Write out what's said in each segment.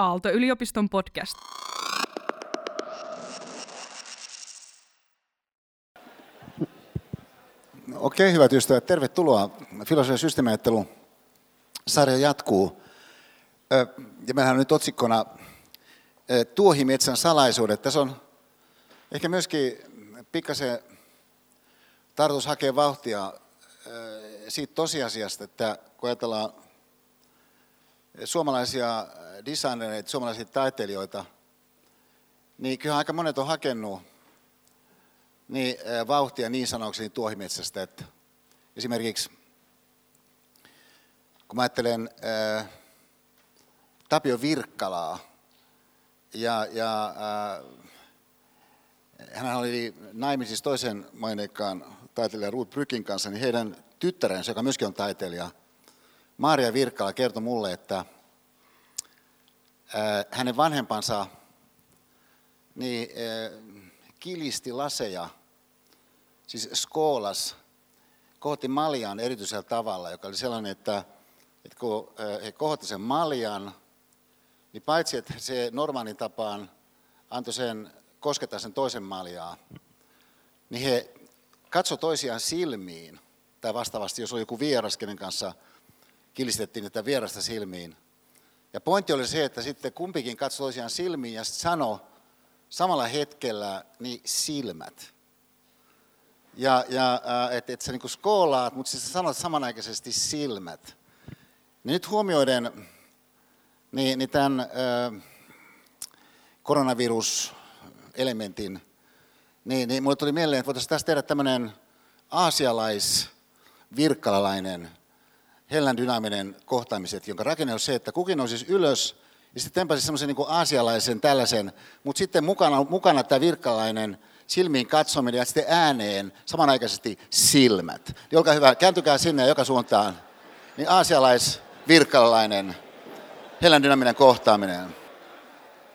Aalto-yliopiston podcast. Okei, hyvät ystävät, tervetuloa. Filosofian systeemiajattelu sarja jatkuu. Ja meillähän on nyt otsikkona Tuohimetsän salaisuudet. Tässä on ehkä myöskin pikkasen tarkoitus hakea vauhtia siitä tosiasiasta, että kun ajatellaan suomalaisia designereita, suomalaisia taiteilijoita, niin kyllä aika monet on hakenut niin, vauhtia niin sanokseni tuohimetsästä, että esimerkiksi kun mä ajattelen ää, Tapio Virkkalaa, ja, ja ää, hän oli naimisissa toisen maineikkaan taiteilija Ruth Brykin kanssa, niin heidän tyttärensä, joka myöskin on taiteilija, Maria Virkkala kertoi mulle, että hänen vanhempansa niin, kilisti laseja, siis skoolas, kohotti maljan erityisellä tavalla, joka oli sellainen, että, että kun he kohotti sen maljan, niin paitsi että se normaalin tapaan antoi sen koskettaa sen toisen maljaa, niin he katso toisiaan silmiin, tai vastaavasti, jos oli joku vieras, kenen kanssa kilistettiin että vierasta silmiin. Ja pointti oli se, että sitten kumpikin katsoi toisiaan silmiin ja sanoi samalla hetkellä niin silmät. Ja, ja että et sä niin skoolaat, mutta siis sä sanot samanaikaisesti silmät. Niin nyt huomioiden niin, niin tämän äh, koronaviruselementin, niin, niin mulle tuli mieleen, että voitaisiin tästä tehdä tämmöinen aasialais, hellän dynaaminen kohtaamiset, jonka rakenne on se, että kukin nousisi ylös ja sitten tempaisi semmoisen niin aasialaisen tällaisen, mutta sitten mukana, mukana tämä virkkalainen silmiin katsominen ja sitten ääneen samanaikaisesti silmät. Niin olkaa hyvä, kääntykää sinne joka suuntaan. Niin aasialais, virkkalainen, hellän dynaaminen kohtaaminen.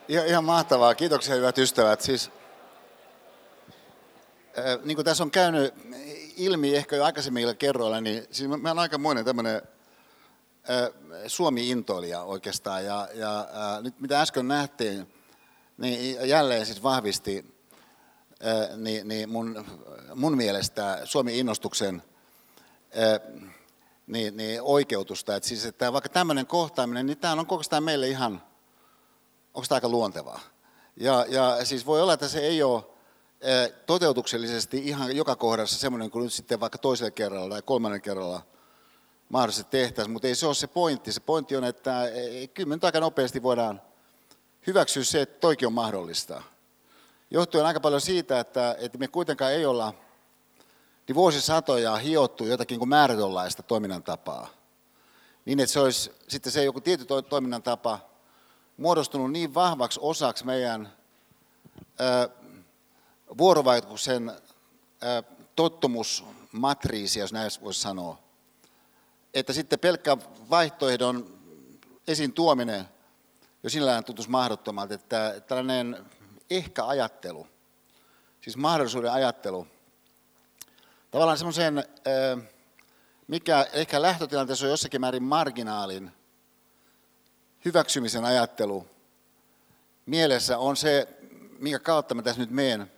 Ihan, ihan mahtavaa. Kiitoksia hyvät ystävät. Siis, äh, niin kuin tässä on käynyt ilmi ehkä jo aikaisemmilla kerroilla, niin siis mä olen aikamoinen tämmöinen Suomi-intoilija oikeastaan. Ja, ja äh, nyt mitä äsken nähtiin, niin jälleen siis vahvisti äh, niin, niin mun, mun mielestä Suomi-innostuksen äh, niin, niin oikeutusta. Että siis, että vaikka tämmöinen kohtaaminen, niin tämä on koko meille ihan, onko tämä aika luontevaa? Ja, ja siis voi olla, että se ei ole toteutuksellisesti ihan joka kohdassa semmoinen kuin nyt sitten vaikka toisella kerralla tai kolmannen kerralla mahdollisesti tehtäisiin, mutta ei se ole se pointti. Se pointti on, että kyllä me aika nopeasti voidaan hyväksyä se, että toikin on mahdollista. Johtuen aika paljon siitä, että, että me kuitenkaan ei olla niin vuosisatoja hiottu jotakin kuin määrätönlaista toiminnan tapaa. Niin, että se olisi sitten se joku tietty toiminnan tapa muodostunut niin vahvaksi osaksi meidän vuorovaikutuksen ö, tottumusmatriisia, jos näin voisi sanoa, että sitten pelkkä vaihtoehdon esiin tuominen jo sinällään tuntuisi mahdottomalta, että tällainen ehkä-ajattelu, siis mahdollisuuden ajattelu, tavallaan semmoisen, mikä ehkä lähtötilanteessa on jossakin määrin marginaalin hyväksymisen ajattelu mielessä on se, minkä kautta mä tässä nyt meen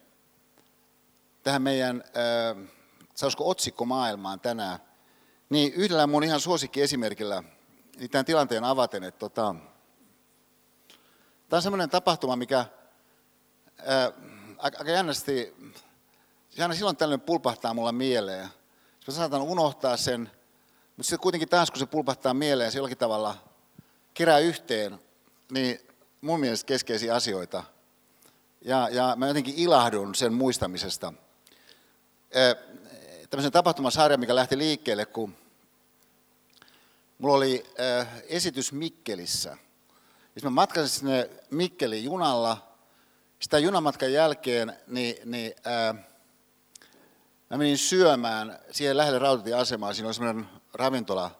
tähän meidän, sanoisiko otsikkomaailmaan tänään, niin yhdellä mun ihan suosikki esimerkillä, niin tämän tilanteen avaten, että tota, tämä on semmoinen tapahtuma, mikä ää, aika jännästi se aina silloin tällöin pulpahtaa mulla mieleen. Mä saatan unohtaa sen, mutta sitten kuitenkin taas kun se pulpahtaa mieleen, se jollakin tavalla kerää yhteen, niin mun mielestä keskeisiä asioita. Ja, ja mä jotenkin ilahdun sen muistamisesta. Tämmöisen tapahtumasarja, mikä lähti liikkeelle, kun mulla oli esitys Mikkelissä. Ja mä matkasin sinne Mikkeliin junalla. Sitä junamatkan jälkeen niin, niin, ää, Mä menin syömään siihen lähelle rautatieasemaa, siinä oli semmoinen ravintola,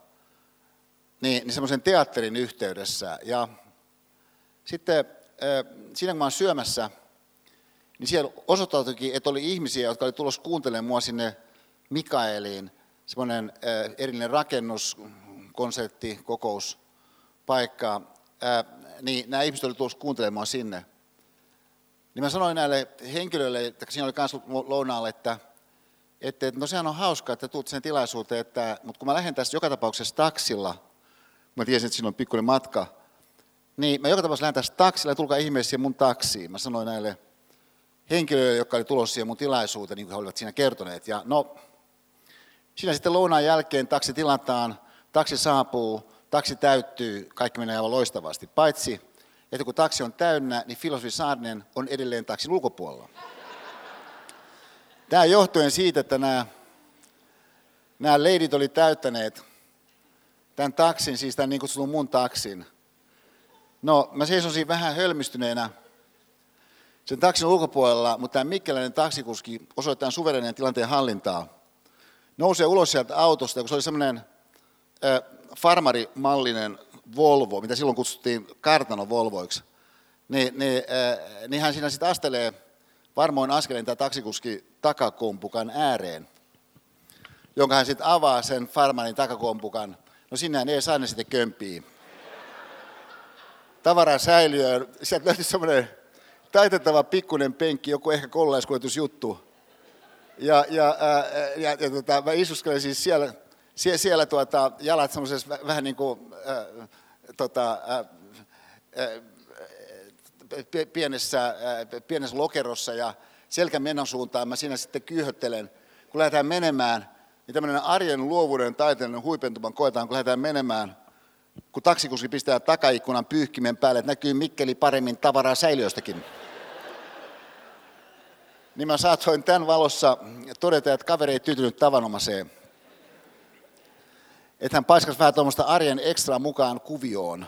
niin, niin semmoisen teatterin yhteydessä. Ja sitten siinä kun mä oon syömässä, niin siellä osoittautuikin, että oli ihmisiä, jotka oli tulossa kuuntelemaan mua sinne Mikaeliin, semmoinen erillinen rakennus, konsertti, kokous, paikka. niin nämä ihmiset olivat tulossa kuuntelemaan sinne. Niin mä sanoin näille henkilöille, että siinä oli myös lounaalla, että, että, no sehän on hauskaa, että tuut sen tilaisuuteen, että, mutta kun mä lähden tästä joka tapauksessa taksilla, mä tiesin, että siinä on pikkuinen matka, niin mä joka tapauksessa lähden tästä taksilla ja tulkaa ihmeessä mun taksiin. Mä sanoin näille henkilöille, jotka oli tulossa siihen mun tilaisuuteen, niin kuin he olivat siinä kertoneet. Ja no, siinä sitten lounaan jälkeen taksi tilataan, taksi saapuu, taksi täyttyy, kaikki menee aivan loistavasti. Paitsi, että kun taksi on täynnä, niin filosofi Saarinen on edelleen taksin ulkopuolella. Tämä johtuen siitä, että nämä, nämä leidit oli täyttäneet tämän taksin, siis tämän niin kutsutun mun taksin. No, mä seisosin vähän hölmistyneenä sen taksin ulkopuolella, mutta tämä mikkeläinen taksikuski osoittaa suvereninen tilanteen hallintaa. Nousee ulos sieltä autosta, kun se oli semmoinen farmarimallinen Volvo, mitä silloin kutsuttiin kartano Volvoiksi, niin, niin, äh, niin hän siinä sitten astelee varmoin askeleen tämä taksikuski takakompukan ääreen, jonka hän sitten avaa sen farmarin takakompukan. No sinne ei saa ne sitten kömpii. Tavara säilyy. Sieltä löytyi semmoinen taitettava pikkuinen penkki, joku ehkä koululaiskuljetusjuttu. Ja, ja, ää, ja, ja tota, mä istuskelen siis siellä Sie, siellä tuota, jalat semmoisessa vähän niin kuin, äh, tota, äh, pienessä, äh, pienessä lokerossa ja selkä menon suuntaan mä siinä sitten kyyhöttelen. Kun lähdetään menemään, niin tämmöinen arjen luovuuden taiteellinen huipentuman koetaan, kun lähdetään menemään, kun taksikuski pistää takaikkunan pyyhkimen päälle, että näkyy Mikkeli paremmin tavaraa säiliöstäkin. Niin mä saatoin tämän valossa todeta, että kaveri ei tyytynyt tavanomaiseen että hän paiskasi vähän tuommoista arjen ekstra mukaan kuvioon.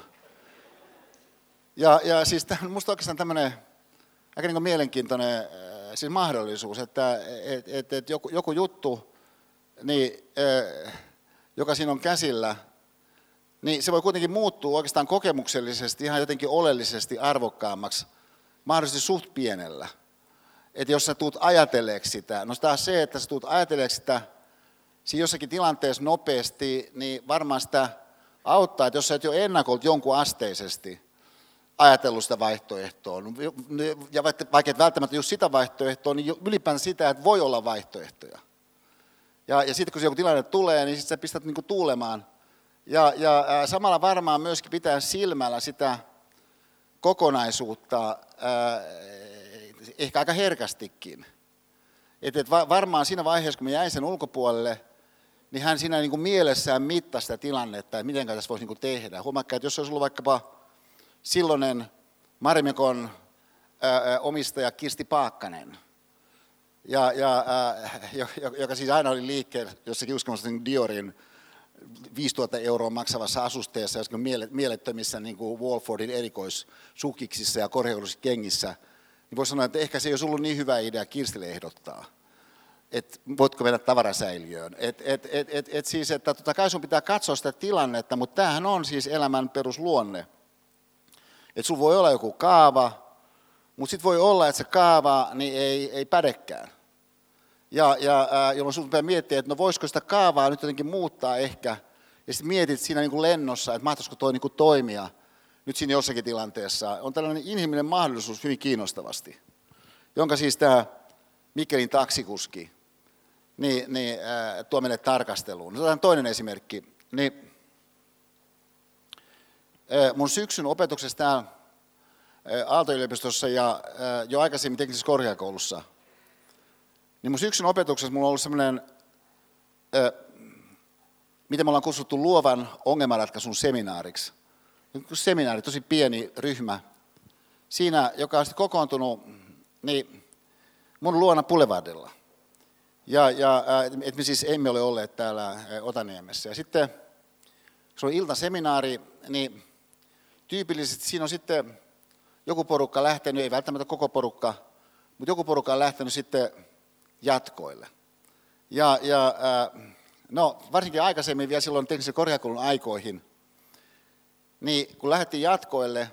Ja, ja siis tämä on minusta oikeastaan tämmöinen aika niin mielenkiintoinen äh, siis mahdollisuus, että et, et, et joku, joku juttu, niin, äh, joka siinä on käsillä, niin se voi kuitenkin muuttua oikeastaan kokemuksellisesti ihan jotenkin oleellisesti arvokkaammaksi, mahdollisesti suht pienellä. Että jos sä tuut ajatelleeksi sitä, no taas se, että sä tuut ajatelleeksi sitä siinä jossakin tilanteessa nopeasti, niin varmaan sitä auttaa, että jos sä et jo ennakolta jonkun asteisesti ajatellut sitä vaihtoehtoa, ja vaikka et välttämättä just sitä vaihtoehtoa, niin ylipäänsä sitä, että voi olla vaihtoehtoja. Ja, ja sitten kun se joku tilanne tulee, niin sitten sä pistät niinku tuulemaan. Ja, ja samalla varmaan myöskin pitää silmällä sitä kokonaisuutta, ehkä aika herkästikin. Et, et varmaan siinä vaiheessa, kun mä jäin sen ulkopuolelle, niin hän siinä niin kuin mielessään mittasi sitä tilannetta, että miten tässä voisi niin kuin tehdä. Huomakkaa, että jos olisi ollut vaikkapa silloinen Marimekon omistaja Kirsti Paakkanen, ja, ja, ää, joka siis aina oli liikkeellä jossakin uskomassa Diorin 5000 euroa maksavassa asusteessa, jossakin mielettömissä niin kuin Walfordin erikoissukiksissa ja korkeudullisissa kengissä, niin voisi sanoa, että ehkä se ei olisi ollut niin hyvä idea Kirstille ehdottaa että voitko mennä tavarasäiliöön. Et, et, et, et, et siis, että totta kai sun pitää katsoa sitä tilannetta, mutta tämähän on siis elämän perusluonne. Että sulla voi olla joku kaava, mutta sitten voi olla, että se kaava niin ei, ei pädekään. Ja, ja äh, jolloin sun pitää miettiä, että no voisiko sitä kaavaa nyt jotenkin muuttaa ehkä. Ja sitten mietit siinä niin kuin lennossa, että mahtaisiko toi niin kuin toimia nyt siinä jossakin tilanteessa. On tällainen inhimillinen mahdollisuus hyvin kiinnostavasti, jonka siis tämä Mikkelin taksikuski niin, niin äh, tuo meille tarkasteluun. Otetaan toinen esimerkki. Niin, äh, mun syksyn opetuksessa täällä Aalto-yliopistossa ja äh, jo aikaisemmin teknisessä korkeakoulussa, niin mun syksyn opetuksessa mulla on ollut semmoinen, miten me ollaan kutsuttu luovan ongelmanratkaisun seminaariksi. Seminaari, tosi pieni ryhmä. Siinä, joka on sitten kokoontunut, niin mun luona Boulevardilla. Ja, ja että me siis emme ole olleet täällä Otaniemessä. Ja sitten, kun se on iltaseminaari, niin tyypillisesti siinä on sitten joku porukka lähtenyt, ei välttämättä koko porukka, mutta joku porukka on lähtenyt sitten jatkoille. Ja, ja no, varsinkin aikaisemmin vielä silloin teknisen korkeakoulun aikoihin, niin kun lähdettiin jatkoille,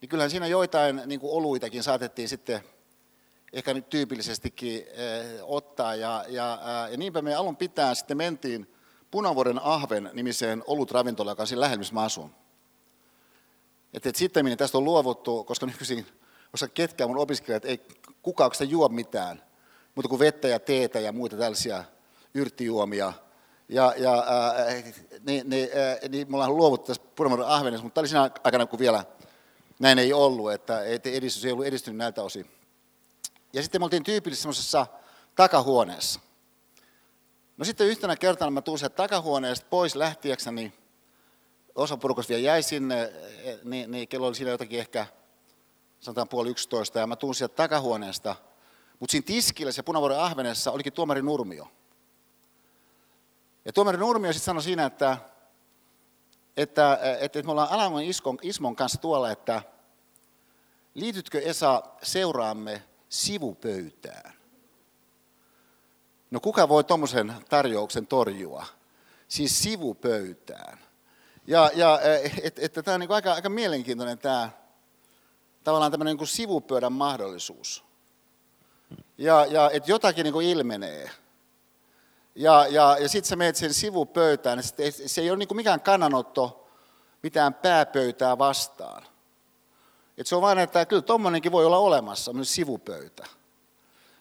niin kyllähän siinä joitain niin kuin oluitakin saatettiin sitten ehkä nyt tyypillisestikin eh, ottaa. Ja, ja, ja niinpä me alun pitää sitten mentiin Punavuoren Ahven nimiseen olutravintolaan, joka on siinä lähellä, missä mä asun. Että, että sitten tästä on luovuttu, koska nykyisin, koska ketkään mun opiskelijat, ei kukaan sitä juo mitään, mutta kuin vettä ja teetä ja muita tällaisia yrttijuomia. Ja, ja ää, niin, niin, ää, niin me ollaan luovuttu tässä Punavuoren ahvenessa, mutta tämä oli siinä aikana, kun vielä näin ei ollut, että edistys ei ollut edistynyt näiltä osin. Ja sitten me oltiin tyypillisesti semmoisessa takahuoneessa. No sitten yhtenä kertana mä tulin sieltä takahuoneesta pois lähtiäkseni, osa porukasta vielä jäi sinne, niin, niin kello oli siinä jotakin ehkä, sanotaan puoli yksitoista, ja mä tulin sieltä takahuoneesta, mutta siinä tiskillä se punavuoren ahvenessa olikin tuomari Nurmio. Ja tuomari Nurmio sitten sanoi siinä, että, että, että, me ollaan Alamon Iskon, Ismon kanssa tuolla, että liitytkö Esa seuraamme sivupöytään? No kuka voi tuommoisen tarjouksen torjua? Siis sivupöytään. Ja, ja että et, et, tämä on niin aika, aika mielenkiintoinen tämä tavallaan tämmöinen niin sivupöydän mahdollisuus. Ja, ja että jotakin niin ilmenee. Ja, ja, ja sitten sä menet sen sivupöytään, ja se ei ole niin mikään kannanotto mitään pääpöytää vastaan. Et se on vain, että kyllä tuommoinenkin voi olla olemassa, myös sivupöytä.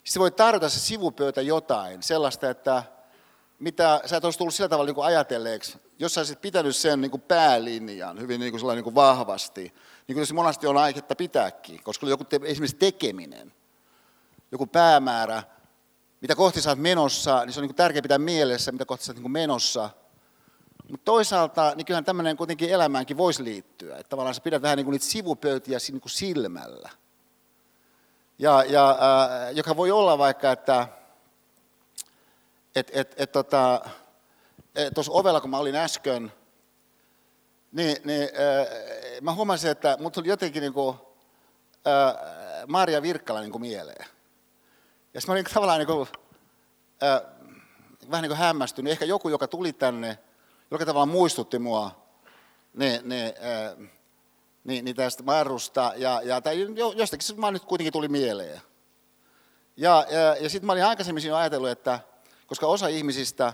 Se voi tarjota se sivupöytä jotain, sellaista, että mitä sä et olisi tullut sillä tavalla niin kuin ajatelleeksi, jos sä olisit pitänyt sen niin kuin päälinjan hyvin niin kuin niin kuin vahvasti, niin kuin se monesti on aiketta pitääkin, koska joku te, esimerkiksi tekeminen, joku päämäärä, mitä kohti sä oot menossa, niin se on niin tärkeää pitää mielessä, mitä kohti sä oot niin menossa. Mutta toisaalta, niin kyllähän tämmöinen kuitenkin elämäänkin voisi liittyä, että tavallaan sä pidät vähän niin kuin niitä sivupöytiä niin kuin silmällä. Ja, ja äh, joka voi olla vaikka, että et, et, et, tota, tuossa ovella, kun mä olin äsken, niin, niin äh, mä huomasin, että mut tuli jotenkin niin kuin, äh, Maria Virkkala niin kuin mieleen. Ja sitten mä olin tavallaan niin kuin, äh, vähän niin kuin hämmästynyt. Ehkä joku, joka tuli tänne, joka tavalla muistutti mua niin, niin, äh, niin, niin tästä Marusta. Ja, ja tai jostakin se nyt kuitenkin tuli mieleen. Ja, ja, ja sitten mä olin aikaisemmin siinä ajatellut, että koska osa ihmisistä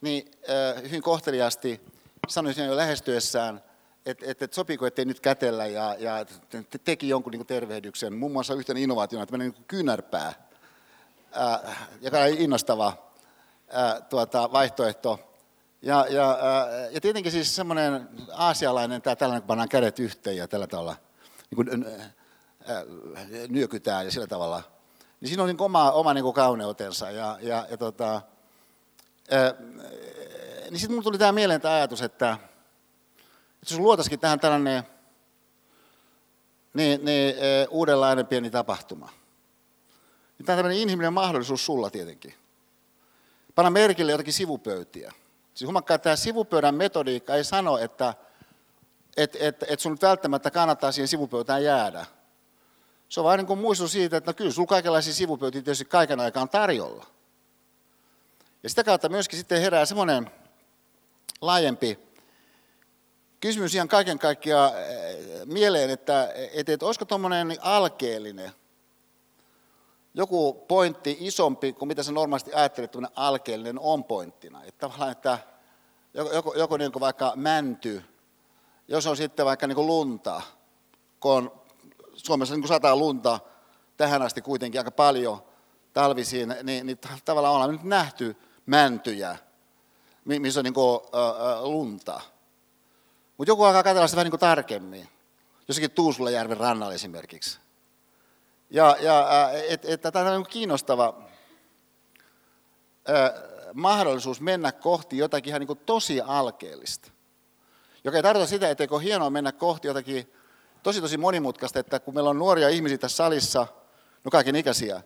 niin äh, hyvin kohteliasti sanoi jo lähestyessään, että et, et sopiiko, ettei nyt kätellä ja, ja te, teki jonkun niin tervehdyksen. Muun muassa yhtenä innovaationa tämmöinen niin kynärpää, äh, joka on innostava äh, tuota, vaihtoehto. Ja, ja, äh, ja tietenkin siis semmoinen aasialainen, tämä tällainen, kun pannaan kädet yhteen ja tällä tavalla niin kuin, nyökytään ja sillä tavalla. Niin siinä on niin oma, oma niin kuin kauneutensa. Ja, ja, ja tota, niin sitten mulle tuli tämä mieleen tämä ajatus, että, että jos luotaisikin tähän tällainen niin, niin, uudenlainen pieni tapahtuma. Niin tämä on tämmöinen inhimillinen mahdollisuus sulla tietenkin. Panna merkille jotakin sivupöytiä. Siis että tämä sivupöydän metodiikka ei sano, että et, et, et sun nyt välttämättä kannattaa siihen sivupöytään jäädä. Se on vain niin muistutus siitä, että no kyllä sulla kaikenlaisia sivupöytiä tietysti kaiken aikaan tarjolla. Ja sitä kautta myöskin sitten herää semmoinen laajempi kysymys ihan kaiken kaikkiaan eh, mieleen, että, että, että olisiko tuommoinen alkeellinen, joku pointti isompi kuin mitä sä normaalisti ajattelet, että alkeellinen on pointtina. Että tavallaan, että joku, joku niin kuin vaikka mänty, jos on sitten vaikka niin kuin lunta, kun on Suomessa niin kuin sataa lunta tähän asti kuitenkin aika paljon talvisiin, niin, niin tavallaan ollaan nyt nähty mäntyjä, missä on niin kuin, äh, lunta. Mutta joku alkaa katsella sitä vähän niin kuin tarkemmin. Jossakin Tuusulajärven rannalla esimerkiksi. Ja, ja että et, tämä on kiinnostava äh, mahdollisuus mennä kohti jotakin ihan niin tosi alkeellista. Joka ei tarkoita sitä, etteikö hienoa mennä kohti jotakin tosi tosi monimutkaista, että kun meillä on nuoria ihmisiä tässä salissa, no kaiken ikäisiä,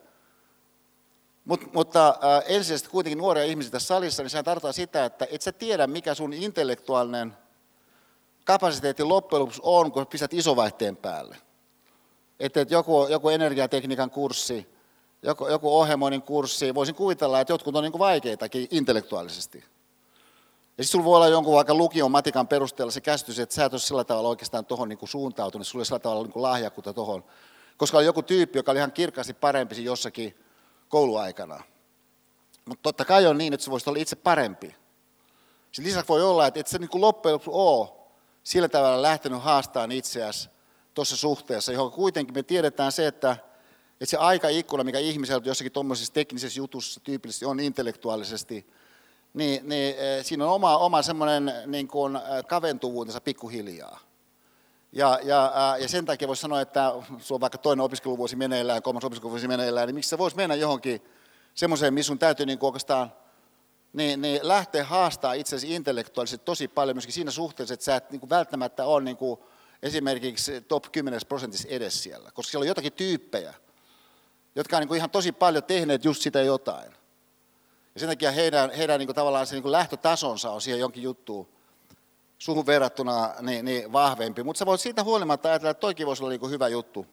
Mut, mutta äh, ensisijaisesti kuitenkin nuoria ihmisiä tässä salissa, niin se tarkoittaa sitä, että et sä tiedä, mikä sun intellektuaalinen kapasiteetti loppujen lopuksi on, kun pistät isovaihteen päälle. Että et joku, joku energiatekniikan kurssi, joku, joku ohjelmoinnin kurssi, voisin kuvitella, että jotkut on niin kuin vaikeitakin intellektuaalisesti. Ja sitten sulla voi olla jonkun vaikka lukion matikan perusteella se käsitys, että sä et ole sillä tavalla oikeastaan tuohon niin suuntautunut, sulla ei sillä tavalla niin lahjakkuutta tuohon. Koska oli joku tyyppi, joka oli ihan kirkkaasti parempi jossakin kouluaikana. Mutta totta kai on niin, että se voisi olla itse parempi. Sitten lisäksi voi olla, että et se niin kuin loppujen lopuksi ole sillä tavalla lähtenyt haastamaan itseäsi tuossa suhteessa, johon kuitenkin me tiedetään se, että, että se aikaikkuna, mikä ihmisellä jossakin tuommoisessa teknisessä jutussa tyypillisesti on intellektuaalisesti, niin, niin eh, siinä on oma, oma semmoinen niin kuin eh, kaventuvuutensa pikkuhiljaa. Ja, ja, ja sen takia voisi sanoa, että sulla on vaikka toinen opiskeluvuosi meneillään, kolmas opiskeluvuosi meneillään, niin miksi sä voisi mennä johonkin semmoiseen, missä sun täytyy niin oikeastaan niin, niin lähteä haastaa itsesi intellektuaalisesti tosi paljon myöskin siinä suhteessa, että sä et niin kuin välttämättä ole niin kuin esimerkiksi top 10 prosentissa edes siellä, koska siellä on jotakin tyyppejä, jotka on niin kuin ihan tosi paljon tehneet just sitä jotain. Ja sen takia heidän, heidän niin kuin tavallaan se niin kuin lähtötasonsa on siihen jonkin juttuun suhun verrattuna niin, niin vahvempi. Mutta sä voit siitä huolimatta ajatella, että toikin voisi olla niin kuin hyvä juttu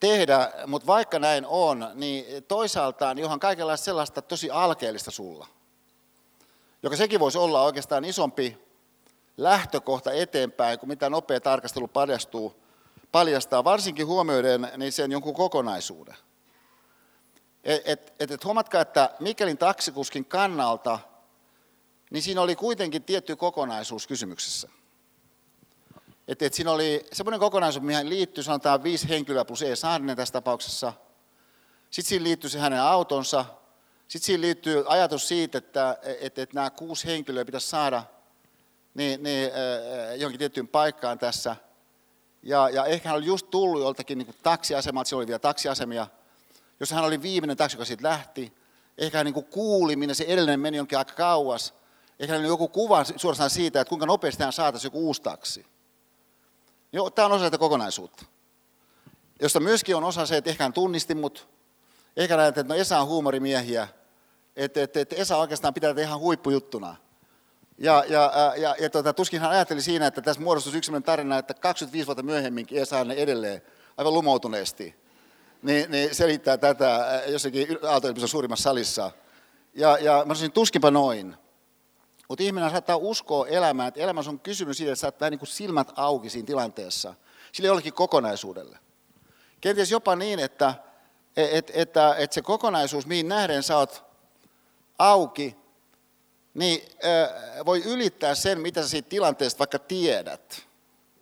tehdä, mutta vaikka näin on, niin toisaalta niin onhan kaikenlaista sellaista tosi alkeellista sulla, joka sekin voisi olla oikeastaan isompi lähtökohta eteenpäin, kuin mitä nopea tarkastelu paljastuu, paljastaa, varsinkin huomioiden niin sen jonkun kokonaisuuden. Et, et, et, et huomatkaa, että Mikelin taksikuskin kannalta, niin siinä oli kuitenkin tietty kokonaisuus kysymyksessä. Että, että siinä oli semmoinen kokonaisuus, mihin liittyy sanotaan viisi henkilöä plus E. Saarinen tässä tapauksessa. Sitten siinä liittyy se hänen autonsa. Sitten siinä liittyy ajatus siitä, että, että, että nämä kuusi henkilöä pitäisi saada niin, niin, johonkin tiettyyn paikkaan tässä. Ja, ja ehkä hän oli just tullut joltakin niin taksiasemalta, siellä oli vielä taksiasemia, jos hän oli viimeinen taksi, joka siitä lähti. Ehkä hän niin kuuli, minne se edellinen meni jonkin aika kauas. Ehkä hän oli joku kuva suorastaan siitä, että kuinka nopeasti hän saataisiin joku uusi taksi. Joo, tämä on osa tätä kokonaisuutta. Josta myöskin on osa se, että ehkä hän tunnisti mut. Ehkä näet, että no Esa on huumorimiehiä. Että, että, että Esa oikeastaan pitää tehdä ihan huippujuttuna. Ja, ja, ja, ja tota, tuskin hän ajatteli siinä, että tässä muodostuisi yksi tarina, että 25 vuotta myöhemminkin on edelleen aivan lumoutuneesti. Niin, niin selittää tätä jossakin aalto suurimmassa salissa. Ja, ja mä sanoisin, tuskinpa noin. Mutta ihminen saattaa uskoa elämään, että elämässä on kysymys siitä, että sä vähän niin kuin silmät auki siinä tilanteessa, sille jollekin kokonaisuudelle. Kenties jopa niin, että, että, että, että se kokonaisuus, mihin nähden sä oot auki, niin voi ylittää sen, mitä sä siitä tilanteesta vaikka tiedät.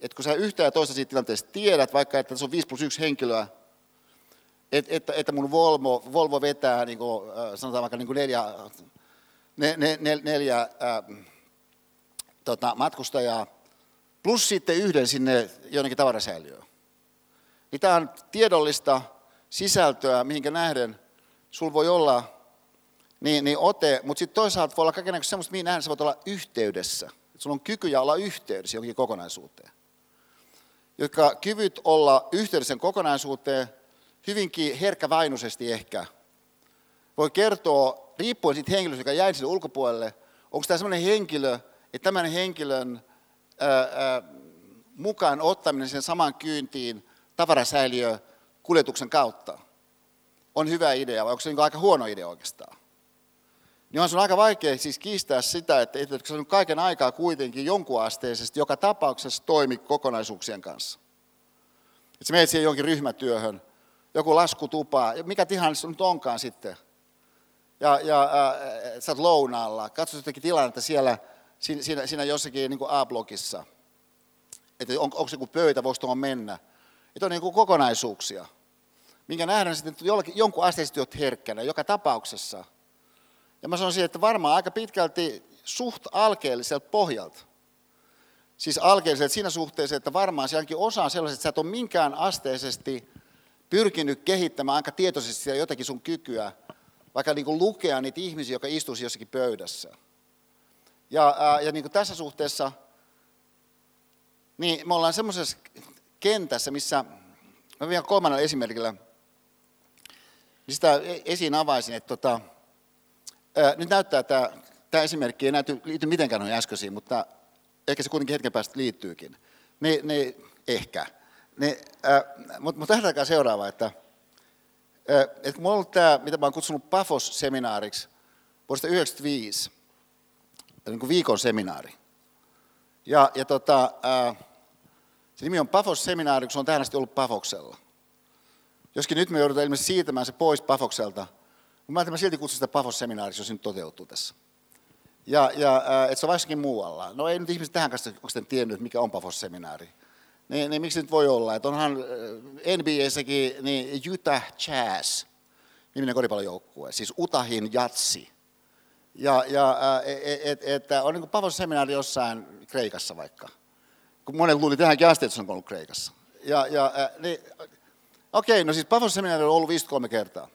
Että kun sä yhtä ja toista siitä tilanteesta tiedät, vaikka että se on 5 plus 1 henkilöä, että, että, että mun Volvo, Volvo vetää, niin kuin, sanotaan vaikka niin kuin neljä ne, ne, ne, neljä ää, tota, matkustajaa, plus sitten yhden sinne jonnekin tavarasäiliöön. Niin tämä on tiedollista sisältöä, mihinkä nähden sul voi olla niin, niin ote, mutta sitten toisaalta voi olla kaikenlaista semmoista, mihin nähden sä voit olla yhteydessä. Sulla on kykyjä olla yhteydessä johonkin kokonaisuuteen. Jotka kyvyt olla yhteydessä kokonaisuuteen hyvinkin herkkävainuisesti ehkä voi kertoa riippuen siitä henkilöstä, joka jäi sinne ulkopuolelle, onko tämä sellainen henkilö, että tämän henkilön ää, ää, mukaan ottaminen sen saman kyyntiin tavarasäiliö kuljetuksen kautta on hyvä idea, vai onko se niin aika huono idea oikeastaan? Niin on sun aika vaikea siis kiistää sitä, että, että se on kaiken aikaa kuitenkin jonkunasteisesti joka tapauksessa toimi kokonaisuuksien kanssa. Että sä menet siihen jonkin ryhmätyöhön, joku laskutupa, mikä tilanne se nyt onkaan sitten ja, ja äh, sä oot lounaalla, katsot jotenkin tilannetta siellä, siinä, siinä jossakin niin A-blogissa, että on, onko se joku pöytä, voiko tuohon mennä. Että on niin kuin kokonaisuuksia, minkä nähdään sitten, että jollakin, jonkun asteisesti olet herkkänä joka tapauksessa. Ja mä sanoisin, että varmaan aika pitkälti suht alkeelliselta pohjalta. Siis alkeelliselta siinä suhteessa, että varmaan sielläkin osa on sellaiset, että sä et ole minkään asteisesti pyrkinyt kehittämään aika tietoisesti jotakin sun kykyä, vaikka niin kuin lukea niitä ihmisiä, jotka istuisi jossakin pöydässä. Ja, ää, ja niin kuin tässä suhteessa, niin me ollaan semmoisessa kentässä, missä, mä vielä kolmannella esimerkillä, niin sitä e-, esiin avaisin, että tota, ää, nyt näyttää, että tämä esimerkki ei näyty, liity mitenkään noihin äskeisiin, mutta ehkä se kuitenkin hetken päästä liittyykin. Niin, niin ehkä. Mutta mut lähdetään seuraava, että että mulla on tämä, mitä mä oon kutsunut PAFOS-seminaariksi vuodesta 1995, niin kuin viikon seminaari. Ja, ja tota, ää, se nimi on PAFOS-seminaari, kun se on tähän asti ollut PAFOksella. Joskin nyt me joudutaan ilmeisesti siirtämään se pois PAFokselta, mä, mä silti kutsun sitä PAFOS-seminaariksi, jos se nyt toteutuu tässä. Ja, ja että se on vaikkakin muualla. No ei nyt ihmiset tähän kanssa oikeastaan tiennyt, mikä on Pafos-seminaari. Niin, niin miksi nyt voi olla? Että onhan NBAssäkin niin Utah Jazz, niminen koripallojoukkue, siis Utahin jatsi. Ja, ja että et, et, on niin Pafos-seminaari jossain Kreikassa vaikka. Kun monen luuli tähänkin asti, että se on ollut Kreikassa. Ja, ja, niin, okei, no siis Pafos-seminaari on ollut 53 kertaa.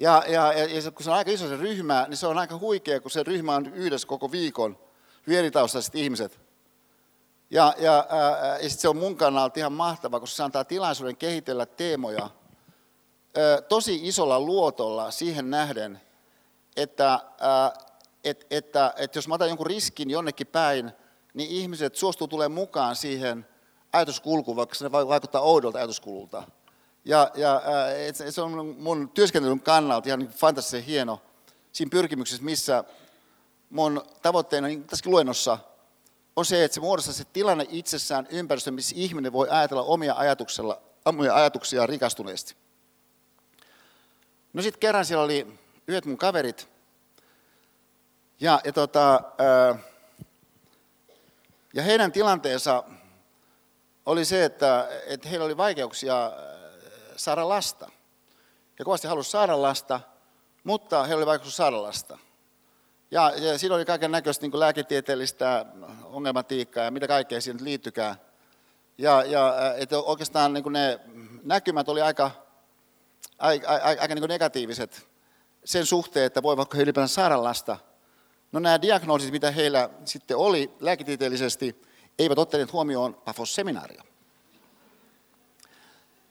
Ja, ja, ja kun se on aika iso se ryhmä, niin se on aika huikea, kun se ryhmä on yhdessä koko viikon, hyvin ihmiset. Ja, ja, ja sitten se on mun kannalta ihan mahtava, koska se antaa tilaisuuden kehitellä teemoja tosi isolla luotolla siihen nähden, että, ää, et, että, että jos mä otan jonkun riskin jonnekin päin, niin ihmiset suostuu tulemaan mukaan siihen ajatuskulkuun, vaikka se vaikuttaa oudolta ajatuskululta. Ja, ja et se on mun työskentelyn kannalta ihan niin fantastisen hieno siinä pyrkimyksessä, missä mun tavoitteena niin tässä luennossa on se, että se muodostaa se tilanne itsessään ympäristö, missä ihminen voi ajatella omia, ajatuksella, omia ajatuksia rikastuneesti. No sitten kerran siellä oli yhdet mun kaverit, ja, ja, tota, ja heidän tilanteensa oli se, että, että heillä oli vaikeuksia saada lasta. He kovasti halusivat saada lasta, mutta he oli vaikeus saada lasta. Ja, ja siinä oli kaiken näköistä niin lääketieteellistä ongelmatiikkaa ja mitä kaikkea siihen liittykään. Ja, ja että oikeastaan niin ne näkymät oli aika, aika, aika, aika niin negatiiviset sen suhteen, että voivatko he ylipäätään saada lasta. No nämä diagnoosit, mitä heillä sitten oli lääketieteellisesti, eivät ottaneet huomioon Pafos-seminaaria.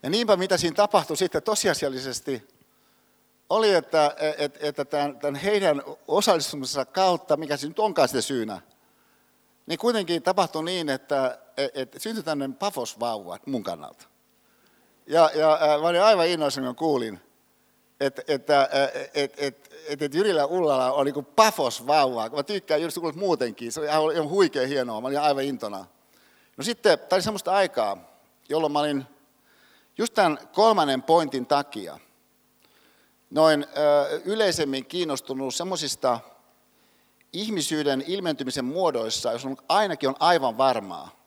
Ja niinpä mitä siinä tapahtui sitten tosiasiallisesti, oli, että, että, että tämän, heidän osallistumisensa kautta, mikä se nyt onkaan sitten syynä, niin kuitenkin tapahtui niin, että, että syntyi tämmöinen pafosvauva mun kannalta. Ja, ja mä olin aivan innoissani, kun kuulin, että, että, että, että, että, että Jyrillä Ullala on niin pafosvauva. Mä tykkään Jyri Sukulut muutenkin, se oli ihan huikea hienoa, mä olin aivan intona. No sitten, tämä oli semmoista aikaa, jolloin mä olin Just tämän kolmannen pointin takia noin yleisemmin kiinnostunut semmoisista ihmisyyden ilmentymisen muodoissa, jos on, ainakin on aivan varmaa,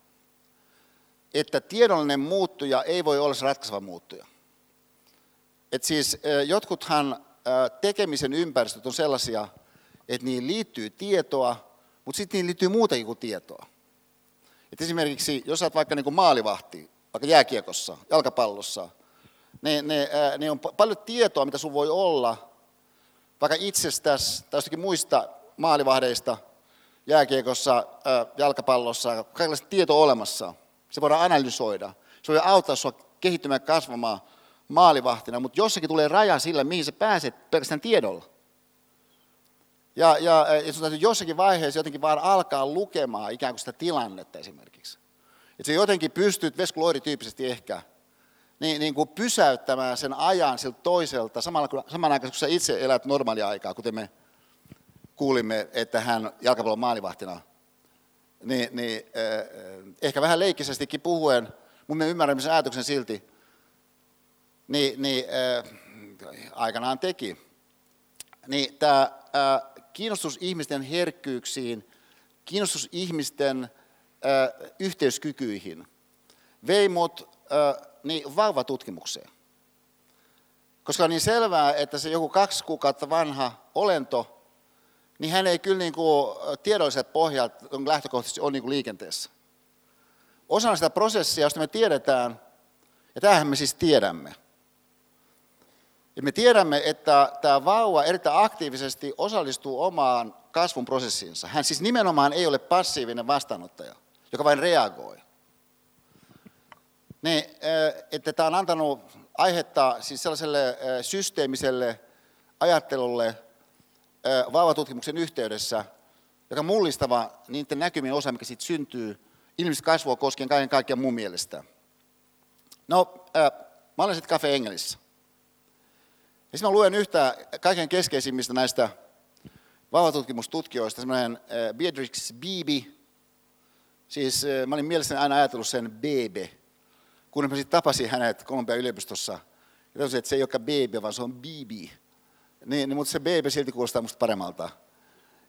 että tiedollinen muuttuja ei voi olla se ratkaiseva muuttuja. Et siis jotkuthan tekemisen ympäristöt on sellaisia, että niihin liittyy tietoa, mutta sitten niihin liittyy muutakin kuin tietoa. Et esimerkiksi, jos olet vaikka niin kuin maalivahti, vaikka jääkiekossa, jalkapallossa, niin, niin, niin on paljon tietoa, mitä sun voi olla, vaikka itsestäsi tai jostakin muista maalivahdeista, jääkiekossa, jalkapallossa, kaikenlaista tietoa olemassa. Se voidaan analysoida. Se voi auttaa sinua kehittymään kasvamaan maalivahtina, mutta jossakin tulee raja sillä, mihin sä pääset pelkästään tiedolla. Ja, ja, ja sun täytyy jossakin vaiheessa jotenkin vaan alkaa lukemaan ikään kuin sitä tilannetta esimerkiksi. Että sä jotenkin pystyt, Vesku tyyppisesti ehkä, niin, niin kuin pysäyttämään sen ajan siltä toiselta, samalla, samanaikaisesti kun sä itse elät normaalia aikaa, kuten me kuulimme, että hän jalkapallon maalivahtina, niin, niin eh, ehkä vähän leikkisestikin puhuen, mun me ymmärrämme sen ajatuksen silti, niin, niin eh, aikanaan teki. Niin tämä eh, kiinnostus ihmisten herkkyyksiin, kiinnostus ihmisten yhteyskykyihin vei mut niin vauvatutkimukseen. Koska on niin selvää, että se joku kaksi kuukautta vanha olento, niin hän ei kyllä niin kuin tiedolliset pohjat lähtökohtaisesti ole niin kuin liikenteessä. Osana sitä prosessia, josta me tiedetään, ja tämähän me siis tiedämme, ja me tiedämme, että tämä vauva erittäin aktiivisesti osallistuu omaan kasvun prosessiinsa. Hän siis nimenomaan ei ole passiivinen vastaanottaja joka vain reagoi. Niin, että tämä on antanut aihetta siis sellaiselle systeemiselle ajattelulle vauvatutkimuksen yhteydessä, joka on mullistava niiden näkymien osa, mikä siitä syntyy ihmistä kasvua koskien kaiken kaikkiaan mun mielestä. No, mä olen sitten Cafe Engelissä. Ja sitten mä luen yhtä kaiken keskeisimmistä näistä vauvatutkimustutkijoista, semmoinen Beatrix Beebe, Siis eh, mä olin mielessäni aina ajatellut sen Bebe, kun mä sitten tapasin hänet Kolumbian yliopistossa. Ja tosin, että se ei olekaan Bebe, vaan se on Bibi. Niin, niin, mutta se Bebe silti kuulostaa musta paremmalta.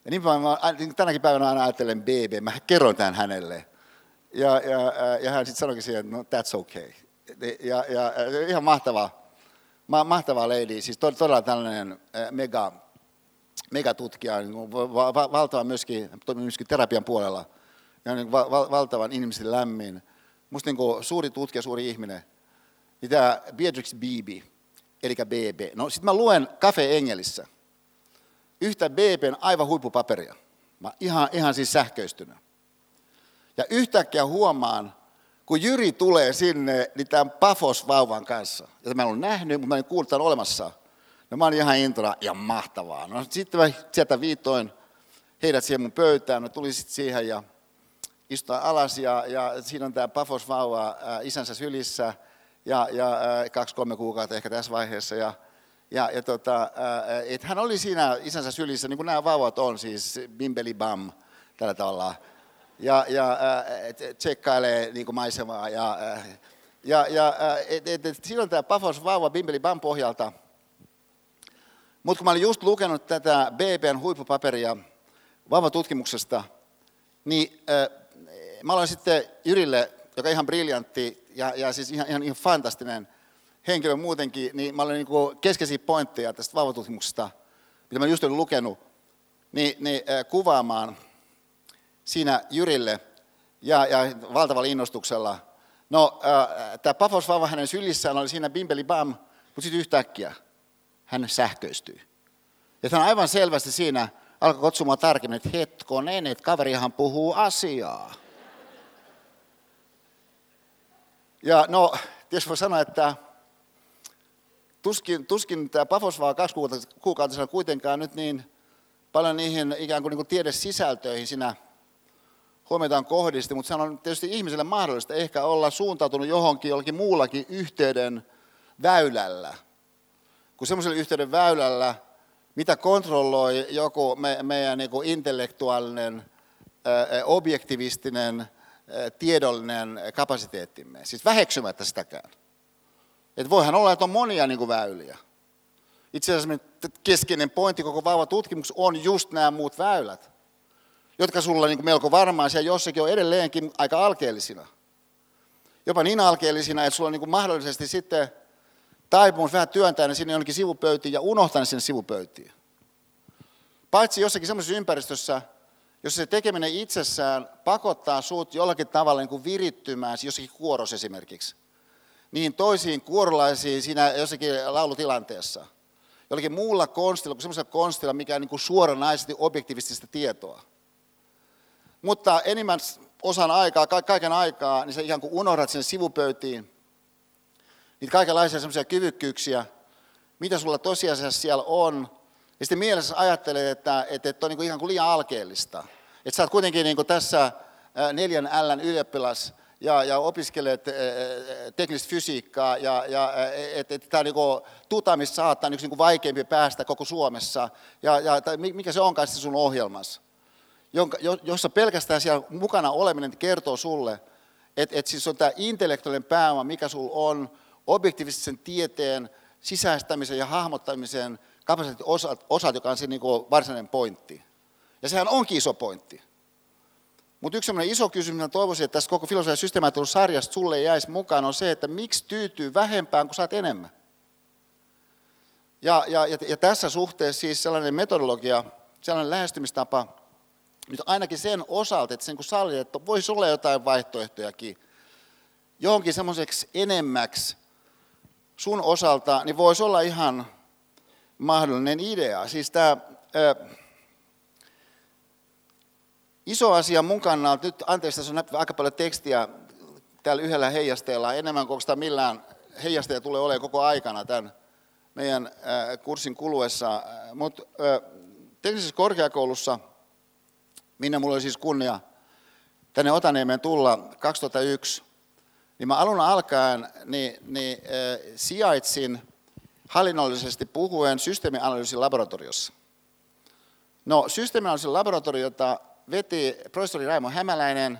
Ja niin mä, tänäkin päivänä aina ajattelen BB, mä kerron tämän hänelle. Ja, ja, ja hän sitten sanoikin siihen, että no that's okay. Ja, ja, ja ihan mahtava, ma, mahtava lady, siis todella tällainen mega, megatutkija, niin valtava myöskin, myöskin terapian puolella ja niin val, valtavan ihmisen lämmin. Musta niin suuri tutkija, suuri ihminen. Niin tämä Beatrix Beebe, eli BB. No sitten mä luen Cafe Engelissä yhtä BBn aivan huippupaperia. Mä ihan, ihan siis sähköistynyt. Ja yhtäkkiä huomaan, kun Jyri tulee sinne, niin tämän Pafos-vauvan kanssa, jota mä en ole nähnyt, mutta mä en kuullut, että olemassa. No mä olin ihan intona ja mahtavaa. No sitten mä sieltä viitoin heidät siihen mun pöytään, no tuli sitten siihen ja istua alas ja, ja siinä on tämä Pafos-vauva äh, isänsä sylissä ja, ja kaksi-kolme kuukautta ehkä tässä vaiheessa. Ja, ja, ja tota, et hän oli siinä isänsä sylissä, niin kuin nämä vauvat on, siis bimbeli bam, tällä tavalla ja, ja tsekkailee niin kuin maisemaa. Ja, äh, ja, ja et, et, et, silloin tämä Pafos vauva Bimbeli Bam pohjalta. Mutta kun mä olin just lukenut tätä BBn huippupaperia vauvatutkimuksesta, niin mä aloin sitten Jyrille, joka on ihan briljantti ja, ja siis ihan, ihan, ihan fantastinen henkilö muutenkin, niin mä olin niin keskeisiä pointteja tästä vauvatutkimuksesta, mitä mä just olin lukenut, niin, niin äh, kuvaamaan – siinä Jyrille ja, ja valtavalla innostuksella. No, äh, tämä Pafos vauva hänen sylissään oli siinä bimbeli bam, mutta sitten yhtäkkiä hän sähköistyi. Ja hän aivan selvästi siinä alkoi kutsumaan tarkemmin, että hetkonen, että kaverihan puhuu asiaa. Ja no, tietysti voi sanoa, että tuskin, tuskin tämä Pafos vaan kaksi kuukautta kuitenkaan nyt niin paljon niihin ikään kuin, niin kuin tiedesisältöihin siinä huomiota on kohdisti, mutta se on tietysti ihmiselle mahdollista ehkä olla suuntautunut johonkin jollakin muullakin yhteyden väylällä, kuin semmoisella yhteyden väylällä, mitä kontrolloi joku me, meidän niin kuin intellektuaalinen, objektivistinen, tiedollinen kapasiteettimme. Siis väheksymättä sitäkään. Että voihan olla, että on monia niin kuin väyliä. Itse asiassa keskeinen pointti koko vauva tutkimus on just nämä muut väylät jotka sulla niin melko varmaan siellä jossakin on edelleenkin aika alkeellisina. Jopa niin alkeellisina, että sulla on niin mahdollisesti sitten taipumus vähän työntää ne sinne jonnekin sivupöytiin ja unohtaa ne sinne sivupöytiin. Paitsi jossakin semmoisessa ympäristössä, jossa se tekeminen itsessään pakottaa sut jollakin tavalla niin kuin virittymään, jossakin kuoros esimerkiksi, niin toisiin kuorolaisiin siinä jossakin laulutilanteessa. Jollakin muulla konstilla kuin semmoisella konstilla, mikä on niin kuin suoranaisesti objektiivista tietoa. Mutta enimmän osan aikaa, kaiken aikaa, niin sä ikään kuin unohdat sen sivupöytiin niitä kaikenlaisia semmoisia kyvykkyyksiä, mitä sulla tosiasiassa siellä on. Ja sitten mielessä ajattelet, että, että, että on niin kuin ihan kuin liian alkeellista. Että sä oot kuitenkin niin kuin tässä neljän Ln ylioppilas ja, ja opiskelet teknistä fysiikkaa ja, ja että et, tämä niin tutamista saattaa niin kuin vaikeampi päästä koko Suomessa. Ja, ja mikä se onkaan sun ohjelmassa jonka, jossa pelkästään siellä mukana oleminen kertoo sulle, että et siis on tämä intellektuaalinen pääoma, mikä sulla on, objektiivisen tieteen sisäistämisen ja hahmottamisen kapasiteetin osat, joka on se niin varsinainen pointti. Ja sehän onkin iso pointti. Mutta yksi iso kysymys, mitä toivoisin, että tässä koko filosofian systemaattisessa sarjasta sulle jäisi mukaan, on se, että miksi tyytyy vähempään, kun saat enemmän. Ja, ja, ja, ja tässä suhteessa siis sellainen metodologia, sellainen lähestymistapa, nyt ainakin sen osalta, että sen kun sallit, että voisi olla jotain vaihtoehtojakin johonkin semmoiseksi enemmäksi sun osalta, niin voisi olla ihan mahdollinen idea. Siis tämä ää, iso asia mun kannalta, nyt anteeksi, tässä on aika paljon tekstiä täällä yhdellä heijasteella, enemmän kuin sitä millään heijasteja tulee olemaan koko aikana tämän meidän ää, kurssin kuluessa. Mutta teknisessä korkeakoulussa – minne mulla oli siis kunnia tänne Otaniemeen tulla 2001, niin mä alun alkaen niin, niin, sijaitsin hallinnollisesti puhuen systeemianalyysin laboratoriossa. No, systeemianalyysin laboratoriota veti professori Raimo Hämäläinen,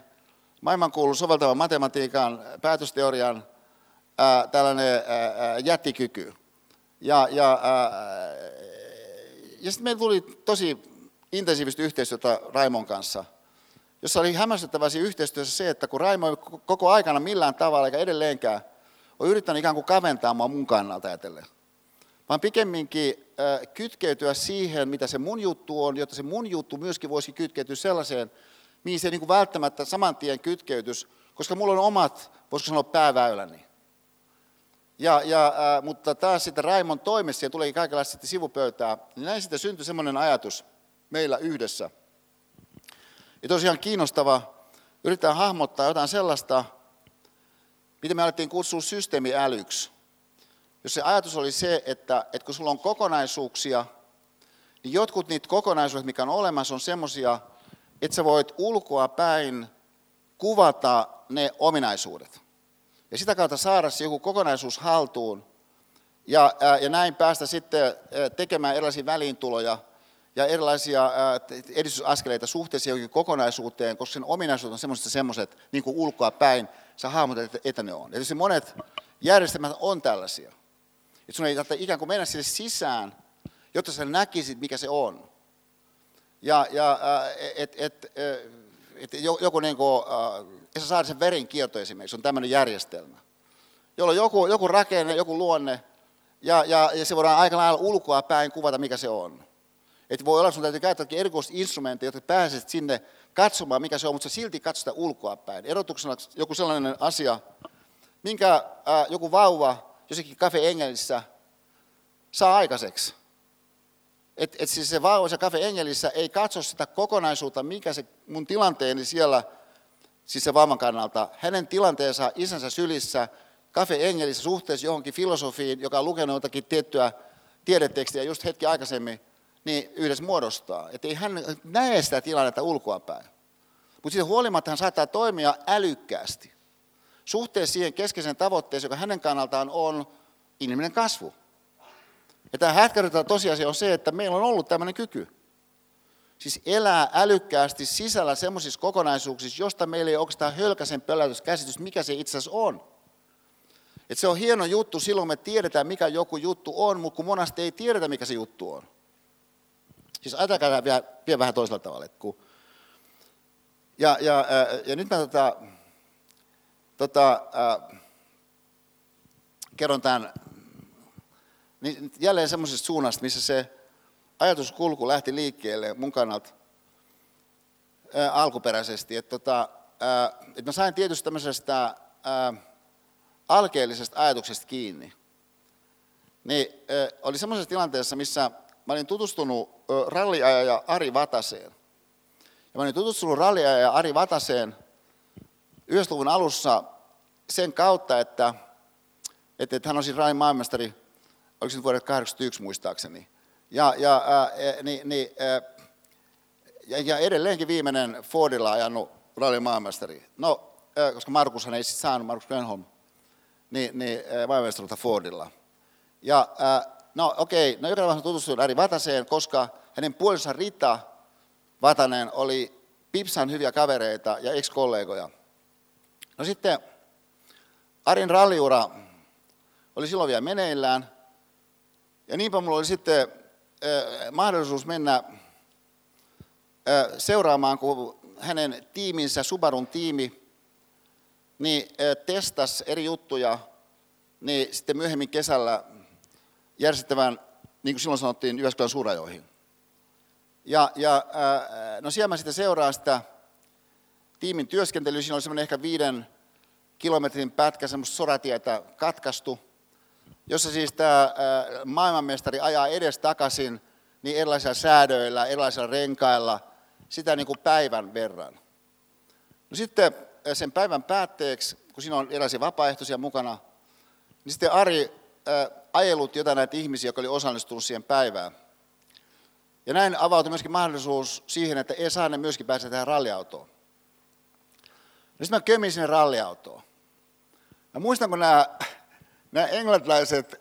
maailmankuulu soveltavan matematiikan päätösteorian ää, tällainen ää, jättikyky. Ja, ja, ja sitten meillä tuli tosi intensiivistä yhteistyötä Raimon kanssa, jossa oli hämmästyttävää yhteistyössä se, että kun Raimo koko aikana millään tavalla eikä edelleenkään on yrittänyt ikään kuin kaventaa mua mun kannalta ajatellen, vaan pikemminkin kytkeytyä siihen, mitä se mun juttu on, jotta se mun juttu myöskin voisi kytkeytyä sellaiseen, mihin se niin kuin välttämättä saman tien kytkeytys, koska mulla on omat, voisiko sanoa, pääväyläni. Ja, ja, mutta taas sitten Raimon toimessa ja tuleekin kaikenlaista sitten sivupöytää, niin näin sitten syntyi semmoinen ajatus meillä yhdessä. Ja tosiaan kiinnostava, yritetään hahmottaa jotain sellaista, mitä me alettiin kutsua systeemiälyksi. Jos se ajatus oli se, että, että kun sulla on kokonaisuuksia, niin jotkut niitä kokonaisuudet, mikä on olemassa, on semmoisia, että sä voit ulkoa päin kuvata ne ominaisuudet. Ja sitä kautta saada se joku kokonaisuus haltuun. Ja, ja näin päästä sitten tekemään erilaisia väliintuloja ja erilaisia edistysaskeleita suhteessa johonkin kokonaisuuteen, koska sen ominaisuudet on semmoiset semmoiset niin kuin ulkoa päin, sä hahmotat, että ne on. Ja monet järjestelmät on tällaisia. Että sun ei tarvitse ikään kuin mennä sille sisään, jotta sä näkisit, mikä se on. Ja, ja et, et, et, et joku niin kuin, Esa Saarisen verenkierto esimerkiksi on tämmöinen järjestelmä, jolla on joku, joku rakenne, joku luonne, ja, ja, ja se voidaan aika lailla ulkoa päin kuvata, mikä se on. Et voi olla, että sun täytyy käyttää erikoista instrumentteja, jotta pääset sinne katsomaan, mikä se on, mutta sä silti katsot sitä ulkoa päin. Erotuksena joku sellainen asia, minkä ää, joku vauva jossakin Cafe Engelissä saa aikaiseksi. Että et siis se vauva se Cafe Engelissä ei katso sitä kokonaisuutta, mikä se mun tilanteeni siellä, siis se vauvan kannalta, hänen tilanteensa isänsä sylissä, Cafe Engelissä suhteessa johonkin filosofiin, joka on lukenut jotakin tiettyä tiedetekstiä just hetki aikaisemmin, niin yhdessä muodostaa. Että ei hän näe sitä tilannetta ulkoapäin. Mutta siitä huolimatta hän saattaa toimia älykkäästi suhteessa siihen keskeiseen tavoitteeseen, joka hänen kannaltaan on inhimillinen kasvu. Ja tämä hätkäryttävä tosiasia on se, että meillä on ollut tämmöinen kyky. Siis elää älykkäästi sisällä semmoisissa kokonaisuuksissa, josta meillä ei oikeastaan hölkäsen pölätyskäsitys, mikä se itse asiassa on. Et se on hieno juttu, silloin me tiedetään, mikä joku juttu on, mutta kun monasti ei tiedetä, mikä se juttu on. Siis ajatelkaa vielä, vielä vähän toisella tavalla. Kun, ja, ja, ja nyt mä tota, tota, äh, kerron tämän niin jälleen semmoisesta suunnasta, missä se ajatuskulku lähti liikkeelle mun kannalta äh, alkuperäisesti. Että tota, äh, et mä sain tietysti tämmöisestä äh, alkeellisesta ajatuksesta kiinni. Niin äh, oli semmoisessa tilanteessa, missä mä olin tutustunut äh, ralliajaja Ari Vataseen. Ja mä olin tutustunut ralliajaja Ari Vataseen 90-luvun alussa sen kautta, että, että, että hän on siis rallin maailmestari, oliko se vuodet 81 muistaakseni. Ja, ja, ää, niin, niin, ää, ja, ja edelleenkin viimeinen Fordilla ajanut rallin maailmestari. No, ää, koska Markushan ei sitten saanut, Markus Grenholm, niin, niin maailmestaruutta Fordilla. Ja ää, no okei, no joka tapauksessa tutustuin Ari Vataseen, koska hänen puolensa Rita Vatanen oli Pipsan hyviä kavereita ja ex-kollegoja. No sitten Arin ralliura oli silloin vielä meneillään. Ja niinpä mulla oli sitten mahdollisuus mennä seuraamaan, kun hänen tiiminsä, Subarun tiimi, niin testasi eri juttuja, niin sitten myöhemmin kesällä järjestettävän, niin kuin silloin sanottiin, Jyväskylän suurajoihin. Ja, ja no siellä mä sitten seuraan sitä tiimin työskentelyä, siinä oli semmoinen ehkä viiden kilometrin pätkä semmoista soratietä katkaistu, jossa siis tämä maailmanmestari ajaa edes takaisin niin erilaisilla säädöillä, erilaisilla renkailla, sitä niin kuin päivän verran. No sitten sen päivän päätteeksi, kun siinä on erilaisia vapaaehtoisia mukana, niin sitten Ari ajelut jotain näitä ihmisiä, jotka oli osallistunut siihen päivään. Ja näin avautui myöskin mahdollisuus siihen, että Esanen myöskin pääsee tähän ralliautoon. No sitten mä kömin sinne ralliautoon. Mä muistan, kun nämä, nämä englantilaiset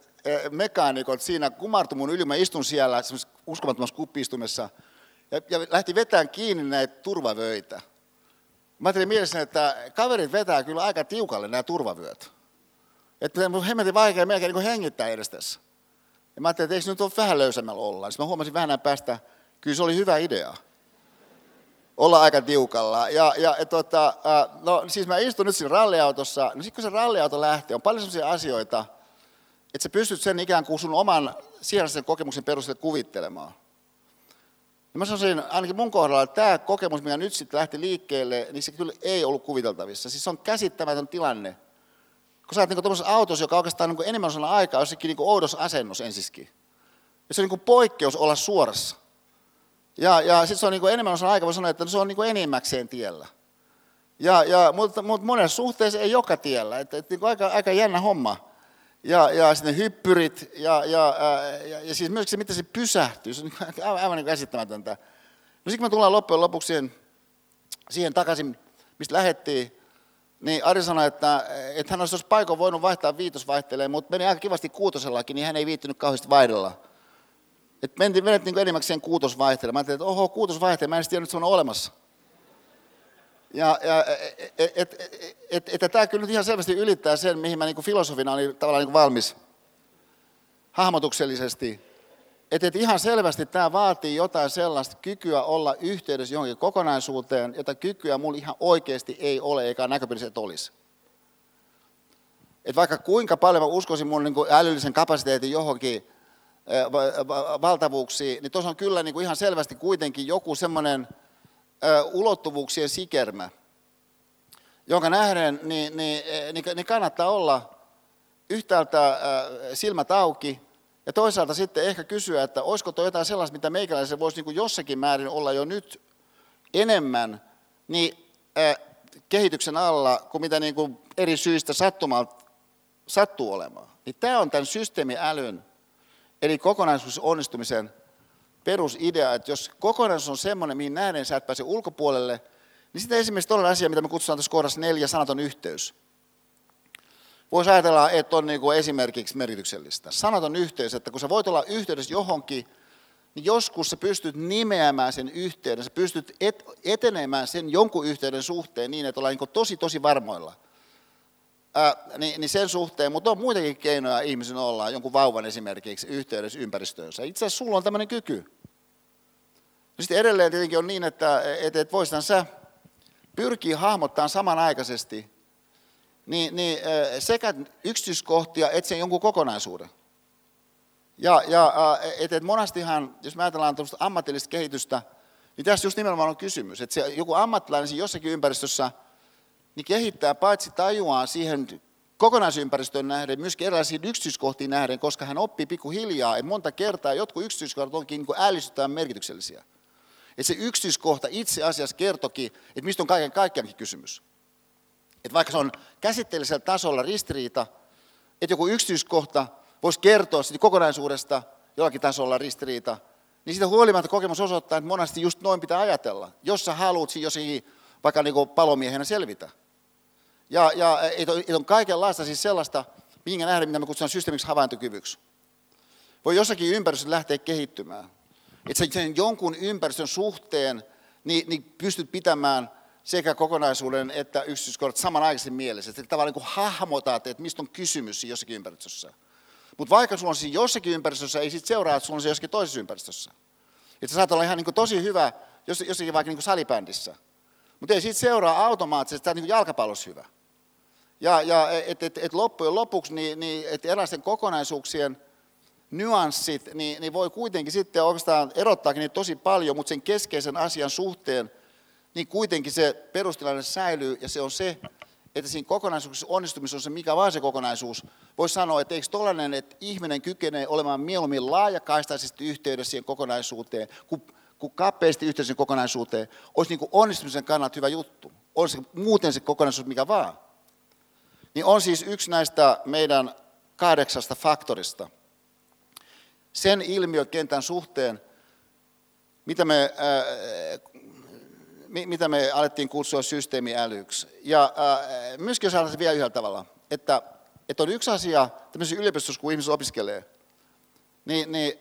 mekaanikot siinä kumartu mun yli, mä istun siellä uskomattomassa kuppiistumessa ja, ja lähti vetämään kiinni näitä turvavöitä. Mä ajattelin mielessäni, että kaverit vetää kyllä aika tiukalle nämä turvavyöt. Että mun hemmetin vaikea melkein niin hengittää edes tässä. Ja mä ajattelin, että eikö nyt ole vähän löysämällä olla. Sitten mä huomasin vähän päästä Kyllä se oli hyvä idea. Olla aika tiukalla. Ja, ja tota, no siis mä istun nyt siinä ralliautossa. No sitten kun se ralliauto lähtee, on paljon sellaisia asioita, että sä pystyt sen ikään kuin sun oman sisäisen kokemuksen perusteella kuvittelemaan. Ja mä sanoisin ainakin mun kohdalla, että tämä kokemus, mikä nyt sitten lähti liikkeelle, niin se kyllä ei ollut kuviteltavissa. Siis se on käsittämätön tilanne. Kun sä oot niin tuollaisessa autossa, joka oikeastaan niin enemmän osana aikaa, jossakin niin oudossa asennus ensiskin. Ja se on niin poikkeus olla suorassa. Ja, ja sitten se on niin enemmän osana aikaa, voi sanoa, että se on niin enimmäkseen tiellä. Ja, ja, mutta, mutta monessa suhteessa ei joka tiellä. Että, että niin aika, aika jännä homma ja, ja sitten hyppyrit ja, ja, ja, ja siis myöskin se, miten se pysähtyy, se on aivan, aivan niin käsittämätöntä. No sitten kun me tullaan loppujen lopuksi siihen, siihen takaisin, mistä lähettiin, niin Ari sanoi, että, että hän olisi paikoin voinut vaihtaa viitosvaihteleen, mutta meni aika kivasti kuutosellakin, niin hän ei viittynyt kauheasti vaihdella. Että mentiin, menettiin niin enimmäkseen kuutosvaihtelemaan. Mä ajattelin, että oho, kuutosvaihtele, mä en tiedä, että se on olemassa. Ja, ja et, et, et, et, että tämä kyllä nyt ihan selvästi ylittää sen, mihin mä niin filosofina olin tavallaan niin valmis hahmotuksellisesti. Että et ihan selvästi tämä vaatii jotain sellaista kykyä olla yhteydessä johonkin kokonaisuuteen, jota kykyä mulla ihan oikeasti ei ole, eikä näköpiirissä että olisi. Et vaikka kuinka paljon mä uskoisin mun niin älyllisen kapasiteetin johonkin valtavuuksiin, niin tuossa on kyllä niin ihan selvästi kuitenkin joku semmoinen – ulottuvuuksien sikermä, jonka nähden niin, niin, niin, niin kannattaa olla yhtäältä silmät auki ja toisaalta sitten ehkä kysyä, että olisiko tuo jotain sellaista, mitä meikäläisen voisi niin kuin jossakin määrin olla jo nyt enemmän niin, kehityksen alla kuin mitä niin kuin eri syistä sattumalta sattuu olemaan. Niin tämä on tämän systeemiälyn, eli kokonaisuus onnistumisen perusidea, että jos kokonaisuus on semmoinen, mihin nähden sä et pääse ulkopuolelle, niin sitten esimerkiksi toinen asia, mitä me kutsutaan tässä kohdassa neljä, sanaton yhteys. Voisi ajatella, että on niin esimerkiksi merkityksellistä. Sanaton yhteys, että kun sä voit olla yhteydessä johonkin, niin joskus sä pystyt nimeämään sen yhteyden, sä pystyt et, etenemään sen jonkun yhteyden suhteen niin, että ollaan niin tosi tosi varmoilla. Niin, niin sen suhteen, mutta on muitakin keinoja ihmisen olla, jonkun vauvan esimerkiksi yhteydessä ympäristöönsä. Itse asiassa sulla on tämmöinen kyky. Sitten edelleen tietenkin on niin, että et, et voisitan sä pyrkii hahmottamaan samanaikaisesti niin, niin sekä yksityiskohtia että sen jonkun kokonaisuuden. Ja, ja et, et monastihan, jos me ajatellaan ammatillista kehitystä, niin tässä just nimenomaan on kysymys, että se, joku ammattilainen jossakin ympäristössä niin kehittää paitsi tajuaan siihen kokonaisympäristöön nähden, myöskin erilaisiin yksityiskohtiin nähden, koska hän oppii pikkuhiljaa, että monta kertaa jotkut yksityiskohdat onkin niin ällistytään merkityksellisiä. Että se yksityiskohta itse asiassa kertokin, että mistä on kaiken kaikkiaankin kysymys. Että vaikka se on käsitteellisellä tasolla ristiriita, että joku yksityiskohta voisi kertoa siitä kokonaisuudesta jollakin tasolla ristiriita, niin siitä huolimatta kokemus osoittaa, että monesti just noin pitää ajatella, jos sä haluat jossakin vaikka niin palomiehenä selvitä. Ja, ja että on, on kaikenlaista siis sellaista, minkä nähdään, mitä me kutsutaan systeemiksi havaintokyvyksi. Voi jossakin ympäristössä lähteä kehittymään. Että sen jonkun ympäristön suhteen niin, niin pystyt pitämään sekä kokonaisuuden että yksityiskohdat samanaikaisesti mielessä. Että tavallaan niin hahmotat, että mistä on kysymys jossakin ympäristössä. Mutta vaikka sulla on siinä jossakin ympäristössä, ei sitten seuraa, että sulla on se jossakin toisessa ympäristössä. Että sä saat olla ihan niin tosi hyvä jossakin vaikka niin salibändissä. Mutta ei siitä seuraa automaattisesti, että niin jalkapallossa hyvä. Ja, ja että et, et loppujen lopuksi niin, niin, että erilaisten kokonaisuuksien nyanssit, niin, niin voi kuitenkin sitten oikeastaan erottaakin niitä tosi paljon, mutta sen keskeisen asian suhteen, niin kuitenkin se perustilanne säilyy, ja se on se, että siinä kokonaisuudessa onnistumisessa on se mikä vaan se kokonaisuus. Voisi sanoa, että eikö tollainen, että ihminen kykenee olemaan mieluummin laajakaistaisesti yhteydessä siihen kokonaisuuteen, kuin, kuin kapeasti yhteydessä kokonaisuuteen, olisi niin kuin onnistumisen kannalta hyvä juttu. Se muuten se kokonaisuus mikä vaan. Niin on siis yksi näistä meidän kahdeksasta faktorista – sen ilmiökentän suhteen, mitä me, ää, mitä me alettiin kutsua systeemiälyksi. Ja ää, myöskin jos vielä yhdellä tavalla, että, että on yksi asia tämmöisessä yliopistossa, kun ihmiset opiskelee, niin, niin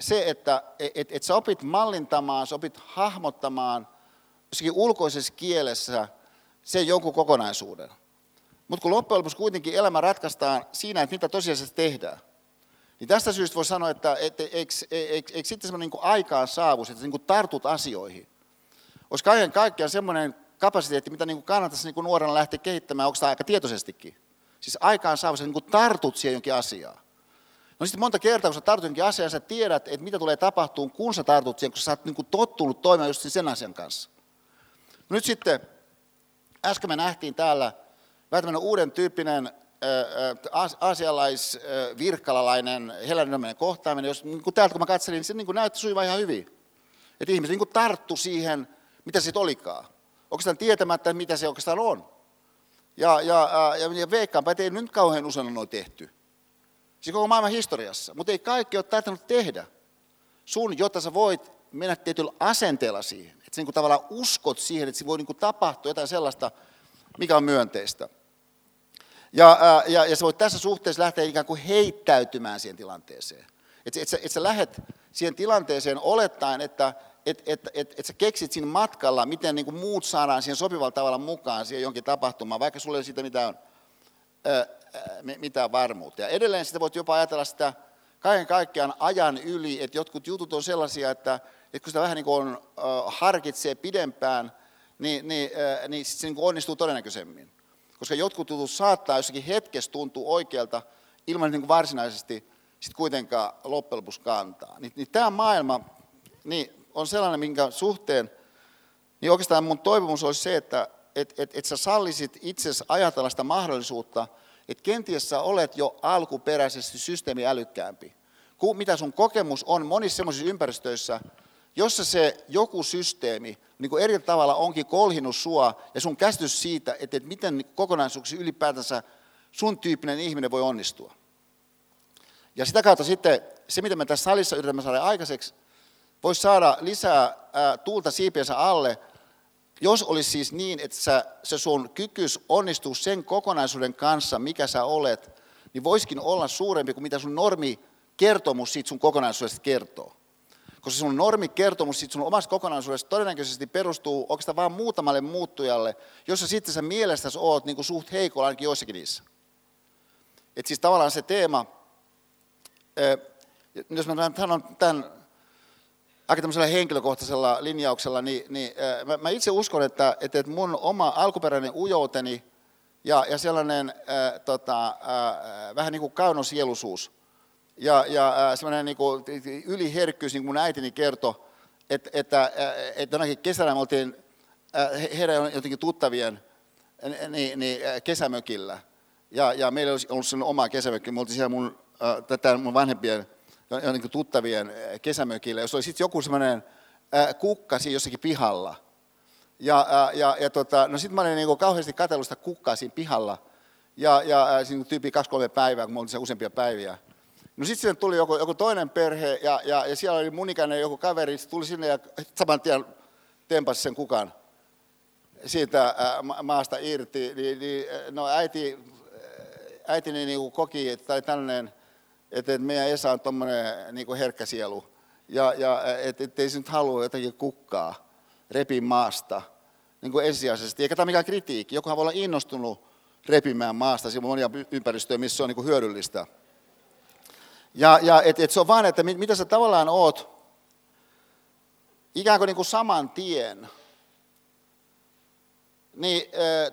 se, että et, et sä opit mallintamaan, sä opit hahmottamaan jossakin ulkoisessa kielessä sen jonkun kokonaisuuden. Mutta kun loppujen lopuksi kuitenkin elämä ratkaistaan siinä, että mitä tosiasiassa tehdään, Niin tästä syystä voi sanoa, että et, eikö, eikö, eikö sitten semmoinen niin aikaan saavus, että niin tartut asioihin. Olisi kaiken kaikkiaan semmoinen kapasiteetti, mitä niin kannattaisi niin nuorena lähteä kehittämään, onko tämä aika tietoisestikin. Siis aikaan saavus, että niin tartut siihen jonkin asiaan. No sitten monta kertaa, kun sä tartut jonkin asiaan, sä tiedät, että mitä tulee tapahtumaan, kun sä tartut siihen, kun sä oot niin tottunut toimimaan just sen asian kanssa. No nyt sitten, äsken me nähtiin täällä vähän tämmöinen uuden tyyppinen aasialais, virkkalalainen, helänominen kohtaaminen, jos niin kuin täältä kun mä katselin, niin se niin kuin näytti suiva ihan hyvin. Että ihmiset niin kuin tarttu siihen, mitä se olikaan. Oikeastaan tietämättä, mitä se oikeastaan on. Ja, ja, ja, ja veikkaanpa, että ei nyt kauhean usein noin tehty. Siis koko maailman historiassa. Mutta ei kaikki ole taitanut tehdä sun, jotta sä voit mennä tietyllä asenteella siihen. Että sä niin tavallaan uskot siihen, että se voi niin tapahtua jotain sellaista, mikä on myönteistä. Ja, ja, ja sä voit tässä suhteessa lähteä ikään kuin heittäytymään siihen tilanteeseen. Että et, sä, et sä lähet siihen tilanteeseen olettaen, että et, et, et, et sä keksit siinä matkalla, miten niin kuin muut saadaan siihen sopivalla tavalla mukaan siihen jonkin tapahtumaan, vaikka sulla ei ole siitä mitään, ää, mitään varmuutta. Ja edelleen sitä voit jopa ajatella sitä kaiken kaikkiaan ajan yli, että jotkut jutut on sellaisia, että, että kun sitä vähän niin kuin on, harkitsee pidempään, niin, niin, niin se niin onnistuu todennäköisemmin. Koska jotkut jutut saattaa jossakin hetkessä tuntua oikealta ilman niin kuin varsinaisesti sit kuitenkaan loppujen lopuksi kantaa. Niin, niin tämä maailma niin on sellainen, minkä suhteen, niin oikeastaan mun toivomus olisi se, että et, et, et sä sallisit itsesi ajatella sitä mahdollisuutta, että kenties sä olet jo alkuperäisesti systeemi älykkäämpi. Mitä sun kokemus on monissa sellaisissa ympäristöissä, jossa se joku systeemi niin kuin eri tavalla onkin kolhinut sua ja sun käsitys siitä, että, että miten kokonaisuuksia ylipäätänsä sun tyyppinen ihminen voi onnistua. Ja sitä kautta sitten se, mitä me tässä salissa yritämme saada aikaiseksi, voisi saada lisää ää, tuulta siipiensä alle, jos olisi siis niin, että sä, se sun kykys onnistuu sen kokonaisuuden kanssa, mikä sä olet, niin voisikin olla suurempi kuin mitä sun normi kertomus siitä sun kokonaisuudesta kertoo. Koska sun normikertomus siitä sun omasta kokonaisuudesta todennäköisesti perustuu oikeastaan vain muutamalle muuttujalle, jossa sitten sä mielestäsi oot niin kuin suht heikolla ainakin joissakin niissä. Et siis tavallaan se teema, jos mä sanon tämän aika tämmöisellä henkilökohtaisella linjauksella, niin, niin mä, mä itse uskon, että, että mun oma alkuperäinen ujouteni ja, ja sellainen ää, tota, ää, vähän niin kuin kaunosieluisuus ja, ja äh, semmoinen niin kuin yliherkkyys, niin kuin mun äitini kertoi, että, että, äh, että jonakin kesänä me oltiin äh, heidän jotenkin tuttavien niin, niin, kesämökillä. Ja, ja meillä olisi ollut sellainen oma kesämökki. Me oltiin siellä mun, tätä mun vanhempien jotenkin tuttavien kesämökillä, jos oli sitten joku semmoinen kukka siinä jossakin pihalla. Ja, ja, ja tota, no sitten mä olin niin kauheasti katsellut sitä kukkaa siinä pihalla. Ja, ja siinä tyyppi kaksi-kolme päivää, kun me oltiin siellä useampia päiviä. No sitten sinne tuli joku, joku toinen perhe ja, ja, ja siellä oli mun ikäinen joku kaveri, se tuli sinne ja saman tien tempasi sen kukan siitä maasta irti. Niin, niin, no äiti, äitini niin koki, että tällainen, että meidän Esa on tuommoinen niin kuin herkkä sielu. Ja, ja että et ei se nyt halua jotenkin kukkaa repin maasta niin kuin ensisijaisesti. Eikä tämä mikään kritiikki. Jokuhan voi olla innostunut repimään maasta. Siinä on monia ympäristöjä, missä se on niin hyödyllistä. Ja, ja et, et se on vaan, että mit, mitä sä tavallaan oot ikään kuin, niin kuin saman tien. Niin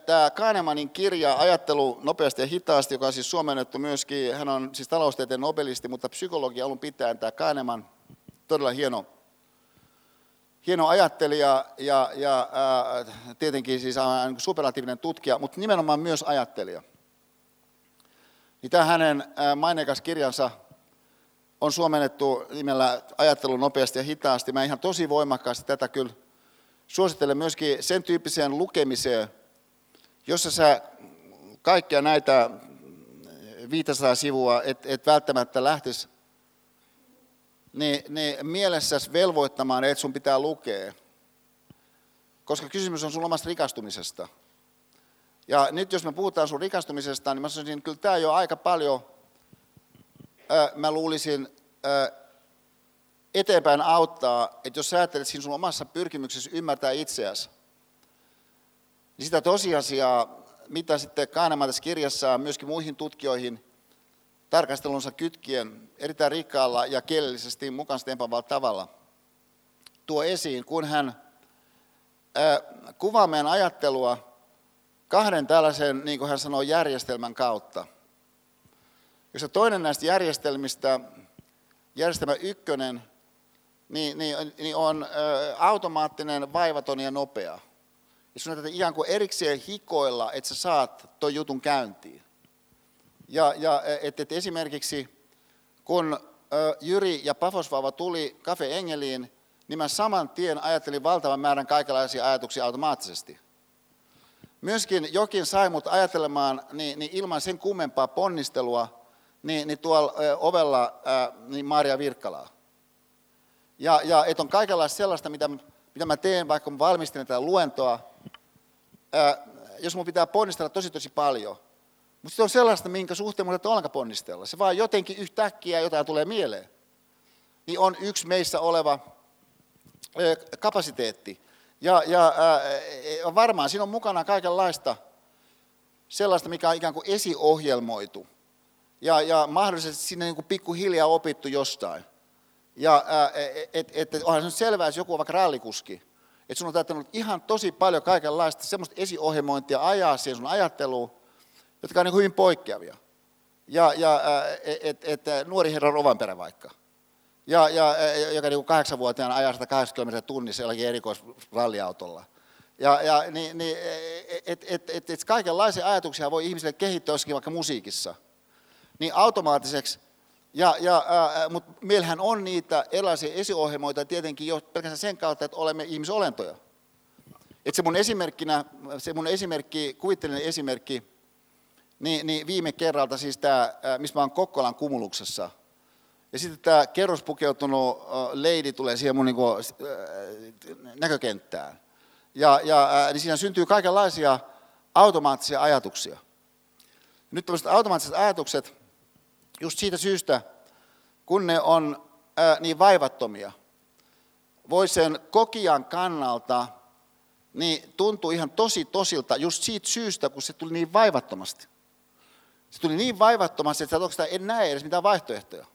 tämä Kahnemanin kirja Ajattelu nopeasti ja hitaasti, joka on siis suomennettu myöskin, hän on siis taloustieteen nobelisti, mutta psykologi alun pitäen tämä Kahneman, todella hieno, hieno ajattelija ja, ja ää, tietenkin siis superlatiivinen tutkija, mutta nimenomaan myös ajattelija. Niin tämä hänen maineikas kirjansa on suomennettu nimellä Ajattelu nopeasti ja hitaasti. Mä ihan tosi voimakkaasti tätä kyllä suosittelen myöskin sen tyyppiseen lukemiseen, jossa sä kaikkia näitä 500 sivua et, et välttämättä lähtisi niin, niin mielessäsi velvoittamaan, että sun pitää lukea. Koska kysymys on sun omasta rikastumisesta. Ja nyt jos me puhutaan sun rikastumisesta, niin mä sanoisin, että kyllä tämä jo aika paljon mä luulisin eteenpäin auttaa, että jos sä ajattelet siinä sun omassa pyrkimyksessä ymmärtää itseäsi, niin sitä tosiasiaa, mitä sitten Kahneman tässä kirjassa myöskin muihin tutkijoihin tarkastelunsa kytkien erittäin rikkaalla ja kielellisesti mukaan tempaavalla tavalla tuo esiin, kun hän kuvaa meidän ajattelua kahden tällaisen, niin kuin hän sanoo, järjestelmän kautta. Jossa toinen näistä järjestelmistä, järjestelmä ykkönen, niin, niin, niin on ä, automaattinen, vaivaton ja nopea. Ja sun täytyy ikään kuin erikseen hikoilla, että sä saat tuon jutun käyntiin. Ja, ja et, et esimerkiksi kun ä, Jyri ja Pafosvauva tuli Cafe Engeliin, niin mä saman tien ajattelin valtavan määrän kaikenlaisia ajatuksia automaattisesti. Myöskin jokin sai mut ajattelemaan niin, niin ilman sen kummempaa ponnistelua, niin, niin tuolla ö, ovella ää, niin Maria Virkkalaa. Ja, ja että on kaikenlaista sellaista, mitä, mitä mä teen, vaikka mä valmistelen tätä luentoa, ää, jos mun pitää ponnistella tosi tosi paljon. Mutta se on sellaista, minkä suhteen mun ollenkaan ponnistella. Se vaan jotenkin yhtäkkiä jotain tulee mieleen. Niin on yksi meissä oleva kapasiteetti. Ja, ja ää, varmaan siinä on mukana kaikenlaista sellaista, mikä on ikään kuin esiohjelmoitu. Ja, ja mahdollisesti sinne niin kuin pikkuhiljaa opittu jostain. Ja et, et, et, onhan se selvää, jos joku on vaikka rallikuski, että sun on täyttänyt ihan tosi paljon kaikenlaista semmoista esiohjelmointia ajaa siihen sun ajatteluun, jotka on niin hyvin poikkeavia. Ja, ja että et, et, nuori herra Rovanperä vaikka – ja, ja, joka niin kahdeksanvuotiaana ajaa 180 kilometriä tunnissa jollakin erikoisralliautolla. Ja, ja niin, niin, et, et, et, et kaikenlaisia ajatuksia voi ihmisille kehittää jossakin vaikka musiikissa. Niin automaattiseksi, ja, ja, mutta meillähän on niitä erilaisia esiohjelmoita tietenkin jo pelkästään sen kautta, että olemme ihmisolentoja. Et se mun esimerkkinä, se mun esimerkki, kuvitteellinen esimerkki, niin, niin viime kerralta siis tämä, missä mä oon Kokkolan kumuluksessa – ja sitten tämä kerrospukeutunut leidi tulee siihen mun niin kuin, näkökenttään. Ja, ja niin siinä syntyy kaikenlaisia automaattisia ajatuksia. Nyt tämmöiset automaattiset ajatukset, just siitä syystä, kun ne on ää, niin vaivattomia, voi sen kokijan kannalta niin tuntuu ihan tosi tosilta just siitä syystä, kun se tuli niin vaivattomasti. Se tuli niin vaivattomasti, että sä en näe edes mitään vaihtoehtoja.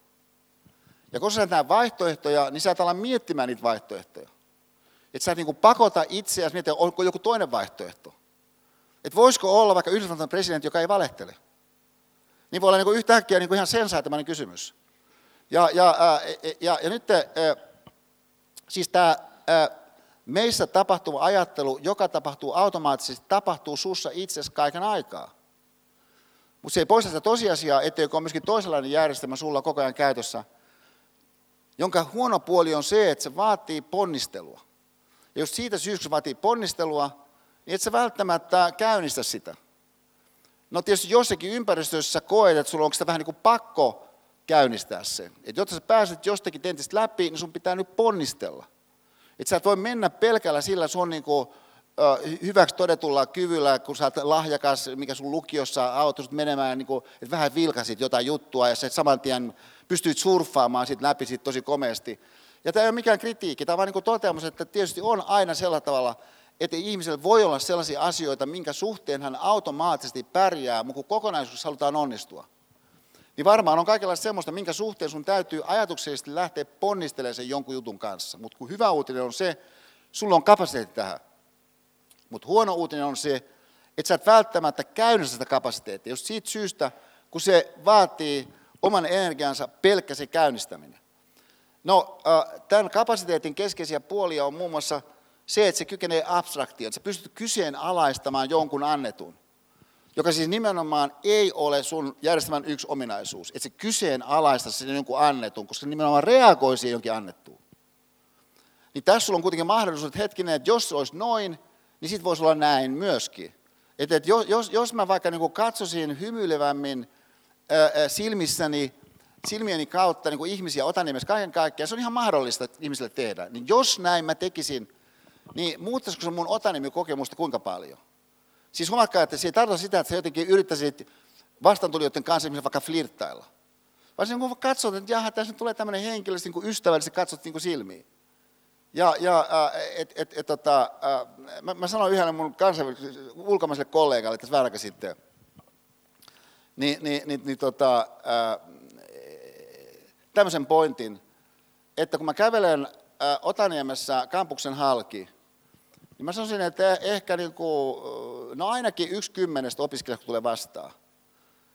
Ja kun sä näet vaihtoehtoja, niin sä et ala miettimään niitä vaihtoehtoja. Että sä et niin pakota itseäsi miettiä, onko joku toinen vaihtoehto. Että voisiko olla vaikka Yhdysvaltain presidentti, joka ei valehtele. Niin voi olla niin yhtäkkiä niin ihan sensaatiomainen kysymys. Ja, ja, ää, ja, ja nyt ää, siis tämä meissä tapahtuva ajattelu, joka tapahtuu automaattisesti, tapahtuu sussa itsesi kaiken aikaa. Mutta se ei poista sitä tosiasiaa, etteikö ole myöskin toisenlainen järjestelmä sulla koko ajan käytössä – jonka huono puoli on se, että se vaatii ponnistelua. Ja jos siitä syystä vaatii ponnistelua, niin et sä välttämättä käynnistä sitä. No tietysti jossakin ympäristössä koet, että sulla onko sitä vähän niin kuin pakko käynnistää se. Että jotta sä pääset jostakin tentistä läpi, niin sun pitää nyt ponnistella. Että sä et voi mennä pelkällä sillä sun niin kuin, hyväksi todetulla kyvyllä, kun sä oot lahjakas, mikä sun lukiossa autot menemään, niin kuin, että vähän vilkasit jotain juttua ja sä saman tien pystyit surffaamaan sit läpi sit tosi komeasti. Ja tämä ei ole mikään kritiikki, tämä on vain niin toteamus, että tietysti on aina sellä tavalla, että ihmisellä voi olla sellaisia asioita, minkä suhteen hän automaattisesti pärjää, mutta kun kokonaisuus halutaan onnistua. Niin varmaan on kaikenlaista semmoista, minkä suhteen sun täytyy ajatuksellisesti lähteä ponnistelemaan sen jonkun jutun kanssa. Mutta kun hyvä uutinen on se, sulla on kapasiteetti tähän. Mutta huono uutinen on se, että sä et välttämättä käynnistä sitä kapasiteettia, jos siitä syystä, kun se vaatii oman energiansa pelkkä se käynnistäminen. No, tämän kapasiteetin keskeisiä puolia on muun muassa se, että se kykenee abstraktioon, että sä pystyt kyseenalaistamaan jonkun annetun, joka siis nimenomaan ei ole sun järjestelmän yksi ominaisuus, että se kyseenalaista sen jonkun annetun, koska se nimenomaan reagoi siihen jonkin annettuun. Niin tässä sulla on kuitenkin mahdollisuus, että hetkinen, että jos se olisi noin, niin sitten voisi olla näin myöskin. Että, että jos, jos mä vaikka niin katsoisin hymyilevämmin silmissäni, silmieni kautta niin ihmisiä otan nimessä kaiken kaikkiaan. Se on ihan mahdollista ihmisille tehdä. Niin jos näin mä tekisin, niin muuttaisiko se mun kokemusta kuinka paljon? Siis huomatkaa, että se ei tarkoita sitä, että sä jotenkin yrittäisit vastantulijoiden kanssa vaikka flirttailla. Se kun katsot, että jaha, tässä tulee tämmöinen henkilö, niin kuin ystävällisesti katsot niin kuin silmiin. Ja, ja et, et, et, tota, mä, mä sanoin yhdelle mun kansainväliselle ulkomaiselle kollegalle tässä vähän sitten, niin, niin, niin, niin tota, ää, tämmöisen pointin, että kun mä kävelen ää, Otaniemessä kampuksen halki, niin mä sanoisin, että ehkä niin kuin, no ainakin yksi kymmenestä opiskelijasta tulee vastaan.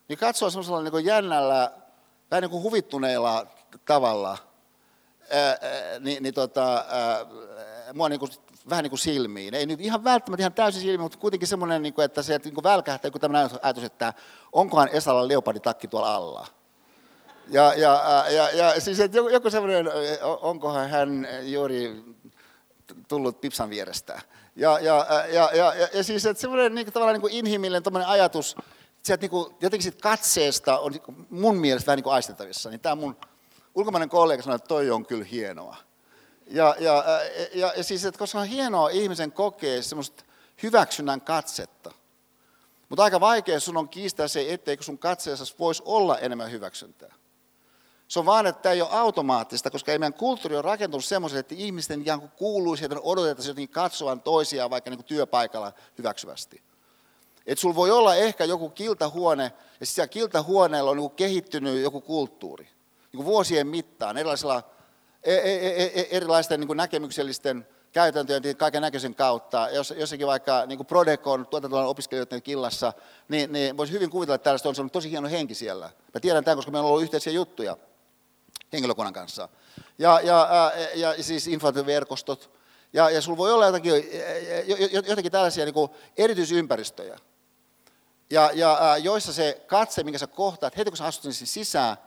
Niin katsoo semmoisella niin kuin jännällä, vähän niin kuin huvittuneella tavalla, ää, niin, niin tota, ää, mua niin kuin, vähän niin kuin silmiin. Ei nyt ihan välttämättä ihan täysin silmiin, mutta kuitenkin semmoinen, niin kuin, että se niin kuin välkähtää joku tämmöinen ajatus, että onkohan Esalla leoparditakki tuolla alla. Ja, ja, ja, ja siis että joku, joku semmoinen, onkohan hän juuri tullut Pipsan vierestä. Ja, ja, ja, ja, ja, ja siis että semmoinen niin kuin, tavallaan niin kuin inhimillinen ajatus, sieltä niin kuin, jotenkin siitä katseesta on niin mun mielestä vähän niin kuin aistettavissa. Niin tämä mun ulkomainen kollega sanoi, että toi on kyllä hienoa. Ja, ja, ja, ja siis, että koska on hienoa ihmisen kokee semmoista hyväksynnän katsetta. Mutta aika vaikea sun on kiistää se, etteikö sun katseessa voisi olla enemmän hyväksyntää. Se on vaan, että tämä ei ole automaattista, koska ei meidän kulttuuri on rakentunut semmoisen, että ihmisten ikään kuin kuuluisi, että odotetaan jotenkin katsovan toisiaan vaikka niin kuin työpaikalla hyväksyvästi. Että sulla voi olla ehkä joku kiltahuone, ja siellä kiltahuoneella on niin kuin kehittynyt joku kulttuuri. Niin kuin vuosien mittaan, erilaisilla, e, e, e, erilaisten niin kuin näkemyksellisten käytäntöjen kaiken näköisen kautta. Jos, jossakin vaikka niin kuin Prodecon tuotantolan opiskelijoiden killassa, niin, niin voisi hyvin kuvitella, että tällaista on tosi hieno henki siellä. Mä tiedän tämän, koska meillä on ollut yhteisiä juttuja henkilökunnan kanssa. Ja, ja, ja, ja siis informaatioverkostot. Ja, ja sulla voi olla jotakin, jotakin tällaisia niin erityisympäristöjä, ja, ja joissa se katse, minkä sä kohtaat heti kun sä astut sinne sisään,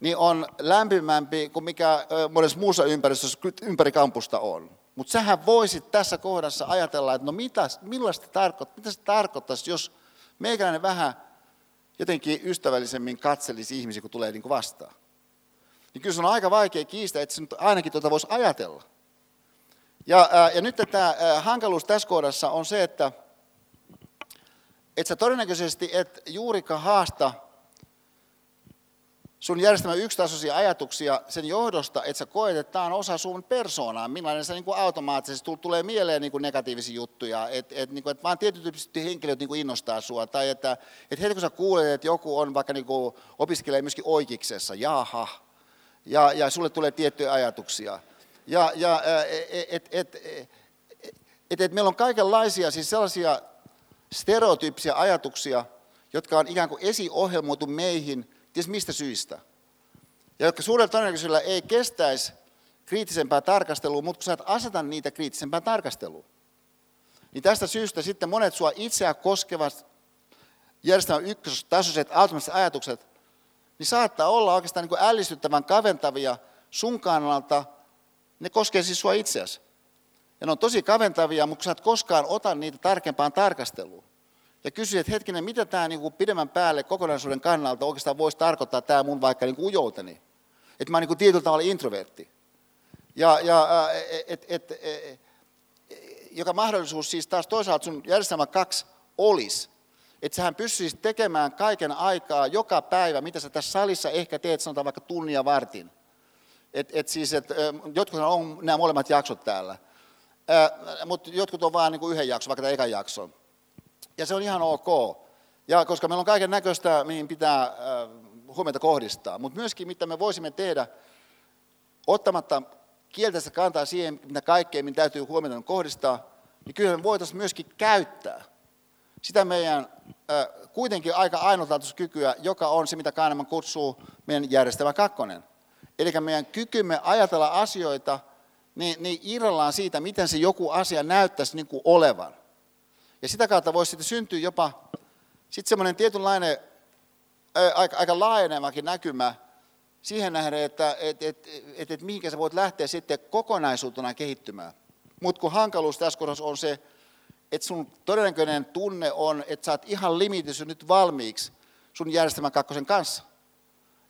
niin on lämpimämpi kuin mikä monessa muussa ympäristössä ympäri kampusta on. Mutta sähän voisit tässä kohdassa ajatella, että no mitä, millaista tarkoittaa, mitä se tarkoittaisi, jos meikäläinen vähän jotenkin ystävällisemmin katselisi ihmisiä, kun tulee niin kuin vastaan niin kyllä se on aika vaikea kiistää, että se nyt ainakin tuota voisi ajatella. Ja, ja nyt tämä hankaluus tässä kohdassa on se, että et sä todennäköisesti et juurikaan haasta sun järjestelmän yksitasoisia ajatuksia sen johdosta, että sä koet, että tämä on osa sun persoonaa, millainen se niin kuin automaattisesti tulee mieleen niin kuin negatiivisia juttuja, että et, niin kuin, et vaan tietytyyppiset henkilöt niin kuin innostaa sua, tai että et heti kun sä kuulet, että joku on vaikka niin kuin, opiskelee myöskin oikeiksessa, jaha, ja, ja sulle tulee tiettyjä ajatuksia. Ja, ja et, et, et, et, et meillä on kaikenlaisia siis sellaisia stereotyyppisiä ajatuksia, jotka on ikään kuin esiohjelmoitu meihin, ties mistä syistä. Ja jotka suurella todennäköisyydellä ei kestäisi kriittisempää tarkastelua, mutta kun sä et aseta niitä kriittisempään tarkasteluun. Niin tästä syystä sitten monet sua itseä koskevat järjestelmän ykköstasoiset automaattiset ajatukset niin saattaa olla oikeastaan niin kuin ällistyttävän kaventavia sun kannalta, ne koskee siis sua itseäsi. Ja ne on tosi kaventavia, mutta sä et koskaan ota niitä tarkempaan tarkasteluun. Ja kysy, että hetkinen, mitä tämä niin kuin pidemmän päälle kokonaisuuden kannalta oikeastaan voisi tarkoittaa tämä mun vaikka niin kuin ujouteni. Että mä oon niin kuin tietyllä tavalla introvertti. Ja, ja et, et, et, et, joka mahdollisuus siis taas toisaalta sun järjestelmä kaksi olisi, että sähän pystyisit tekemään kaiken aikaa, joka päivä, mitä sä tässä salissa ehkä teet, sanotaan vaikka tunnia vartin. Et, et siis, et, jotkut on nämä molemmat jaksot täällä, mutta jotkut on vain niin yhden jakson, vaikka tämä ekan jakson. Ja se on ihan ok. Ja koska meillä on kaiken näköistä, mihin pitää äh, huomiota kohdistaa, mutta myöskin mitä me voisimme tehdä, ottamatta kielteistä kantaa siihen, mitä kaikkea, mitä täytyy huomiota kohdistaa, niin kyllä me voitaisiin myöskin käyttää sitä meidän kuitenkin aika ainutlaatuista kykyä, joka on se, mitä Kahneman kutsuu meidän järjestelmä kakkonen. Eli meidän kykymme ajatella asioita niin, niin irrallaan siitä, miten se joku asia näyttäisi niin kuin olevan. Ja sitä kautta voisi sitten syntyä jopa sitten semmoinen tietynlainen aika, aika laajenevakin näkymä siihen nähden, että et, et, et, et mihinkä sä voit lähteä sitten kokonaisuutena kehittymään. Mutta kun hankaluus tässä kohdassa on se, että sun todennäköinen tunne on, että sä oot ihan limitys nyt valmiiksi sun järjestelmän kakkosen kanssa.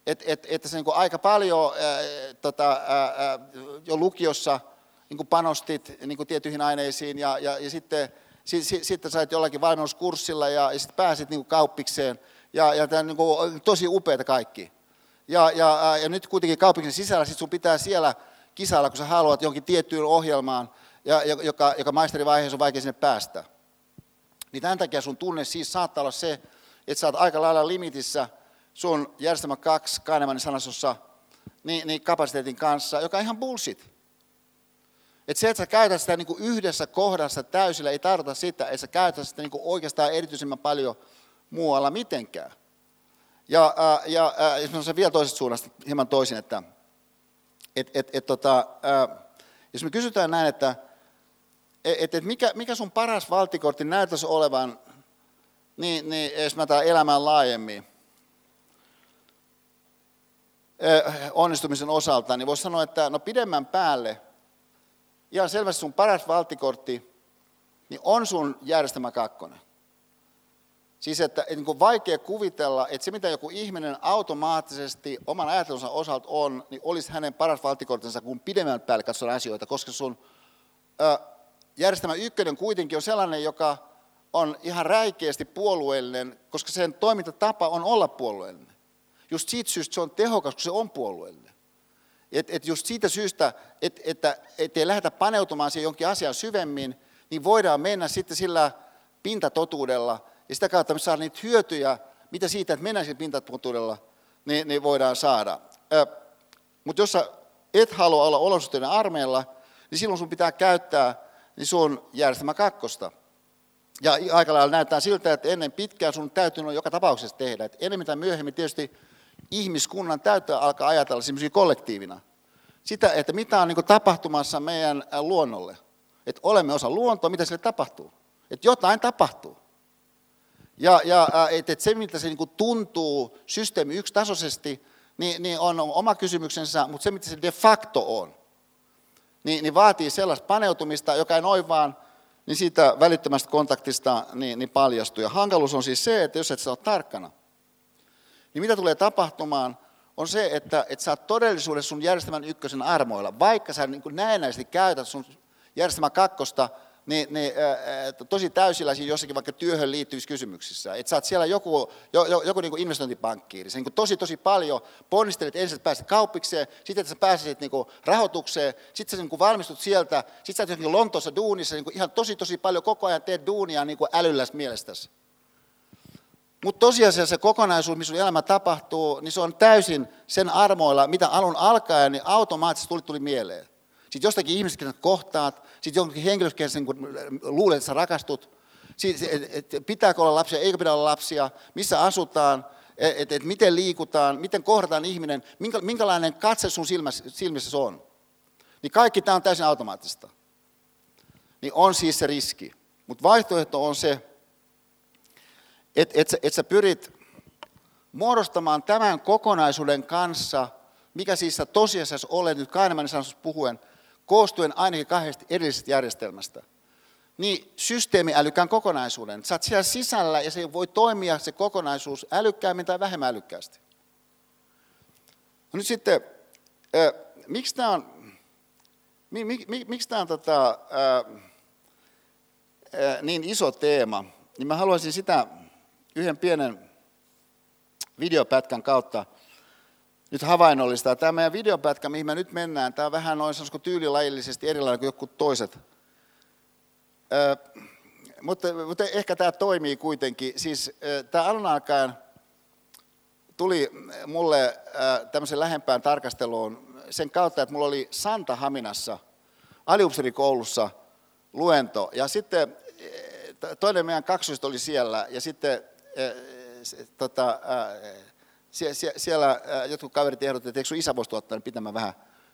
Että et, et se niin aika paljon ää, tota, ää, jo lukiossa niin panostit niin tiettyihin aineisiin ja, ja, ja sitten sit, sit, sitten sait jollakin valmennuskurssilla ja, ja sitten pääsit niin kauppikseen. Ja, ja tämä on niin tosi upeita kaikki. Ja, ja, ja nyt kuitenkin kauppiksen sisällä sit sun pitää siellä kisailla, kun sä haluat jonkin tiettyyn ohjelmaan – ja, joka, joka maisterivaiheessa on vaikea sinne päästä. Niin tämän takia sun tunne siis saattaa olla se, että sä oot aika lailla limitissä sun järjestelmä 2 Kahnemanin sanasossa niin, niin kapasiteetin kanssa, joka on ihan bullshit. Että se, että sä käytät sitä niin kuin yhdessä kohdassa täysillä, ei tarkoita sitä, että sä käytät sitä niin kuin oikeastaan erityisemmän paljon muualla mitenkään. Ja, ja ää, jos mä sanon vielä toisesta suunnasta hieman toisin, että et, et, et, tota, ää, jos me kysytään näin, että et, et mikä, mikä sun paras valtikortti näyttäisi olevan, niin, niin jos mä tämän elämään laajemmin, onnistumisen osalta, niin voisi sanoa, että no pidemmän päälle, ihan selvästi sun paras valtikortti, niin on sun järjestelmä kakkonen. Siis että, niin vaikea kuvitella, että se mitä joku ihminen automaattisesti oman ajattelunsa osalta on, niin olisi hänen paras valtikortinsa, kun pidemmän päälle katsotaan asioita, koska sun ö, järjestelmä ykkönen kuitenkin on sellainen, joka on ihan räikeästi puolueellinen, koska sen toimintatapa on olla puolueellinen. Just siitä syystä se on tehokas, kun se on puolueellinen. Et, et just siitä syystä, et, että ei lähdetä paneutumaan siihen jonkin asian syvemmin, niin voidaan mennä sitten sillä pintatotuudella, ja sitä kautta me saadaan niitä hyötyjä, mitä siitä, että mennään sillä pintatotuudella, niin, niin voidaan saada. Mutta jos sä et halua olla olosuhteiden armeilla, niin silloin sun pitää käyttää niin sun järjestelmä kakkosta. Ja aika lailla näyttää siltä, että ennen pitkään sun täytyy joka tapauksessa tehdä. Et enemmän tai myöhemmin tietysti ihmiskunnan täytyy alkaa ajatella semmoisia kollektiivina. Sitä, että mitä on niin tapahtumassa meidän luonnolle. Että olemme osa luontoa, mitä sille tapahtuu. Että jotain tapahtuu. Ja, ja että et se, miltä se niin tuntuu systeemi yksitasoisesti, niin, niin on oma kysymyksensä, mutta se, mitä se de facto on, niin, niin vaatii sellaista paneutumista, joka ei noin vaan niin siitä välittömästä kontaktista niin, niin paljastuu. Ja hankaluus on siis se, että jos et sä ole tarkkana, niin mitä tulee tapahtumaan, on se, että, että sä oot todellisuudessa sun järjestelmän ykkösen armoilla, vaikka sä niin näennäisesti käytät sun järjestelmän kakkosta niin, niin, tosi täysillä jossakin vaikka työhön liittyvissä kysymyksissä. Että sä oot siellä joku, jo, jo, joku niin investointipankkiiri. Sä niin tosi tosi paljon ponnistelet ensin, että pääset kauppikseen, sitten että sä pääset niin rahoitukseen, sitten sä niin valmistut sieltä, sitten sä oot niin Lontoossa duunissa, niin ihan tosi tosi paljon koko ajan teet duunia niin älylläs mielestäsi. Mutta tosiasiassa se kokonaisuus, missä sun elämä tapahtuu, niin se on täysin sen armoilla, mitä alun alkaen, niin automaattisesti tuli, tuli mieleen. Sitten jostakin ihmisestä, kohtaat, sitten jonkin henkilöstä, kun luulet, että sä rakastut, sitten, et, et, pitääkö olla lapsia, eikö pidä olla lapsia, missä asutaan, että et, et miten liikutaan, miten kohdataan ihminen, minkä, minkälainen katse sun silmässä, silmissä on. Niin kaikki tämä on täysin automaattista. Niin on siis se riski. Mutta vaihtoehto on se, että et, et sä pyrit muodostamaan tämän kokonaisuuden kanssa, mikä siis sä tosiasiassa olet nyt Kainemanin sanossa puhuen, koostuen ainakin kahdesta erillisestä järjestelmästä, niin systeemiälykään kokonaisuuden. Sä oot siellä sisällä ja se voi toimia se kokonaisuus älykkäämmin tai vähemmän älykkäästi. No nyt sitten, miksi tämä on, mi, mi, mi, miksi tämä on tota, niin iso teema, niin mä haluaisin sitä yhden pienen videopätkän kautta nyt havainnollistaa. Tämä meidän videopätkä, mihin me nyt mennään, tämä on vähän noin sanoisiko tyylilajillisesti erilainen kuin joku toiset. Ö, mutta, mutta ehkä tämä toimii kuitenkin. Siis tämä alun alkaen tuli mulle tämmöisen lähempään tarkasteluun sen kautta, että mulla oli Santa Haminassa aliupserikoulussa luento. Ja sitten toinen meidän kaksoista oli siellä ja sitten tota, sie, sie, siellä jotkut kaverit ehdottivat, että eikö sun isä voisi tuottaa pitämään vähän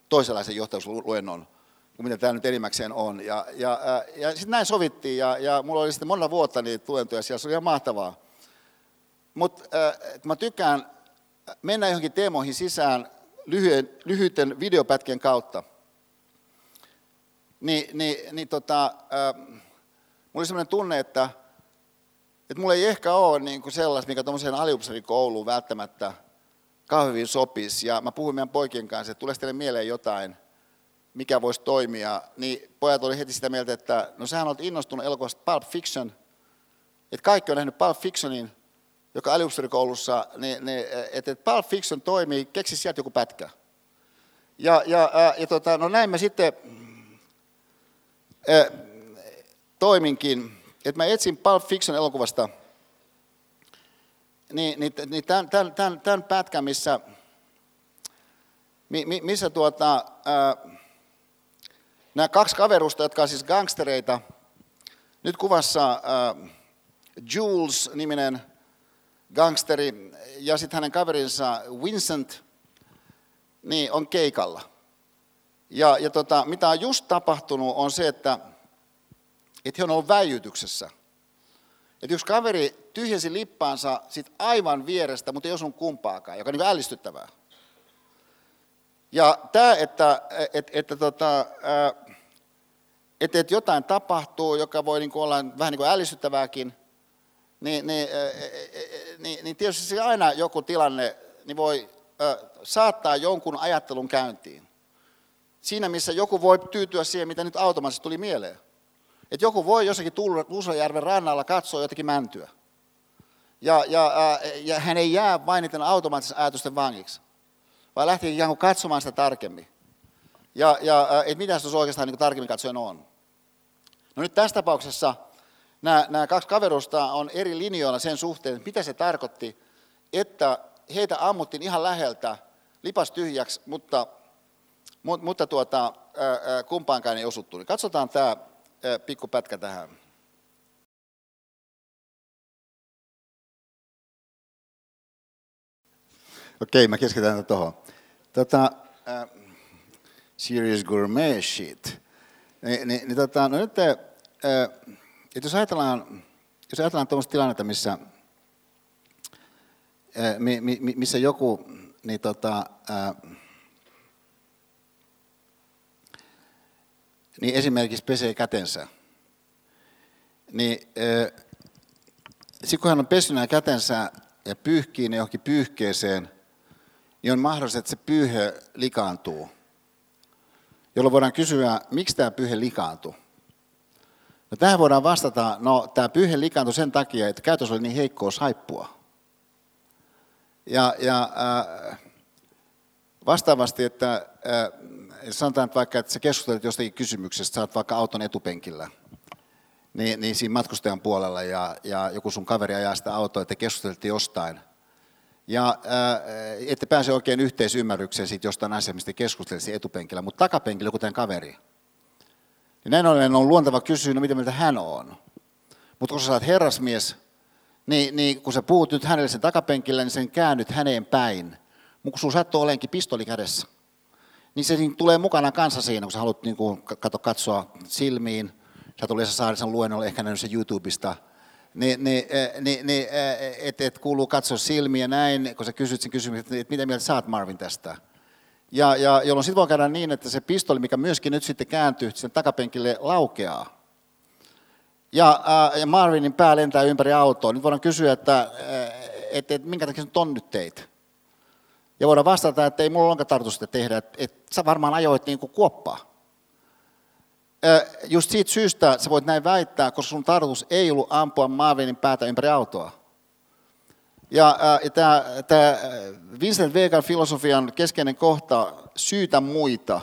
toisenlaisen johtajuusluennon kuin mitä tämä nyt enimmäkseen on. Ja, ja, ja sitten näin sovittiin, ja, ja mulla oli sitten monella vuotta niitä luentoja siellä, se oli ihan mahtavaa. Mutta äh, mä tykkään mennä johonkin teemoihin sisään lyhyen, lyhyiden videopätkien kautta. Ni, niin, niin tota, äh, mulla oli sellainen tunne, että että mulla ei ehkä ole niin kuin sellaista, mikä tuommoiseen aliupseerikouluun välttämättä kahvin sopisi. Ja mä puhuin meidän poikien kanssa, että tulee teille mieleen jotain, mikä voisi toimia. Niin pojat oli heti sitä mieltä, että no sähän olet innostunut elokuvasta Pulp Fiction. Että kaikki on nähnyt Pulp Fictionin, joka aliupseerikoulussa, niin, niin, että, että Pulp Fiction toimii, keksi sieltä joku pätkä. Ja, ja, ja, ja tota, no näin mä sitten ää, toiminkin että mä etsin Pulp Fiction elokuvasta niin, niin, niin tämän, tämän, tämän, tämän pätkän, missä, missä tuota, ää, nämä kaksi kaverusta, jotka on siis gangstereita, nyt kuvassa ää, Jules-niminen gangsteri ja sitten hänen kaverinsa Vincent, niin on keikalla. Ja, ja tota, mitä on just tapahtunut on se, että, että he on ollut väijytyksessä. Että yksi kaveri tyhjensi lippaansa sit aivan vierestä, mutta ei osunut kumpaakaan, joka on niin ällistyttävää. Ja tämä, että, että, että, tota, että, että jotain tapahtuu, joka voi niin kuin olla vähän niin kuin ällistyttävääkin, niin, niin, niin, niin tietysti aina joku tilanne niin voi saattaa jonkun ajattelun käyntiin. Siinä, missä joku voi tyytyä siihen, mitä nyt automaattisesti tuli mieleen. Että joku voi jossakin Tuusajärven rannalla katsoa jotakin mäntyä. Ja, ja, ja hän ei jää vain niiden automaattisen ajatusten vangiksi, vaan lähtee ikään kuin katsomaan sitä tarkemmin. Ja, ja että mitä se oikeastaan niin tarkemmin katsoen on. No nyt tässä tapauksessa nämä, nämä kaksi kaverusta on eri linjoilla sen suhteen, mitä se tarkoitti, että heitä ammuttiin ihan läheltä, lipas tyhjäksi, mutta, mutta tuota, kumpaankaan ei osuttu. Niin katsotaan tämä pikku pätkä tähän. Okei, mä keskitän tuohon. Tota, äh, serious gourmet shit. Ni, ni, ni, tota, no nyt, äh, jos ajatellaan, jos ajatellaan tuommoista tilannetta, missä, äh, mi, mi, missä joku, niin tota, äh, niin esimerkiksi pesee kätensä, niin sitten kun hän on pessyt nämä kätensä ja pyyhkii ne johonkin pyyhkeeseen, niin on mahdollista, että se pyyhe likaantuu. Jolloin voidaan kysyä, miksi tämä pyyhe likaantuu. No tähän voidaan vastata, no tämä pyyhe likaantui sen takia, että käytös oli niin heikkoa saippua. Ja, ja äh, vastaavasti, että äh, sanotaan että vaikka, että sä keskustelet jostakin kysymyksestä, sä oot vaikka auton etupenkillä, niin, niin siinä matkustajan puolella ja, ja joku sun kaveri ajaa sitä autoa, että keskusteltiin jostain – ja äh, ette pääse oikein yhteisymmärrykseen siitä jostain asiasta, mistä keskustelisi etupenkillä, mutta takapenkillä kuten kaveri. Niin näin ollen on luontava kysyä, no mitä mieltä hän on. Mutta kun sä saat herrasmies, niin, niin kun sä puhut nyt hänelle sen takapenkillä, niin sen käännyt häneen päin. Mutta kun sulla sattuu olenkin pistoli kädessä, niin se niin tulee mukana kanssa siinä, kun sä haluat niin kuin, katsoa silmiin. Sä tuli Saarisen luennolle, ehkä nähnyt sen YouTubesta, niin, niin, niin, niin että et kuuluu katsoa silmiä näin, kun sä kysyt sen kysymyksen, että mitä mieltä sä oot Marvin tästä. Ja, ja jolloin sitten voi käydä niin, että se pistoli, mikä myöskin nyt sitten kääntyy sen takapenkille, laukeaa. Ja, ää, ja Marvinin pää lentää ympäri autoa. Nyt voidaan kysyä, että et, et, minkä takia on nyt teit? Ja voidaan vastata, että ei mulla ole tarkoitus sitä tehdä, että et, sä varmaan ajoit niin kuin kuoppaa just siitä syystä sä voit näin väittää, koska sun tarkoitus ei ollut ampua Marvinin päätä ympäri autoa. Ja, ja tämä Vincent Vegan filosofian keskeinen kohta, syytä muita,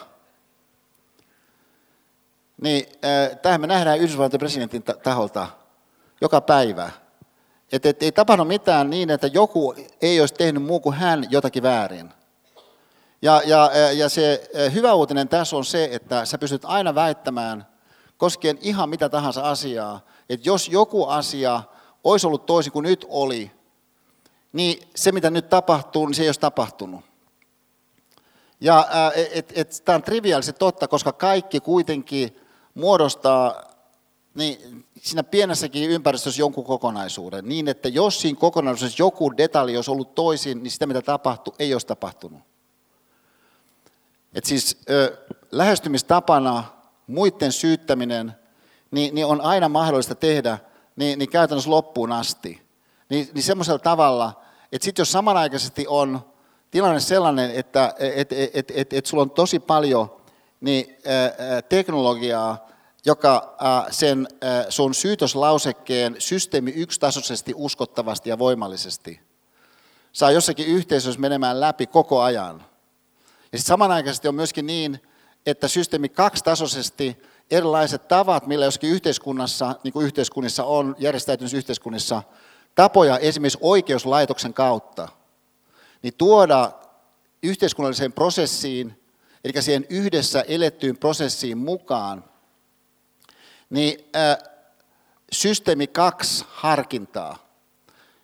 niin tähän me nähdään Yhdysvaltojen presidentin taholta joka päivä. Että et, ei tapahdu mitään niin, että joku ei olisi tehnyt muu kuin hän jotakin väärin. Ja, ja, ja se hyvä uutinen tässä on se, että sä pystyt aina väittämään koskien ihan mitä tahansa asiaa, että jos joku asia olisi ollut toisin kuin nyt oli, niin se mitä nyt tapahtuu, niin se ei olisi tapahtunut. Ja et, et, tämä on triviaalisesti totta, koska kaikki kuitenkin muodostaa niin siinä pienessäkin ympäristössä jonkun kokonaisuuden, niin että jos siinä kokonaisuudessa joku detalji olisi ollut toisin, niin sitä mitä tapahtui, ei olisi tapahtunut. Et siis lähestymistapana muiden syyttäminen niin, niin on aina mahdollista tehdä niin, niin käytännössä loppuun asti. Niin, niin semmoisella tavalla, että sitten jos samanaikaisesti on tilanne sellainen, että et, et, et, et, et sulla on tosi paljon niin, ää, teknologiaa, joka sen sun syytöslausekkeen systeemi yksitasoisesti, uskottavasti ja voimallisesti saa jossakin yhteisössä menemään läpi koko ajan – ja sitten samanaikaisesti on myöskin niin, että systeemi kaksitasoisesti erilaiset tavat, millä joskin yhteiskunnassa, niin kuin yhteiskunnissa on, järjestäytyneessä yhteiskunnissa, tapoja esimerkiksi oikeuslaitoksen kautta, niin tuoda yhteiskunnalliseen prosessiin, eli siihen yhdessä elettyyn prosessiin mukaan, niin ää, systeemi kaksi harkintaa,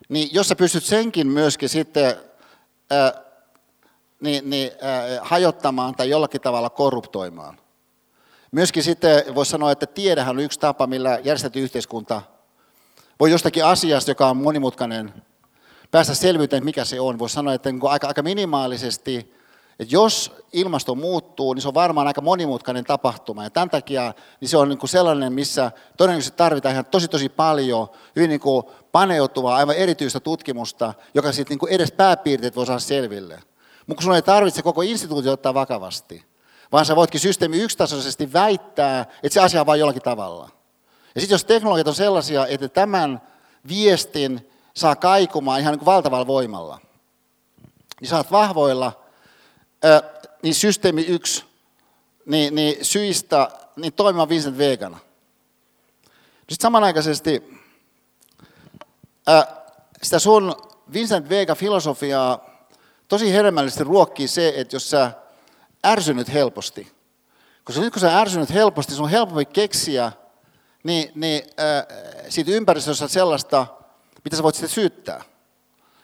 niin jos sä pystyt senkin myöskin sitten ää, niin, niin, ää, hajottamaan tai jollakin tavalla korruptoimaan. Myöskin sitten voisi sanoa, että tiedehän on yksi tapa, millä järjestetty yhteiskunta voi jostakin asiasta, joka on monimutkainen, päästä selvyyteen, mikä se on. Voisi sanoa, että niin aika, aika minimaalisesti, että jos ilmasto muuttuu, niin se on varmaan aika monimutkainen tapahtuma. Ja tämän takia niin se on niin kuin sellainen, missä todennäköisesti tarvitaan ihan tosi tosi paljon hyvin niin kuin paneutuvaa, aivan erityistä tutkimusta, joka sitten niin kuin edes pääpiirteet voi saada selville. Mutta kun sun ei tarvitse koko instituutio ottaa vakavasti, vaan sä voitkin systeemi yksitasoisesti väittää, että se asia on vain jollakin tavalla. Ja sitten jos teknologiat on sellaisia, että tämän viestin saa kaikumaan ihan niin kuin valtavalla voimalla, niin saat vahvoilla, niin systeemi yksi, niin, niin syistä, niin toimimaan Vincent Vegana. Sitten samanaikaisesti ää, sitä sun Vincent Vega-filosofiaa tosi hedelmällisesti ruokkii se, että jos sä ärsynyt helposti, koska nyt kun sä ärsynyt helposti, sun on helpompi keksiä niin, niin, äh, siitä ympäristössä sellaista, mitä sä voit sitten syyttää.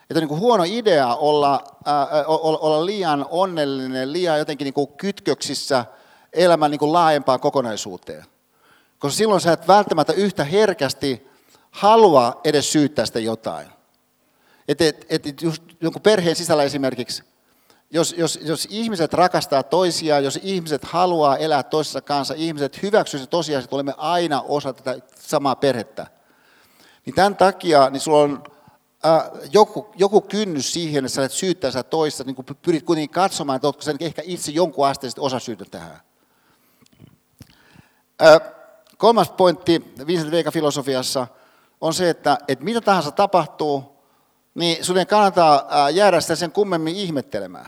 Että on niin kuin huono idea olla, olla, olla liian onnellinen, liian jotenkin niin kuin kytköksissä elämän niin kuin laajempaan kokonaisuuteen. Koska silloin sä et välttämättä yhtä herkästi halua edes syyttää sitä jotain. Että et, et, just jonkun perheen sisällä esimerkiksi, jos, jos, jos ihmiset rakastaa toisiaan, jos ihmiset haluaa elää toisessa kanssa, ihmiset hyväksyvät se tosiaan, että olemme aina osa tätä samaa perhettä, niin tämän takia niin sulla on joku, joku kynnys siihen, että sä syyttää sitä toista, niin kun pyrit kuitenkin katsomaan, että oletko sä ehkä itse jonkun asteisesti osa syytä tähän. Äh, kolmas pointti Vincent Vega filosofiassa on se, että, että mitä tahansa tapahtuu, niin sun ei kannata jäädä sitä sen kummemmin ihmettelemään.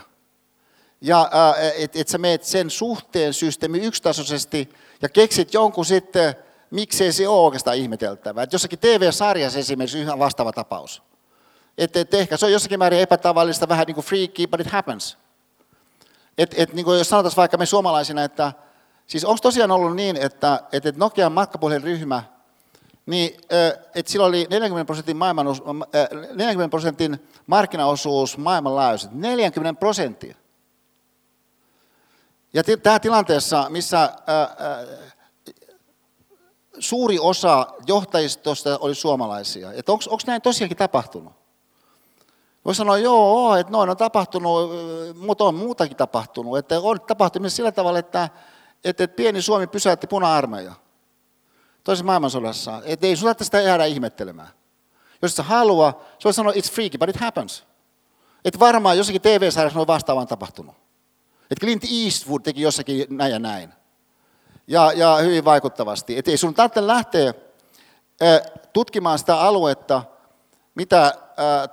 Ja että et sä meet sen suhteen systeemi yksitasoisesti ja keksit jonkun sitten, miksei se ole oikeastaan ihmeteltävää. Et jossakin TV-sarjassa esimerkiksi ihan vastaava tapaus. Että et ehkä se on jossakin määrin epätavallista, vähän niin kuin freaky, but it happens. Et, et, niin kuin jos sanotaan vaikka me suomalaisina, että siis onko tosiaan ollut niin, että, että Nokian matkapuhelinryhmä – niin että sillä oli 40 prosentin, maailman, 40 prosentin markkinaosuus maailmanlaajuisesti. 40 prosenttia. Ja tämä tilanteessa, missä suuri osa johtajistosta oli suomalaisia. Että onko näin tosiaankin tapahtunut? Voisi sanoa, joo, että noin on tapahtunut, mutta on muutakin tapahtunut. Että on tapahtunut sillä tavalla, että, että pieni Suomi pysäytti puna-armeija toisessa maailmansodassa. Että ei sinun sitä jäädä ihmettelemään. Jos sä halua, se voi sanoa, it's freaky, but it happens. Että varmaan jossakin TV-sarjassa on vastaavaan tapahtunut. Että Clint Eastwood teki jossakin näin ja näin. Ja, ja hyvin vaikuttavasti. Että ei sun tarvitse lähteä äh, tutkimaan sitä aluetta, mitä äh,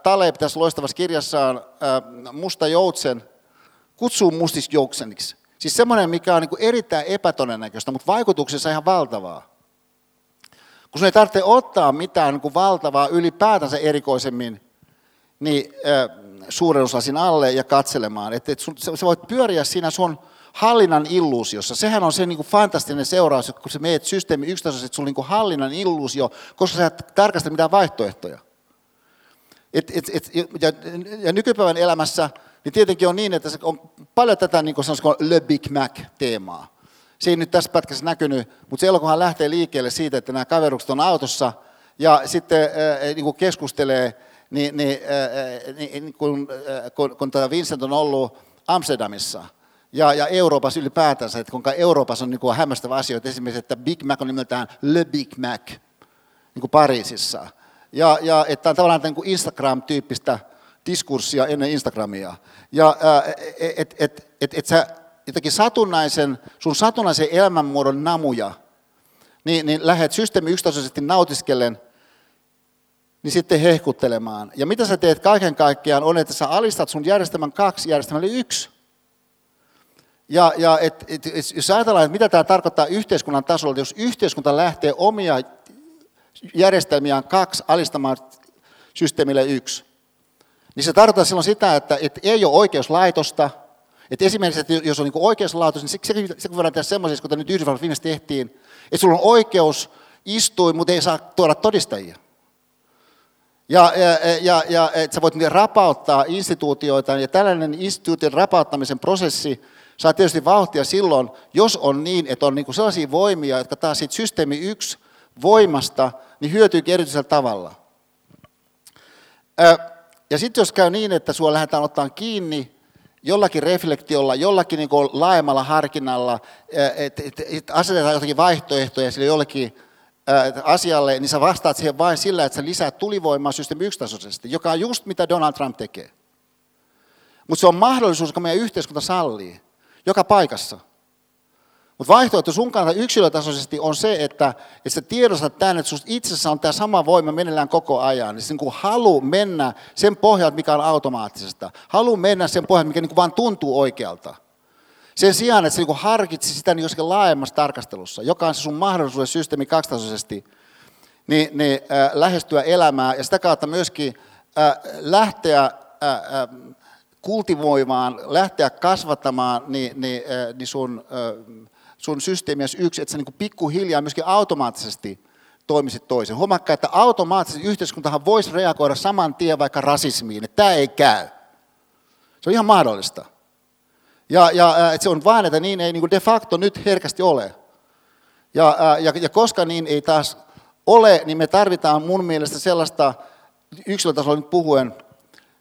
Taleb tässä loistavassa kirjassaan äh, Musta joutsen kutsuu mustiksi joutseniksi. Siis semmoinen, mikä on niin erittäin epätodennäköistä, mutta vaikutuksessa ihan valtavaa. Kun sun ei tarvitse ottaa mitään niin kuin valtavaa ylipäätänsä erikoisemmin, niin äh, suuren osasin alle ja katselemaan. Että et sä voit pyöriä siinä sun hallinnan illuusiossa. Sehän on se niin kuin fantastinen seuraus, kun sä meet systeemi yksitasoisesti, että sulla on niin kuin hallinnan illuusio, koska sä et tarkasta mitään vaihtoehtoja. Et, et, et, ja, ja nykypäivän elämässä niin tietenkin on niin, että se on paljon tätä niin kuin Le Big Mac-teemaa. Se ei nyt tässä pätkässä näkynyt, mutta se elokuvahan lähtee liikkeelle siitä, että nämä kaverukset on autossa ja sitten äh, niin kuin keskustelee, niin, niin, äh, niin kun, äh, kun, kun tämä Vincent on ollut Amsterdamissa ja, ja Euroopassa ylipäätänsä, että kuinka Euroopassa on niin kuin hämmästävä asioita, esimerkiksi, että Big Mac on nimeltään Le Big Mac, niin kuin Pariisissa. Ja, ja että on tavallaan niin kuin Instagram-tyyppistä diskurssia ennen Instagramia. Ja että et, et, et, sä jotenkin satunnaisen, sun satunnaisen elämänmuodon namuja, niin, niin lähdet systeemi yksitasoisesti nautiskellen, niin sitten hehkuttelemaan. Ja mitä sä teet kaiken kaikkiaan on, että sä alistat sun järjestelmän kaksi järjestelmälle yksi. Ja, ja et, et, et, jos ajatellaan, että mitä tämä tarkoittaa yhteiskunnan tasolla, jos yhteiskunta lähtee omia järjestelmiään kaksi alistamaan systeemille yksi. Niin se tarkoittaa silloin sitä, että, että ei ole oikeuslaitosta, että esimerkiksi, että jos on niin oikeuslaitos, niin se, se, se voidaan tehdä semmoisessa, kuten nyt Yhdysvalloissa viimeksi tehtiin, että sulla on oikeus istua, mutta ei saa tuoda todistajia. Ja, ja, ja, ja että sä voit rapauttaa instituutioita, ja tällainen instituution rapauttamisen prosessi saa tietysti vauhtia silloin, jos on niin, että on niin sellaisia voimia, jotka taas siitä systeemi yksi voimasta, niin hyötyykin erityisellä tavalla. Ja sitten jos käy niin, että sua lähdetään ottaa kiinni jollakin reflektiolla, jollakin niin laajemmalla harkinnalla, että et, et asetetaan jotakin vaihtoehtoja sille jollekin asialle, niin sä vastaat siihen vain sillä, että sä lisäät tulivoimaa systeemi yksitasoisesti, joka on just mitä Donald Trump tekee. Mutta se on mahdollisuus, joka meidän yhteiskunta sallii, joka paikassa. Mutta vaihtoehto sun kannalta yksilötasoisesti on se, että, että sä tiedostat tämän, että susta itsessä on tämä sama voima meneillään koko ajan. Niin se niin halu mennä sen pohjalta, mikä on automaattisesta. Halu mennä sen pohjalta, mikä niin vaan tuntuu oikealta. Sen sijaan, että sä niin harkitsi sitä niin jossakin laajemmassa tarkastelussa, joka on se sun mahdollisuus systeemi kaksitasoisesti, niin, niin äh, lähestyä elämää ja sitä kautta myöskin äh, lähteä äh, äh, kultivoimaan, lähteä kasvattamaan niin, niin, äh, niin sun, äh, sun systeemiäsi yksi, että sä niin pikkuhiljaa myöskin automaattisesti toimisit toisen. Huomakka, että automaattisesti yhteiskuntahan voisi reagoida saman tien vaikka rasismiin, että tämä ei käy. Se on ihan mahdollista. Ja, ja että se on vain, että niin ei niin de facto nyt herkästi ole. Ja, ja, ja koska niin ei taas ole, niin me tarvitaan mun mielestä sellaista, yksilötasolla nyt puhuen,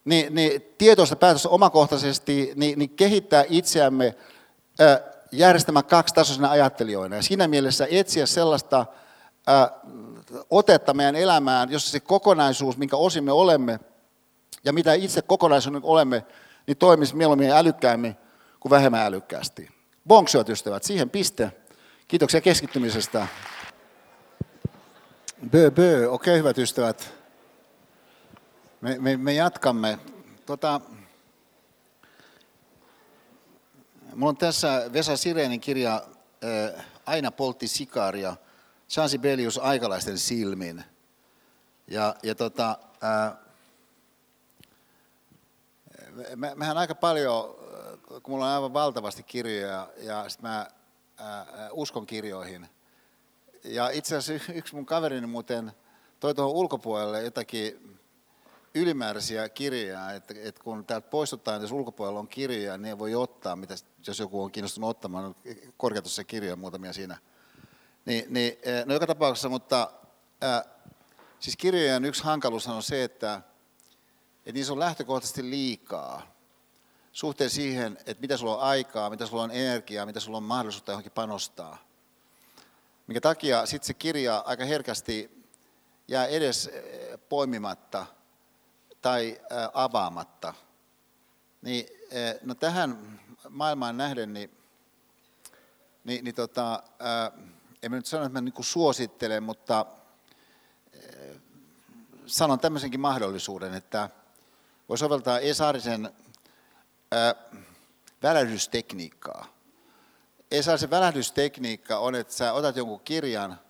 niin, niin tietoista päätöstä omakohtaisesti, niin, niin kehittää itseämme järjestämään kaksitasoisena ajattelijoina. Ja siinä mielessä etsiä sellaista otetta meidän elämään, jossa se kokonaisuus, minkä osin me olemme, ja mitä itse kokonaisuuden olemme, niin toimisi mieluummin älykkäämmin kuin vähemmän älykkäästi. Bonksiot ystävät, siihen piste. Kiitoksia keskittymisestä. Bö, bö, okei okay, hyvät ystävät. Me, me, me jatkamme. Tota, Mulla on tässä Vesa Sirenin kirja Aina poltti sikaria, Jean Sibelius aikalaisten silmin. Ja, ja tota, me, mehän aika paljon, kun mulla on aivan valtavasti kirjoja ja sitten mä äh, uskon kirjoihin. Ja itse asiassa yksi mun kaverini muuten toi tuohon ulkopuolelle jotakin ylimääräisiä kirjoja, että, että kun täältä poistutaan, jos ulkopuolella on kirjoja, niin voi ottaa, mitä, jos joku on kiinnostunut ottamaan, korkeatussa kirjoja muutamia siinä. Niin, niin, eh, no joka tapauksessa, mutta ää, eh, siis kirjojen yksi hankaluus on se, että, että niissä on lähtökohtaisesti liikaa suhteen siihen, että mitä sulla on aikaa, mitä sulla on energiaa, mitä sulla on mahdollisuutta johonkin panostaa. Minkä takia sitten se kirja aika herkästi jää edes eh, poimimatta – tai avaamatta. Niin, no tähän maailmaan nähden, niin, niin, niin tota, en mä nyt sano, että mä niin suosittelen, mutta sanon tämmöisenkin mahdollisuuden, että voi soveltaa Esarisen välähdystekniikkaa. Esarisen välähdystekniikka on, että sä otat jonkun kirjan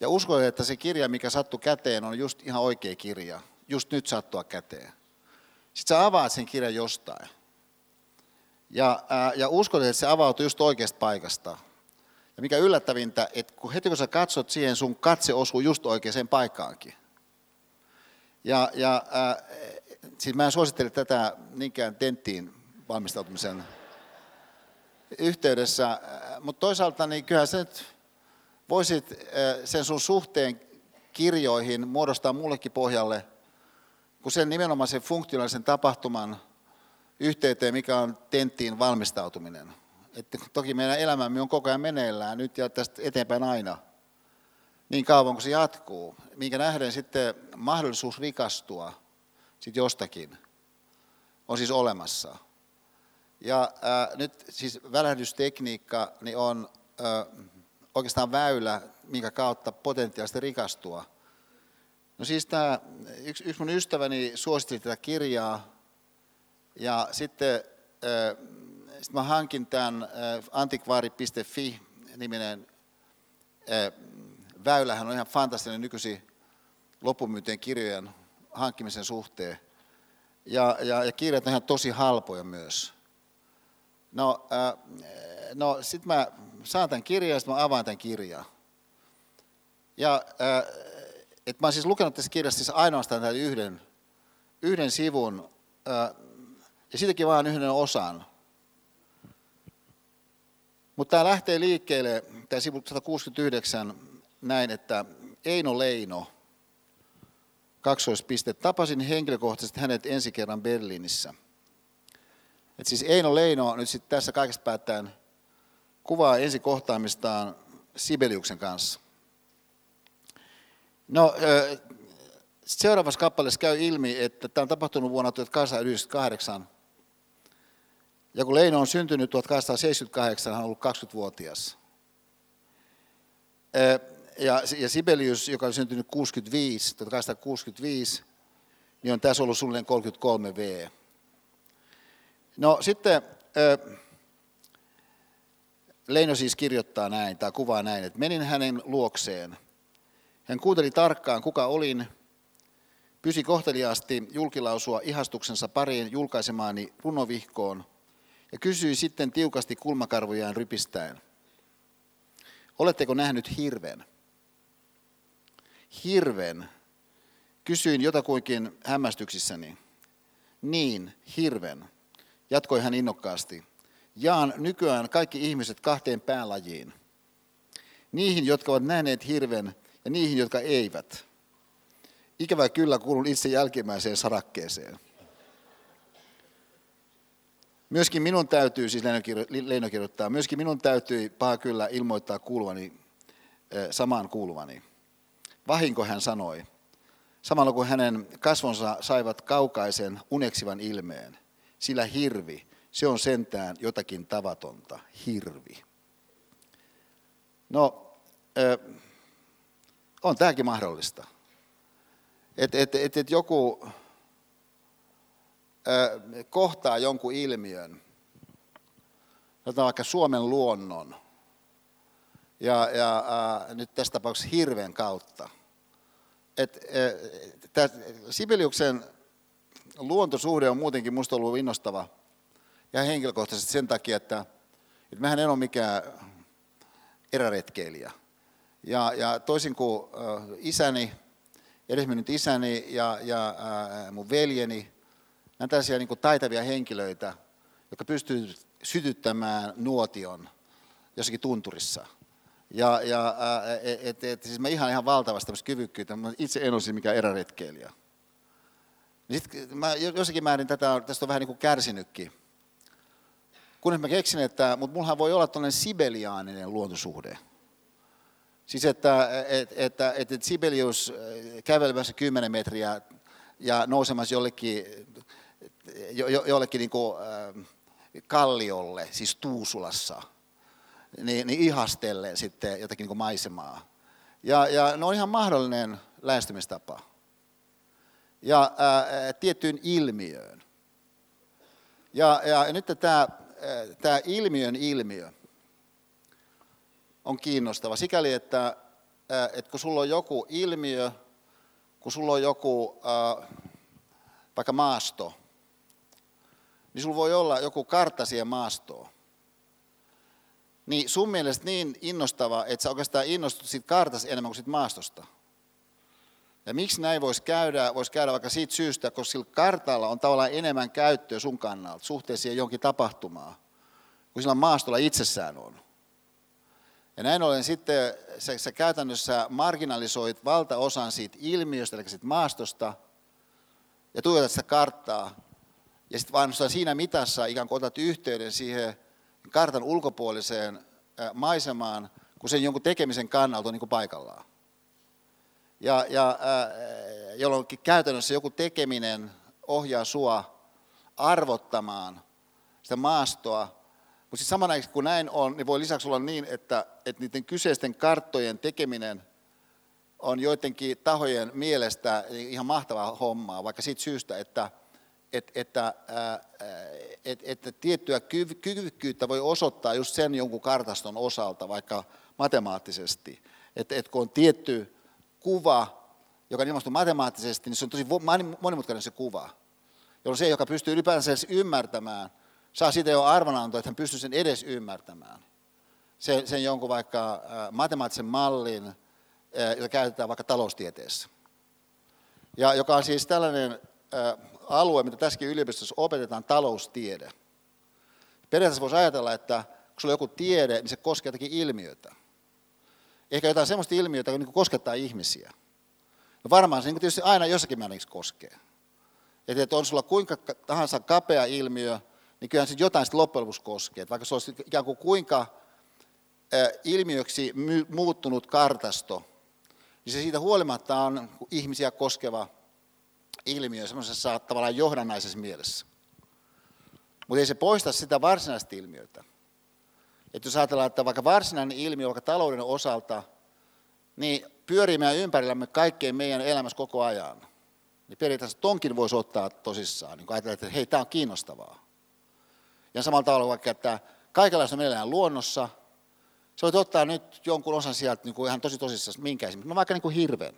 ja uskot, että se kirja, mikä sattuu käteen, on just ihan oikea kirja just nyt sattua käteen. Sitten sä avaat sen kirjan jostain. Ja, ää, ja uskot, että se avautuu just oikeasta paikasta. Ja mikä yllättävintä, että kun heti kun sä katsot siihen, sun katse osuu just oikeaan paikkaankin. Ja, ja ää, siis mä en suosittele tätä niinkään tenttiin valmistautumisen yhteydessä, mutta toisaalta niin kyllähän sä nyt voisit sen sun suhteen kirjoihin muodostaa mullekin pohjalle – kun sen nimenomaan sen funktionaalisen tapahtuman yhteyteen, mikä on tenttiin valmistautuminen. Että toki meidän elämämme on koko ajan meneillään nyt ja tästä eteenpäin aina, niin kauan kuin se jatkuu, minkä nähden sitten mahdollisuus rikastua sit jostakin on siis olemassa. Ja ää, nyt siis välähdystekniikka niin on ää, oikeastaan väylä, minkä kautta potentiaalisesti rikastua – No siis tämä, yksi, yksi mun ystäväni suositteli tätä kirjaa ja sitten äh, sit mä hankin tämän äh, antikvaari.fi niminen äh, väylähän on ihan fantastinen nykyisin loppumyyteen kirjojen hankkimisen suhteen. Ja, ja, ja kirjat on ihan tosi halpoja myös. No, äh, no sitten mä saan tämän kirjan ja sitten mä avaan tämän kirjan. Ja äh, että mä oon siis lukenut tässä kirjassa siis ainoastaan tämän yhden, yhden sivun, ja siitäkin vain yhden osan. Mutta tämä lähtee liikkeelle, tämä sivu 169, näin, että Eino Leino, kaksoispiste, tapasin henkilökohtaisesti hänet ensi kerran Berliinissä. Et siis Eino Leino nyt sitten tässä kaikesta päättäen kuvaa ensi kohtaamistaan Sibeliuksen kanssa. No, seuraavassa kappaleessa käy ilmi, että tämä on tapahtunut vuonna 1898. Ja kun Leino on syntynyt 1878, hän on ollut 20-vuotias. Ja, ja Sibelius, joka on syntynyt 65, 1865, niin on tässä ollut suunnilleen 33 V. No sitten Leino siis kirjoittaa näin, tai kuvaa näin, että menin hänen luokseen. Hän kuunteli tarkkaan, kuka olin, pysi kohteliaasti julkilausua ihastuksensa pariin julkaisemaani runovihkoon ja kysyi sitten tiukasti kulmakarvojaan rypistäen. Oletteko nähnyt hirven? Hirven. Kysyin jotakuinkin hämmästyksissäni. Niin, hirven, jatkoi hän innokkaasti. Jaan nykyään kaikki ihmiset kahteen päälajiin. Niihin, jotka ovat nähneet hirven ja niihin, jotka eivät. Ikävä kyllä kuulun itse jälkimmäiseen sarakkeeseen. Myöskin minun täytyy, siis Leino kirjoittaa, myöskin minun täytyy paha kyllä ilmoittaa kuuluvani, eh, samaan kuuluvani. Vahinko hän sanoi, samalla kun hänen kasvonsa saivat kaukaisen uneksivan ilmeen, sillä hirvi, se on sentään jotakin tavatonta, hirvi. No, on tämäkin mahdollista. Että et, et, et joku kohtaa jonkun ilmiön, otetaan vaikka Suomen luonnon, ja, ja ää, nyt tässä tapauksessa hirven kautta. Et, et, Sibeliuksen luontosuhde on muutenkin minusta ollut innostava ja henkilökohtaisesti sen takia, että, että mähän en ole mikään eräretkeilijä. Ja, ja toisin kuin äh, isäni, edesmennyt isäni ja, ja äh, mun veljeni, nämä tällaisia niin kuin taitavia henkilöitä, jotka pystyvät sytyttämään nuotion jossakin tunturissa. Ja, ja äh, et, et, siis mä ihan ihan valtavasti tämmöistä kyvykkyyttä, mutta itse en olisi mikään eräretkeilijä. Niin sit mä jossakin määrin tätä, tästä on vähän niin kuin kärsinytkin. Kunnes mä keksin, että mutta mullahan voi olla tällainen sibeliaaninen luontosuhde. Siis että, että, että, että Sibelius äh, kävelemässä 10 metriä ja nousemassa jollekin, jo, jollekin niin kuin, äh, kalliolle, siis Tuusulassa, niin, niin ihastellen sitten jotakin niin maisemaa. Ja, ja ne on ihan mahdollinen lähestymistapa. Ja äh, tiettyyn ilmiöön. Ja, ja nyt tämä, tämä ilmiön ilmiö, on kiinnostava. Sikäli, että, että kun sulla on joku ilmiö, kun sulla on joku vaikka maasto, niin sulla voi olla joku kartta siihen maastoon. Niin sun mielestä niin innostava, että sä oikeastaan innostut siitä kartasta enemmän kuin siitä maastosta. Ja miksi näin voisi käydä? Voisi käydä vaikka siitä syystä, koska sillä kartalla on tavallaan enemmän käyttöä sun kannalta suhteessa siihen jonkin tapahtumaan, kuin sillä maastolla itsessään on. Ja näin ollen sitten sä, sä käytännössä marginalisoit valtaosan siitä ilmiöstä, eli siitä maastosta, ja tuijotat sitä karttaa, ja sitten vaan siinä mitassa ikään kuin otat yhteyden siihen kartan ulkopuoliseen maisemaan, kun sen jonkun tekemisen kannalta on niin kuin paikallaan. Ja, ja äh, jolloin käytännössä joku tekeminen ohjaa sua arvottamaan sitä maastoa mutta siis samanaikaisesti kun näin on, niin voi lisäksi olla niin, että, että niiden kyseisten karttojen tekeminen on joidenkin tahojen mielestä ihan mahtavaa hommaa, vaikka siitä syystä, että, että, että, että, että tiettyä kyvykkyyttä voi osoittaa just sen jonkun kartaston osalta, vaikka matemaattisesti. Että, että kun on tietty kuva joka on ilmastu matemaattisesti, niin se on tosi monimutkainen se kuva. Jolloin se, joka pystyy ylipäänsä edes ymmärtämään, saa siitä jo arvonanto, että hän pystyy sen edes ymmärtämään. Sen, sen jonkun vaikka matemaattisen mallin, jota käytetään vaikka taloustieteessä. Ja joka on siis tällainen alue, mitä tässäkin yliopistossa opetetaan, taloustiede. Periaatteessa voisi ajatella, että kun sulla on joku tiede, niin se koskee jotakin ilmiötä. Ehkä jotain sellaista ilmiötä, joka niin koskettaa ihmisiä. No varmaan se niin tietysti aina jossakin määrin koskee. Että on sulla kuinka tahansa kapea ilmiö, niin kyllähän se jotain sitten loppujen lopuksi koskee. Että vaikka se olisi ikään kuin kuinka ilmiöksi muuttunut kartasto, niin se siitä huolimatta on ihmisiä koskeva ilmiö semmoisessa tavallaan johdannaisessa mielessä. Mutta ei se poista sitä varsinaista ilmiötä. Että jos ajatellaan, että vaikka varsinainen ilmiö, vaikka talouden osalta, niin pyörii meidän ympärillämme kaikkein meidän elämässä koko ajan. Niin periaatteessa tonkin voisi ottaa tosissaan, niin ajatella, että hei, tämä on kiinnostavaa. Ja samalla tavalla vaikka, että kaikenlaista meillä luonnossa, sä voit ottaa nyt jonkun osan sieltä niin kuin ihan tosi tosissaan, minkä esimerkiksi, no vaikka niin kuin hirven.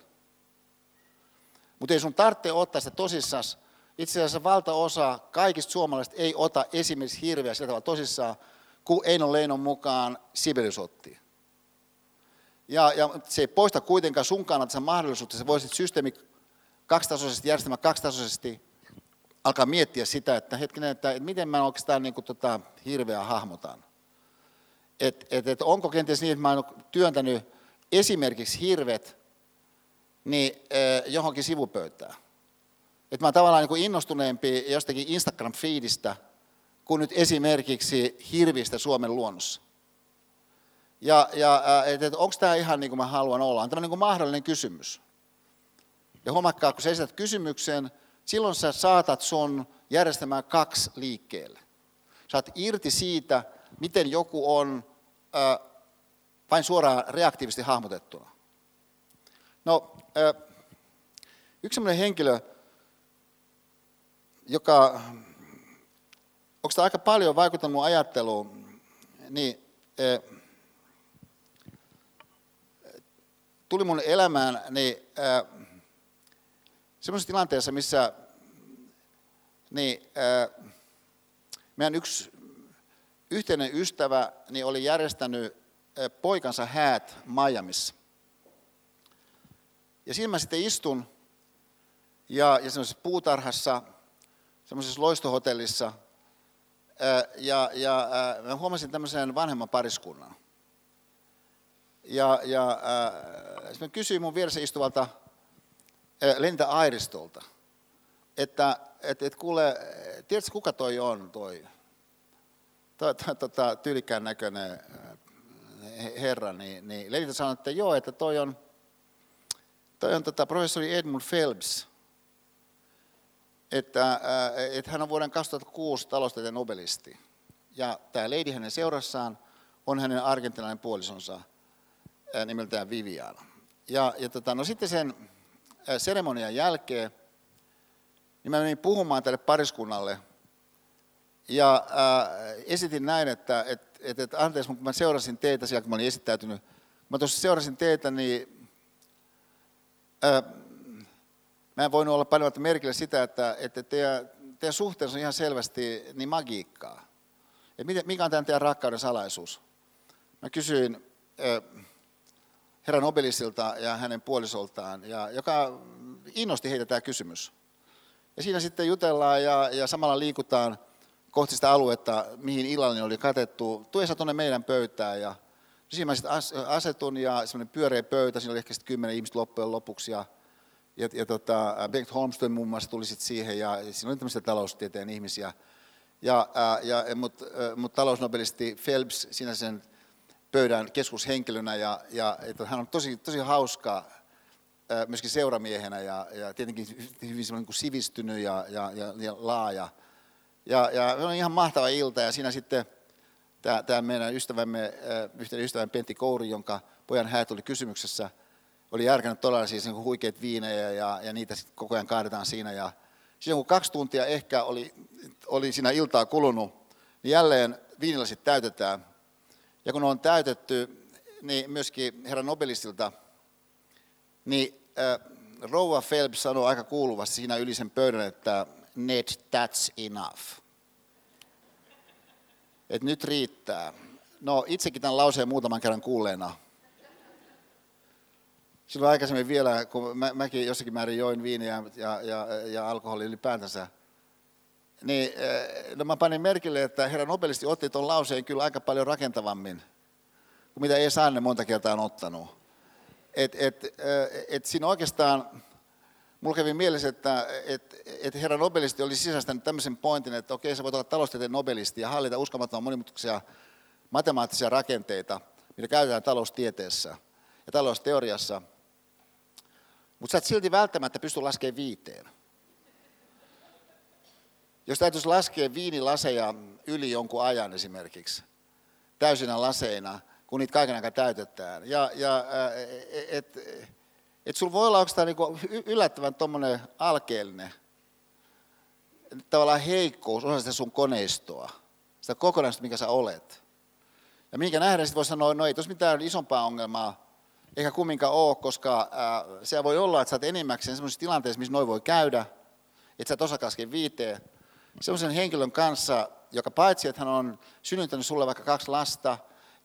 Mutta ei sun tarvitse ottaa sitä tosissaan. Itse asiassa valtaosa kaikista suomalaisista ei ota esimerkiksi hirveä sillä tavalla tosissaan, kun Einon Leinon mukaan Sibelius otti. Ja, ja se ei poista kuitenkaan sun kannalta sen mahdollisuutta, sä voisit systeemi kaksitasoisesti, järjestelmä kaksitasoisesti alkaa miettiä sitä, että hetkinen, että, miten mä oikeastaan niin kuin, tota, hirveä hahmotan. Et, et, et onko kenties niin, että mä oon työntänyt esimerkiksi hirvet niin, eh, johonkin sivupöytään. Että mä oon tavallaan niin kuin innostuneempi jostakin Instagram-feedistä kuin nyt esimerkiksi hirvistä Suomen luonnossa. Ja, ja että et, onko tämä ihan niin kuin mä haluan olla? On tämä niin mahdollinen kysymys. Ja huomakkaa, kun sä esität kysymyksen, silloin sä saatat sun järjestelmään kaksi liikkeelle. Saat irti siitä, miten joku on äh, vain suoraan reaktiivisesti hahmotettuna. No, äh, yksi sellainen henkilö, joka, onko tämä aika paljon vaikuttanut mun ajatteluun, niin äh, tuli mun elämään niin, äh, semmoisessa tilanteessa, missä niin, äh, meidän yksi yhteinen ystävä niin oli järjestänyt äh, poikansa häät Miamiissa. Ja siinä mä sitten istun ja, ja semmoisessa puutarhassa, semmoisessa loistohotellissa, äh, ja, ja äh, mä huomasin tämmöisen vanhemman pariskunnan. Ja, ja äh, mä kysyin mun vieressä istuvalta Lentä Airistolta, että et, et kuule, tiedätkö kuka toi on toi, tota, tyylikään näköinen herra, niin, niin Lenita sanoi, että joo, että toi on, toi on tota, professori Edmund Phelps, että, että hän on vuoden 2006 taloustieteen nobelisti. Ja tämä lady hänen seurassaan on hänen argentinalainen puolisonsa nimeltään Vivian. Ja, ja tota, no sitten sen seremonian jälkeen, niin mä menin puhumaan tälle pariskunnalle ja äh, esitin näin, että et, et, et, anteeksi, kun mä seurasin teitä siellä, kun mä olin esittäytynyt, mä tuossa seurasin teitä, niin äh, mä en voinut olla paljon merkille sitä, että, että teidän, teidän suhteensa on ihan selvästi niin magiikkaa. Et mikä on tämän teidän rakkauden salaisuus? Mä kysyin, äh, herran Nobelistilta ja hänen puolisoltaan, ja joka innosti heitä tämä kysymys. Ja siinä sitten jutellaan ja, ja samalla liikutaan kohti sitä aluetta, mihin illallinen oli katettu. Tuessa tuonne meidän pöytään ja siinä mä sitten asetun ja semmoinen pyöreä pöytä, siinä oli ehkä sitten kymmenen ihmistä loppujen lopuksi ja, ja, ja tota, Bengt Holmström muun muassa tuli sitten siihen ja siinä oli tämmöisiä taloustieteen ihmisiä. Ja, ja, mutta mut talousnobelisti Phelps siinä sen pöydän keskushenkilönä ja, ja että hän on tosi, tosi hauska myöskin seuramiehenä ja, ja tietenkin hyvin niin kuin sivistynyt ja, ja, ja, ja laaja. Ja, ja se on ihan mahtava ilta ja siinä sitten tämä, tämä meidän ystävämme, yhteinen ystävämme Pentti Kouri, jonka pojan häät oli kysymyksessä, oli järkännyt todella siis niin huikeat viinejä ja, ja niitä sitten koko ajan kaadetaan siinä. Ja siinä kun kaksi tuntia ehkä oli, oli siinä iltaa kulunut, niin jälleen viinilasit täytetään ja kun on täytetty, niin myöskin herran Nobelistilta, niin Rouva Phelps sanoi aika kuuluvasti siinä yli sen pöydän, että Ned, that's enough. Et nyt riittää. No itsekin tämän lauseen muutaman kerran kuulleena. Silloin aikaisemmin vielä, kun mä, mäkin jossakin määrin join viiniä ja, ja, ja alkoholi ylipäätänsä, niin eh, no mä panin merkille, että herra nobelisti otti tuon lauseen kyllä aika paljon rakentavammin kuin mitä ei Saanne monta kertaa on ottanut. Et, et, eh, et siinä oikeastaan, mulla kävi mielessä, että et, et herra nobelisti oli sisäistänyt tämmöisen pointin, että okei, sä voit olla taloustieteen nobelisti ja hallita uskomattoman monimutkaisia matemaattisia rakenteita, mitä käytetään taloustieteessä ja talousteoriassa, mutta sä et silti välttämättä pysty laskemaan viiteen. Jos täytyisi laskea viinilaseja yli jonkun ajan esimerkiksi, täysinä laseina, kun niitä kaiken aikaa täytetään. Ja, ja et, et sulla voi olla oikeastaan niinku yllättävän tuommoinen alkeellinen tavallaan heikkous osa sitä sun koneistoa, sitä kokonaisuutta, mikä sä olet. Ja minkä nähdään, sitten voi sanoa, no ei tuossa mitään isompaa ongelmaa eikä kumminkaan ole, koska se voi olla, että sä oot enimmäkseen sellaisessa tilanteessa, missä noin voi käydä, että sä et osakaskin viiteen, sellaisen henkilön kanssa, joka paitsi, että hän on synnyttänyt sulle vaikka kaksi lasta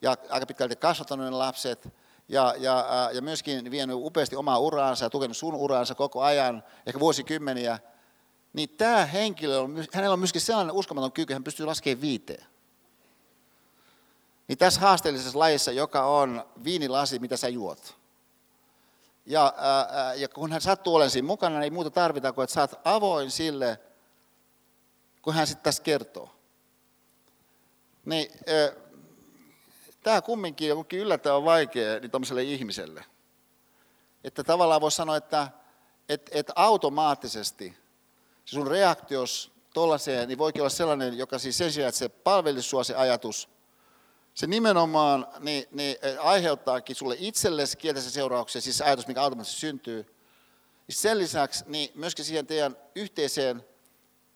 ja aika pitkälti kasvattanut ne lapset, ja, ja, ja myöskin vienyt upeasti omaa uraansa ja tukenut sun uraansa koko ajan, ehkä vuosikymmeniä, niin tämä henkilö, on, hänellä on myöskin sellainen uskomaton kyky, hän pystyy laskemaan viiteen. Niin tässä haasteellisessa lajissa, joka on viinilasi, mitä sä juot. Ja, ää, ja kun hän sattuu olemaan siinä mukana, niin ei muuta tarvita kuin, että sä oot avoin sille, kun hän sitten tässä kertoo. Niin, tämä kumminkin on yllättävän vaikea niin tuollaiselle ihmiselle. Että tavallaan voisi sanoa, että et, et automaattisesti se sun reaktios tuollaiseen niin voikin olla sellainen, joka siis sen sijaan, että se palvelisi sua se ajatus, se nimenomaan niin, niin aiheuttaakin sulle itsellesi kielteisiä seurauksia, siis ajatus, mikä automaattisesti syntyy. Sen lisäksi niin myöskin siihen teidän yhteiseen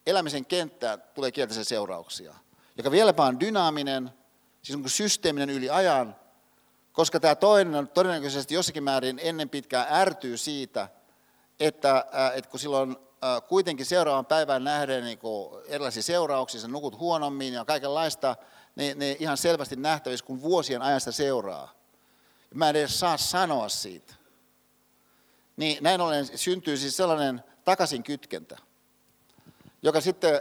elämisen kenttään tulee kielteisiä seurauksia, joka vieläpä on dynaaminen, siis on systeeminen yli ajan, koska tämä toinen todennäköisesti jossakin määrin ennen pitkään ärtyy siitä, että, että kun silloin kuitenkin seuraavan päivän nähden niin erilaisia seurauksia, sä nukut huonommin ja kaikenlaista, niin, niin ihan selvästi nähtävissä, kun vuosien ajasta seuraa. Mä en edes saa sanoa siitä. Niin näin ollen syntyy siis sellainen takaisin kytkentä joka sitten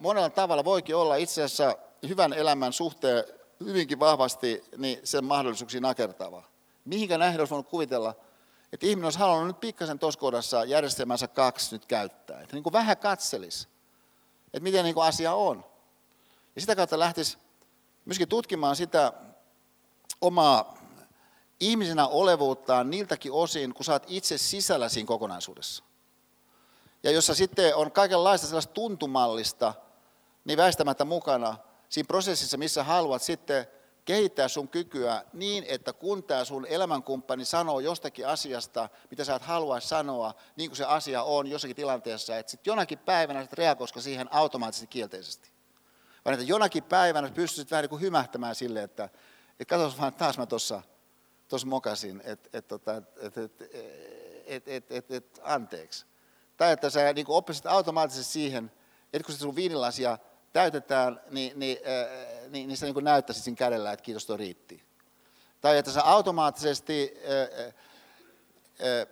monella tavalla voikin olla itse asiassa hyvän elämän suhteen hyvinkin vahvasti niin sen mahdollisuuksiin nakertava. Mihinkä nähdä olisi voinut kuvitella, että ihminen olisi halunnut nyt pikkasen tuossa kohdassa järjestelmänsä kaksi nyt käyttää. Että niin kuin vähän katselisi, että miten niin kuin asia on. Ja sitä kautta lähtisi myöskin tutkimaan sitä omaa ihmisenä olevuuttaan niiltäkin osin, kun saat itse sisällä siinä kokonaisuudessa ja jossa sitten on kaikenlaista sellaista tuntumallista, niin väistämättä mukana siinä prosessissa, missä haluat sitten kehittää sun kykyä niin, että kun tämä sun elämänkumppani sanoo jostakin asiasta, mitä sä et halua sanoa, niin kuin se asia on jossakin tilanteessa, että sitten jonakin päivänä sä reagoisko siihen automaattisesti kielteisesti. Vaan että jonakin päivänä pystyisit vähän niin kuin hymähtämään sille, että, että katsos vaan taas mä tuossa mokasin, että et, tota, et, et, et, et, et, et, anteeksi. Tai että sä niin oppisit automaattisesti siihen, että kun se sun viinilasia täytetään, niin, niin, äh, niin, niin sä niin näyttäisit siinä kädellä, että kiitos, tuo riitti. Tai että sä automaattisesti äh, äh,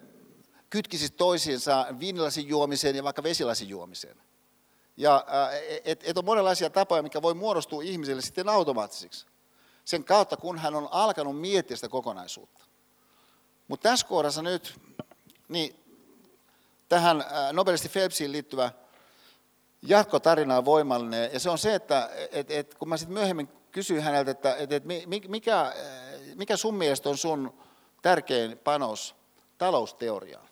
kytkisit toisiinsa viinilasin juomiseen ja vaikka vesilasin juomiseen. Ja et, et on monenlaisia tapoja, mikä voi muodostua ihmiselle sitten automaattisiksi. Sen kautta, kun hän on alkanut miettiä sitä kokonaisuutta. Mutta tässä kohdassa nyt, niin tähän äh, nobelisti Phelpsiin liittyvä jatkotarina on voimallinen. Ja se on se, että et, et, kun mä sitten myöhemmin kysyin häneltä, että et, et mikä, äh, mikä sun mielestä on sun tärkein panos talousteoriaan,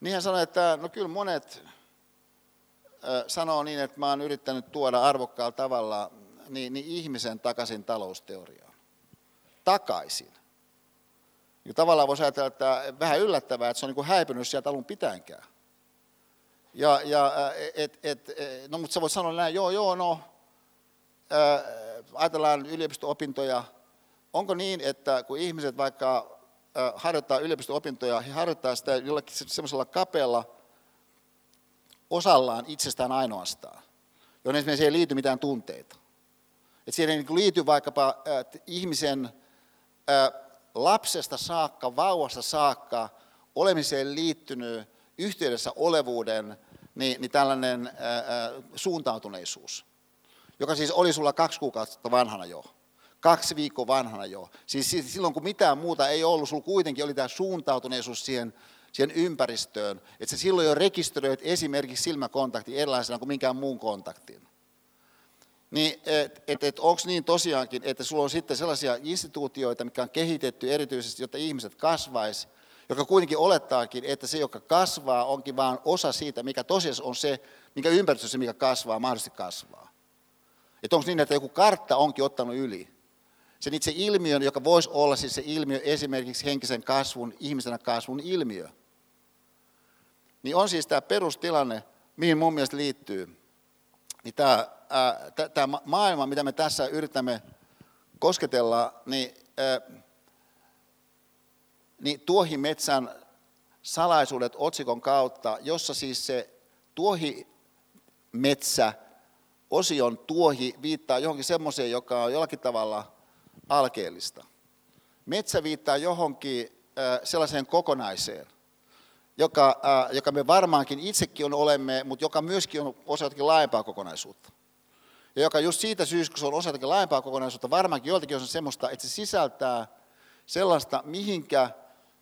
niin hän sanoi, että no kyllä monet äh, sanoo niin, että mä oon yrittänyt tuoda arvokkaalla tavalla niin, niin ihmisen takaisin talousteoriaan. Takaisin. Niin tavallaan voisi ajatella, että vähän yllättävää, että se on niin häipynyt sieltä alun pitäänkään. Ja, ja et, et, no, mutta sä voit sanoa näin, joo, joo, no, ää, ajatellaan yliopisto-opintoja, onko niin, että kun ihmiset vaikka harjoittaa yliopisto-opintoja, he harjoittaa sitä jollakin semmoisella kapealla osallaan itsestään ainoastaan, johon esimerkiksi ei liity mitään tunteita. Et siihen ei niin liity vaikkapa ihmisen lapsesta saakka, vauvasta saakka, olemiseen liittynyt yhteydessä olevuuden niin, niin tällainen ää, suuntautuneisuus, joka siis oli sulla kaksi kuukautta vanhana jo, kaksi viikkoa vanhana jo. Siis silloin kun mitään muuta ei ollut, sulla kuitenkin oli tämä suuntautuneisuus siihen, siihen ympäristöön, että se silloin jo rekisteröit esimerkiksi silmäkontakti erilaisena kuin minkään muun kontaktin. Niin, että et, et, onko niin tosiaankin, että sulla on sitten sellaisia instituutioita, mikä on kehitetty erityisesti, jotta ihmiset kasvaisi, joka kuitenkin olettaakin, että se, joka kasvaa, onkin vain osa siitä, mikä tosiasiassa on se, mikä ympäristössä, mikä kasvaa, mahdollisesti kasvaa. Että onko niin, että joku kartta onkin ottanut yli. Sen itse ilmiön, joka voisi olla siis se ilmiö esimerkiksi henkisen kasvun, ihmisenä kasvun ilmiö. Niin on siis tämä perustilanne, mihin mun mielestä liittyy. Niin tämä, tämä maailma, mitä me tässä yritämme kosketella, niin ää, niin tuohimetsän salaisuudet otsikon kautta, jossa siis se tuohimetsä, osion tuohi viittaa johonkin semmoiseen, joka on jollakin tavalla alkeellista. Metsä viittaa johonkin sellaiseen kokonaiseen, joka, joka me varmaankin itsekin on olemme, mutta joka myöskin on osa jotakin laajempaa kokonaisuutta. Ja joka just siitä syystä, kun se on osa jotakin laajempaa kokonaisuutta, varmaankin joiltakin on semmoista, että se sisältää sellaista, mihinkä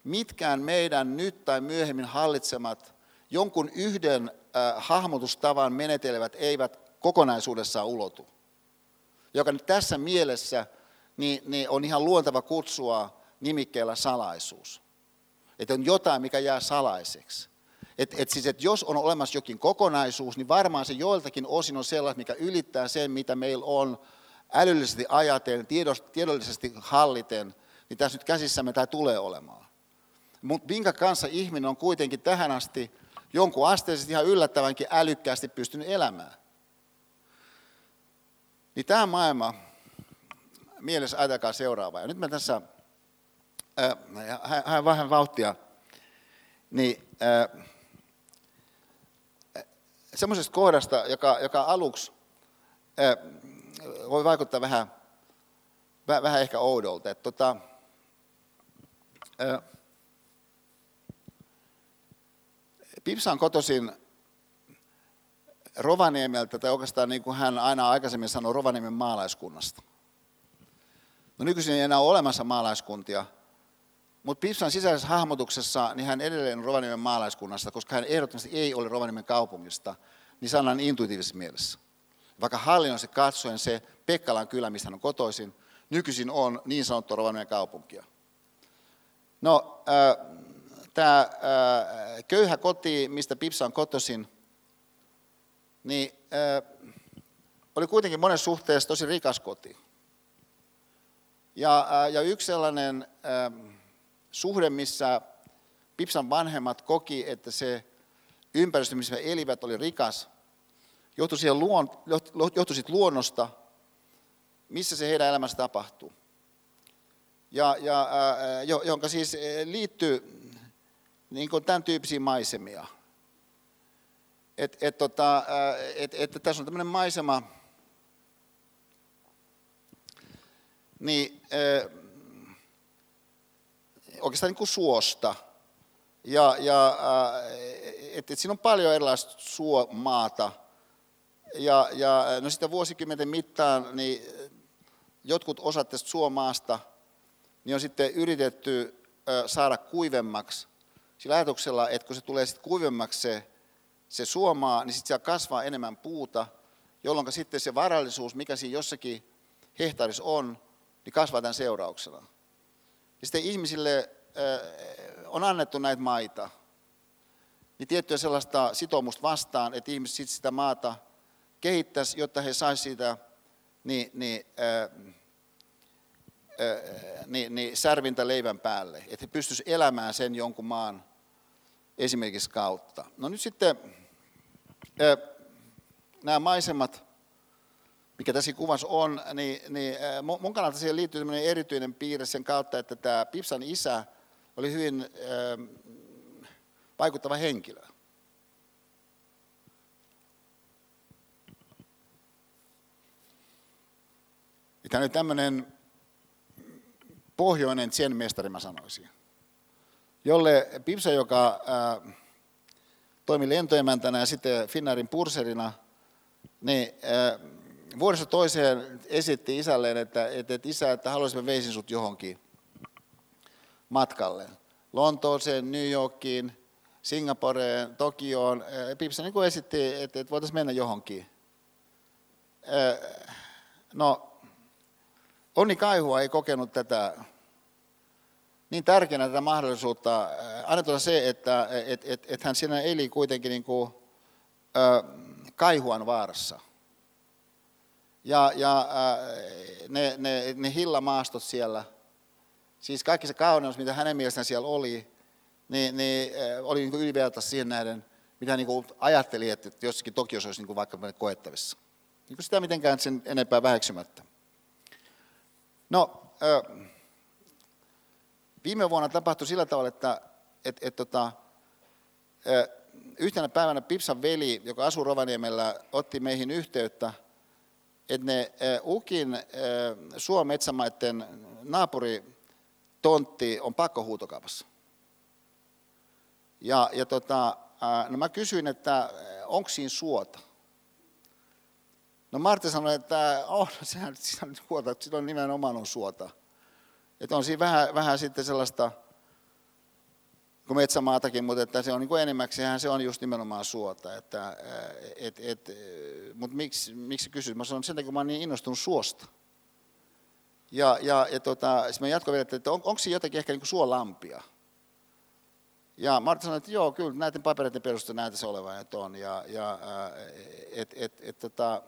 mitkään meidän nyt tai myöhemmin hallitsemat jonkun yhden äh, hahmotustavan menetelevät eivät kokonaisuudessaan ulotu. Joka nyt tässä mielessä niin, niin on ihan luontava kutsua nimikkeellä salaisuus. Että on jotain, mikä jää salaiseksi. Et, et siis, et jos on olemassa jokin kokonaisuus, niin varmaan se joiltakin osin on sellainen, mikä ylittää sen, mitä meillä on älyllisesti ajatellen, tiedollisesti halliten, niin tässä nyt käsissämme tämä tulee olemaan mutta minkä kanssa ihminen on kuitenkin tähän asti jonkun asteisesti ihan yllättävänkin älykkäästi pystynyt elämään. Niin tämä maailma, mielessä ajatelkaa seuraavaa. Ja nyt mä tässä äh, hän vähän vauhtia, niin äh, semmoisesta kohdasta, joka, joka aluksi voi vaikuttaa vähän, vähän ehkä oudolta. Että tota, äh, Pipsa on kotoisin Rovaniemeltä, tai oikeastaan niin kuin hän aina aikaisemmin sanoi, Rovaniemen maalaiskunnasta. No nykyisin ei enää ole olemassa maalaiskuntia, mutta Pipsan sisäisessä hahmotuksessa niin hän edelleen on Rovaniemen maalaiskunnasta, koska hän ehdottomasti ei ole Rovaniemen kaupungista, niin sanan intuitiivisessa mielessä. Vaikka hallinnollisesti katsoen se Pekkalan kylä, mistä hän on kotoisin, nykyisin on niin sanottu Rovaniemen kaupunkia. No, äh, tämä äh, köyhä koti, mistä Pipsa on kotoisin, niin äh, oli kuitenkin monessa suhteessa tosi rikas koti. Ja, äh, ja yksi sellainen suhde, missä Pipsan vanhemmat koki, että se ympäristö, missä he elivät, oli rikas, johtui, luon, johtui siitä luonnosta, missä se heidän elämässä tapahtuu. Ja, ja, jonka siis liittyy niin kuin tämän tyyppisiä maisemia. Et, et, tota, et, et, tässä on tämmöinen maisema, niin oikeastaan niin kuin suosta. Ja, ja et, et siinä on paljon erilaista suomaata. Ja, ja no sitten vuosikymmenten mittaan niin jotkut osat tästä suomaasta niin on sitten yritetty saada kuivemmaksi sillä ajatuksella, että kun se tulee sitten kuivemmaksi se, se suomaa, niin sitten siellä kasvaa enemmän puuta, jolloin sitten se varallisuus, mikä siinä jossakin hehtaarissa on, niin kasvaa tämän seurauksena. Ja sitten ihmisille äh, on annettu näitä maita, niin tiettyä sellaista sitoumusta vastaan, että ihmiset sitten sitä maata kehittäisi, jotta he saisivat siitä niin, niin, äh, niin, niin särvintä leivän päälle, että he pystyisivät elämään sen jonkun maan esimerkiksi kautta. No nyt sitten nämä maisemat, mikä tässä kuvassa on, niin, niin mun kannalta siihen liittyy erityinen piirre sen kautta, että tämä Pipsan isä oli hyvin vaikuttava henkilö. Tämä oli tämmöinen pohjoinen zen mestari, mä sanoisin, jolle Pipsa, joka toimi lentoemäntänä ja sitten Finnairin purserina, niin vuodesta toiseen esitti isälleen, että, että, että isä, että haluaisimme veisin sut johonkin matkalle. Lontooseen, New Yorkiin, Singaporeen, Tokioon. Pipsa niin kuin esitti, että, että voitaisiin mennä johonkin. No, Onni Kaihua ei kokenut tätä niin tärkeänä tätä mahdollisuutta. Annetaan se, että et, et, et hän siinä eli kuitenkin niin kuin, Kaihuan vaarassa. Ja, ja ne, ne, ne hillamaastot siellä, siis kaikki se kauneus, mitä hänen mielestään siellä oli, niin, niin oli niin yliverta siihen nähden, mitä niin ajatteli, että jossakin Tokiossa olisi niin kuin vaikka koettavissa. Niin kuin sitä mitenkään sen enempää väheksymättä. No, viime vuonna tapahtui sillä tavalla, että et, et, tota, yhtenä päivänä Pipsan veli, joka asuu Rovaniemellä, otti meihin yhteyttä, että ne Ukin Suometsämaiden naapuritontti on pakkohuutokaupassa. Ja, ja tota, no mä kysyin, että onko siinä suota? No Martti sanoi, että oh, no, sehän siinä on suota, on nimenomaan on suota. Että on siinä vähän, vähän sitten sellaista, kuin metsämaatakin, mutta että se on niin kuin enimmäkseen se on just nimenomaan suota. Että, et, et, mutta miksi, miksi kysyt? Mä sanon sen takia, kun mä olen niin innostunut suosta. Ja, ja, ja tota, sitten mä jatkoin vielä, että on, onko siinä jotakin ehkä niin suolampia? Ja Martti sanoi, että joo, kyllä näiden papereiden perusteella näyttäisi olevan, että on. Ja, ja et, et, et, tota,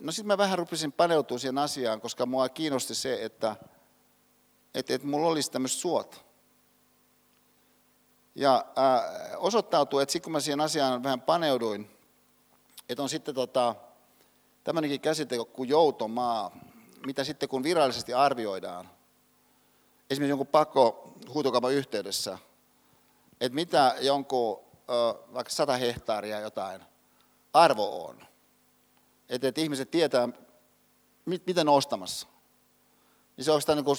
No sitten mä vähän rupesin paneutua siihen asiaan, koska mua kiinnosti se, että, että, että mulla olisi tämmöistä suota. Ja ää, osoittautui, että sitten kun mä siihen asiaan vähän paneuduin, että on sitten tota, tämmöinenkin käsite kuin joutomaa, mitä sitten kun virallisesti arvioidaan, esimerkiksi jonkun pakko huutokaupan yhteydessä, että mitä jonkun vaikka 100 hehtaaria jotain arvo on, että, että ihmiset tietää, mit, miten on ostamassa. Niin se oikeastaan niin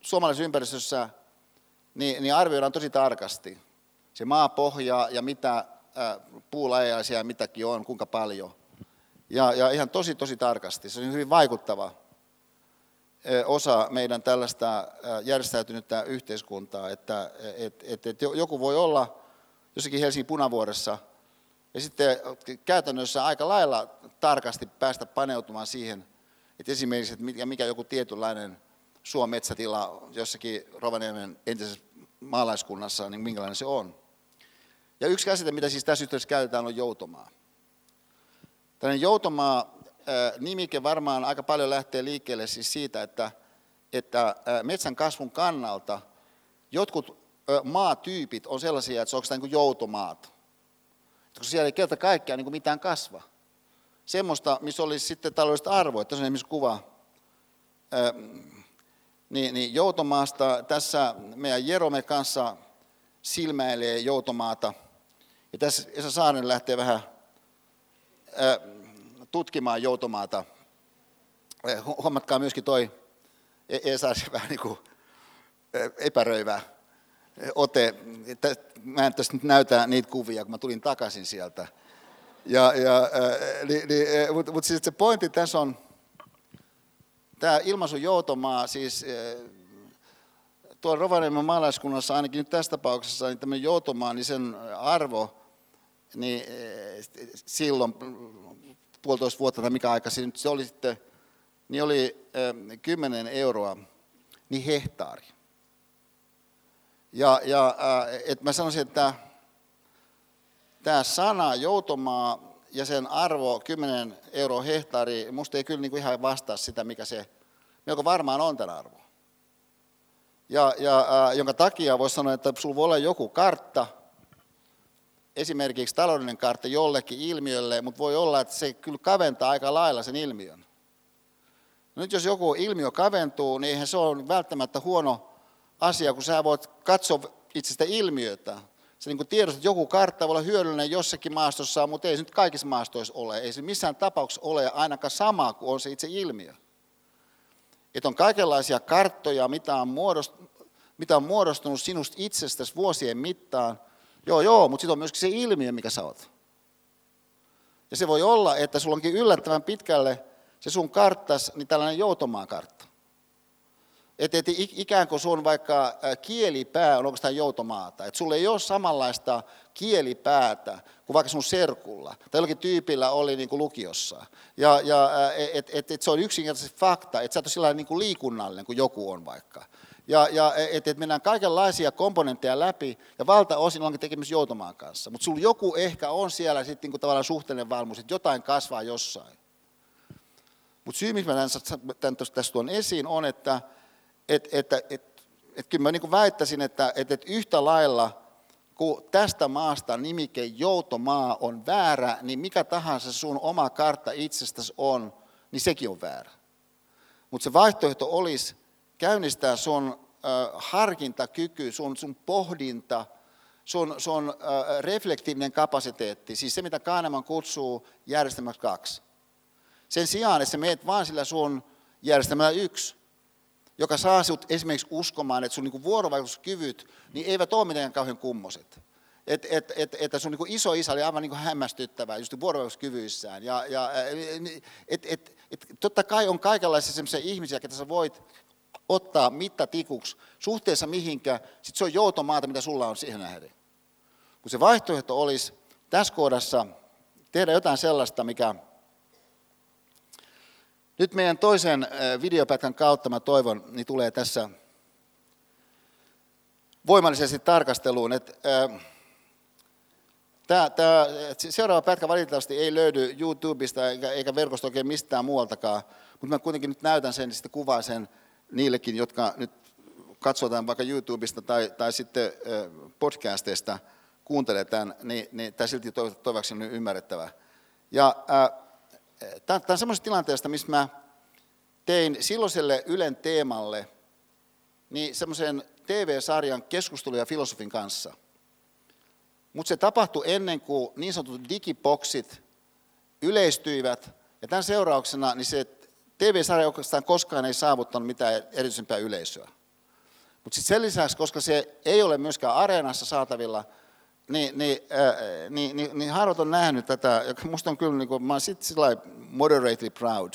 suomalaisessa ympäristössä niin, niin arvioidaan tosi tarkasti se maapohja ja mitä puulajeja siellä mitäkin on, kuinka paljon. Ja, ja ihan tosi, tosi tarkasti. Se on hyvin vaikuttava osa meidän tällaista järjestäytynyttä yhteiskuntaa, että et, et, et joku voi olla jossakin Helsingin punavuoressa – ja sitten käytännössä aika lailla tarkasti päästä paneutumaan siihen, että esimerkiksi, että mikä, mikä joku tietynlainen suometsätila jossakin Rovaniemen entisessä maalaiskunnassa, niin minkälainen se on. Ja yksi käsite, mitä siis tässä yhteydessä käytetään, on joutomaa. Tällainen joutomaa nimike varmaan aika paljon lähtee liikkeelle siis siitä, että, että metsän kasvun kannalta jotkut maatyypit on sellaisia, että se onko niin joutomaat koska siellä ei kerta kaikkiaan niin mitään kasva. Semmoista, missä olisi sitten taloudellista arvoa. Tässä on esimerkiksi kuva niin, niin joutomaasta. Tässä meidän Jerome kanssa silmäilee joutomaata. Ja tässä Esa Saaren lähtee vähän ää, tutkimaan joutomaata. Huomatkaa myöskin toi e- Esa vähän niin kuin epäröivä ote. Mä en tässä nyt näytä niitä kuvia, kun mä tulin takaisin sieltä. Ja, ja, äh, niin, niin, Mutta mut siis se pointti tässä on, tämä ilmaisu joutomaa, siis äh, tuolla Rovaniemen maalaiskunnassa ainakin nyt tässä tapauksessa, niin tämmöinen joutomaa, niin sen arvo, niin äh, silloin puolitoista vuotta tai mikä aika se oli sitten, niin oli 10 euroa, niin hehtaari. Ja, ja äh, et mä sanoisin, että tämä sana joutomaa ja sen arvo 10 euroa hehtaari, musta ei kyllä niin kuin ihan vastaa sitä, mikä se melko varmaan on tämän arvo. Ja, ja jonka takia voisi sanoa, että sulla voi olla joku kartta, esimerkiksi taloudellinen kartta jollekin ilmiölle, mutta voi olla, että se kyllä kaventaa aika lailla sen ilmiön. No nyt jos joku ilmiö kaventuu, niin eihän se ole välttämättä huono asia, kun sä voit katsoa itsestä ilmiötä. Sä niin tiedostat, että joku kartta voi olla hyödyllinen jossakin maastossa, mutta ei se nyt kaikissa maastoissa ole. Ei se missään tapauksessa ole ainakaan sama kuin on se itse ilmiö. Että on kaikenlaisia karttoja, mitä on, muodostunut, mitä on muodostunut sinusta itsestäsi vuosien mittaan. Joo, joo, mutta sitten on myöskin se ilmiö, mikä sä oot. Ja se voi olla, että sulla onkin yllättävän pitkälle se sun karttas, niin tällainen joutomaan kartta. Että et ikään kuin sun vaikka kielipää on oikeastaan joutomaata. Että sulla ei ole samanlaista kielipäätä kuin vaikka sun serkulla. Tai jollakin tyypillä oli niin kuin lukiossa. Ja, ja et, et, et se on yksinkertaisesti fakta, että sä et ole sillä niin kuin liikunnallinen kuin joku on vaikka. Ja, ja että et mennään kaikenlaisia komponentteja läpi, ja valtaosin onkin tekemys joutomaan kanssa. Mutta sulla joku ehkä on siellä sitten niin tavallaan suhteellinen valmuus, että jotain kasvaa jossain. Mutta syy, miksi mä tämän, tässä tuon esiin, on, että et, et, et, et, et kyllä mä niin väittäisin, että et, et yhtä lailla, kun tästä maasta nimike joutomaa on väärä, niin mikä tahansa sun oma kartta itsestäsi on, niin sekin on väärä. Mutta se vaihtoehto olisi käynnistää sun harkintakyky, sun, sun pohdinta, sun, sun reflektiivinen kapasiteetti, siis se mitä Kahneman kutsuu järjestelmäksi kaksi. Sen sijaan, että sä meet vaan sillä sun järjestelmällä yksi, joka saa sinut esimerkiksi uskomaan, että sun niin vuorovaikutuskyvyt niin eivät ole mitenkään kauhean kummoset. Et, et, et, että sun niin iso isä oli aivan niin hämmästyttävä just vuorovaikutuskyvyissään. Ja, ja, et, et, et, totta kai on kaikenlaisia sellaisia ihmisiä, ketä sä voit ottaa mittatikuksi suhteessa mihinkä, sit se on joutomaata, mitä sulla on siihen nähden. Kun se vaihtoehto olisi tässä kohdassa tehdä jotain sellaista, mikä nyt meidän toisen videopätkän kautta, mä toivon, niin tulee tässä voimallisesti tarkasteluun, että Tämä, tämä, seuraava pätkä valitettavasti ei löydy YouTubesta eikä, eikä verkosta oikein mistään muualtakaan, mutta mä kuitenkin nyt näytän sen, niin sitten kuvaan sen niillekin, jotka nyt katsotaan vaikka YouTubesta tai, tai sitten podcasteista kuuntelee tämän, niin, niin tämä silti toivottavasti ymmärrettävä. Ja Tämä on semmoisesta tilanteesta, missä mä tein silloiselle Ylen teemalle niin semmoisen TV-sarjan keskusteluja filosofin kanssa. Mutta se tapahtui ennen kuin niin sanotut digiboksit yleistyivät, ja tämän seurauksena niin se TV-sarja oikeastaan koskaan ei saavuttanut mitään erityisempää yleisöä. Mutta sitten sen lisäksi, koska se ei ole myöskään areenassa saatavilla, niin, niin, äh, niin, niin, niin harvat on nähnyt tätä, joka musta on kyllä, niin kuin, mä oon sitten sillä moderately proud.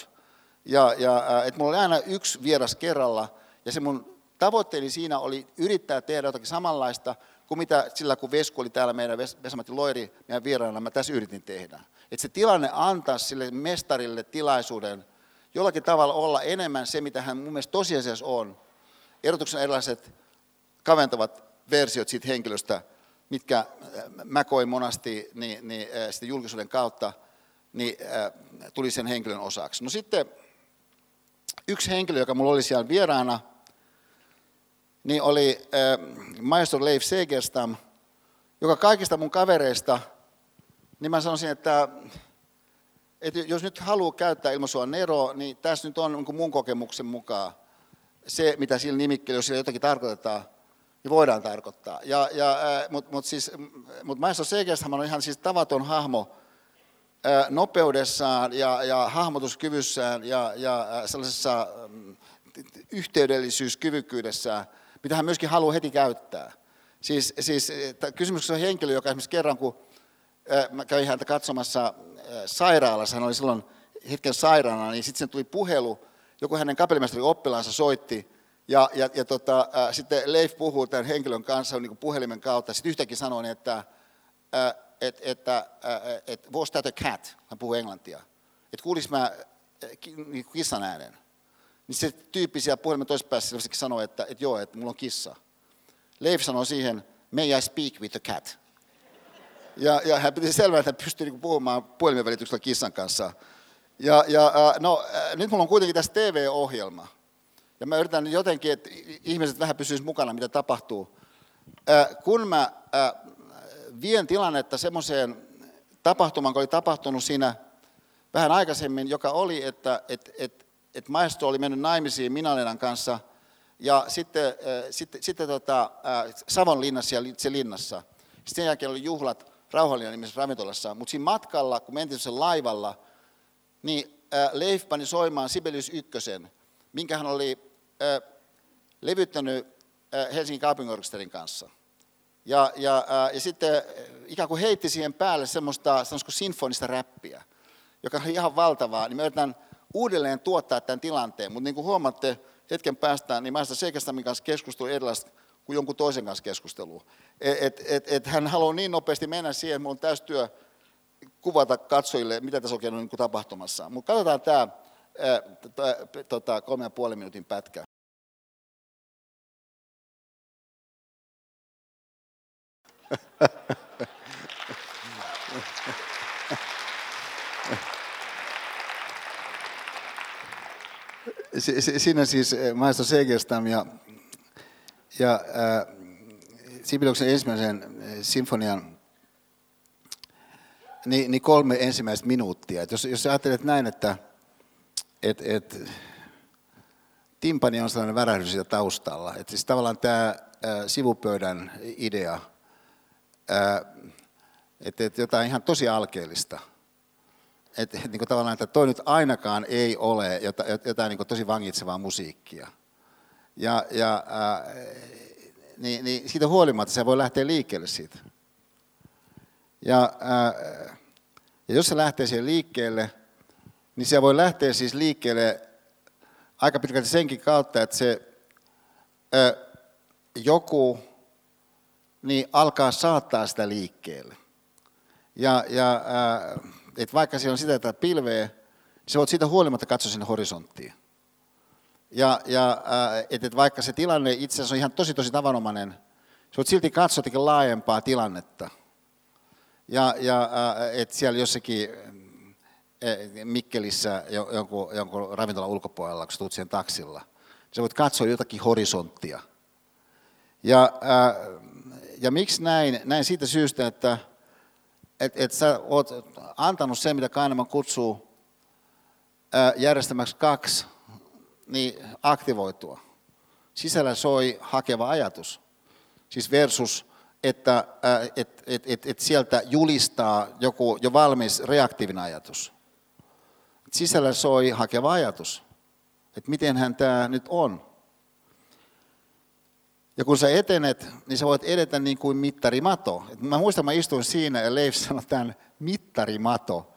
Ja, ja että mulla oli aina yksi vieras kerralla, ja se mun tavoitteeni siinä oli yrittää tehdä jotakin samanlaista kuin mitä sillä, kun Vesku oli täällä meidän, Vesamatti Loiri, meidän vieraana, mä tässä yritin tehdä. Että se tilanne antaa sille mestarille tilaisuuden jollakin tavalla olla enemmän se, mitä hän mun mielestä tosiasiassa on. Erotuksen erilaiset kaventavat versiot siitä henkilöstä, mitkä äh, mä koin monasti niin, niin, äh, sitten julkisuuden kautta, niin äh, tuli sen henkilön osaksi. No sitten yksi henkilö, joka mulla oli siellä vieraana, niin oli maestro Leif Segerstam, joka kaikista mun kavereista, niin mä sanoisin, että, että jos nyt haluaa käyttää ilmaisua Nero, niin tässä nyt on niin mun kokemuksen mukaan se, mitä sillä nimikkeellä, jos sillä jotakin tarkoitetaan, niin voidaan tarkoittaa. Ja, ja, Mutta mut siis, mut Maestro Segersthän on ihan siis tavaton hahmo nopeudessaan ja, ja hahmotuskyvyssään ja, ja sellaisessa yhteydellisyyskyvykkyydessään, mitä hän myöskin haluaa heti käyttää. Siis, siis kysymyksessä on henkilö, joka esimerkiksi kerran, kun mä kävin häntä katsomassa sairaalassa, hän oli silloin hetken sairaana, niin sitten tuli puhelu, joku hänen kapellimestari oppilaansa soitti, ja, ja, ja tota, äh, sitten Leif puhuu tämän henkilön kanssa niin kuin puhelimen kautta. Sitten yhtäkkiä sanoi, että, äh, et, äh, et, was that a cat? Hän puhuu englantia. Että kuulis mä niin kissan äänen. Niin se tyyppi siellä puhelimen toisessa päässä sanoi, että, että joo, että mulla on kissa. Leif sanoi siihen, may I speak with the cat? Ja, ja hän piti selvää, että hän pystyi niin puhumaan puhelimen välityksellä kissan kanssa. Ja, ja no, nyt mulla on kuitenkin tässä TV-ohjelma. Ja mä yritän jotenkin, että ihmiset vähän pysyisivät mukana, mitä tapahtuu. Kun mä vien tilannetta semmoiseen tapahtumaan, kun oli tapahtunut siinä vähän aikaisemmin, joka oli, että et, et, et maestro oli mennyt naimisiin Minalenan kanssa ja sitten, sitten, sitten tota, Savonlinnassa ja linnassa. Sitten sen jälkeen oli juhlat Rauhallinen nimisessä ravintolassa, mutta siinä matkalla, kun mentiin sen laivalla, niin Leif pani soimaan Sibelius ykkösen, minkä hän oli levyttänyt Helsingin kaupunginorkesterin kanssa. Ja, ja, ja sitten ikään kuin heitti siihen päälle semmoista sinfonista räppiä, joka on ihan valtavaa, niin me yritän uudelleen tuottaa tämän tilanteen, mutta niin kuin huomaatte hetken päästä, niin mä sitä Seikastamin kanssa keskustelua erilaista kuin jonkun toisen kanssa keskustelua. Et, et, et, et hän haluaa niin nopeasti mennä siihen, että mulla on täysi työ kuvata katsojille, mitä tässä oikein on niin tapahtumassa. Mutta katsotaan tämä tota, kolme ja puoli minuutin pätkä. Siinä siis maestro Segerstam ja, ja äh, Sibeliuksen ensimmäisen sinfonian niin, niin kolme ensimmäistä minuuttia. Et jos, jos ajattelet näin, että et, et, timpani on sellainen värähdys siitä taustalla, että siis tavallaan tämä sivupöydän idea, että et jotain ihan tosi alkeellista, että et, niin tavallaan, että toi nyt ainakaan ei ole jotain, jotain niin tosi vangitsevaa musiikkia. Ja, ja ää, niin, niin siitä huolimatta se voi lähteä liikkeelle siitä. Ja, ää, ja jos se lähtee siihen liikkeelle, niin se voi lähteä siis liikkeelle aika pitkälti senkin kautta, että se ää, joku niin alkaa saattaa sitä liikkeelle. Ja, ja ää, että vaikka siellä on sitä, että pilveä, niin sä voit siitä huolimatta katsoa sinne horisonttiin. Ja, ja että et vaikka se tilanne itse asiassa on ihan tosi tosi tavanomainen, sä silti katsoa laajempaa tilannetta. Ja, ja että siellä jossakin Mikkelissä jonkun, jonkun ravintolan ulkopuolella, kun sä tulet siihen taksilla, sä voit katsoa jotakin horisonttia. Ja, ja miksi näin? Näin siitä syystä, että et, et sä oot antanut sen, mitä Kahneman kutsuu järjestämäksi kaksi, niin aktivoitua. Sisällä soi hakeva ajatus. Siis versus, että et, et, et, et sieltä julistaa joku jo valmis reaktiivinen ajatus. Sisällä soi hakeva ajatus. Että mitenhän tämä nyt on. Ja kun sä etenet, niin sä voit edetä niin kuin mittarimato. Et mä muistan, mä istuin siinä ja Leif sanoi tämän mittarimato.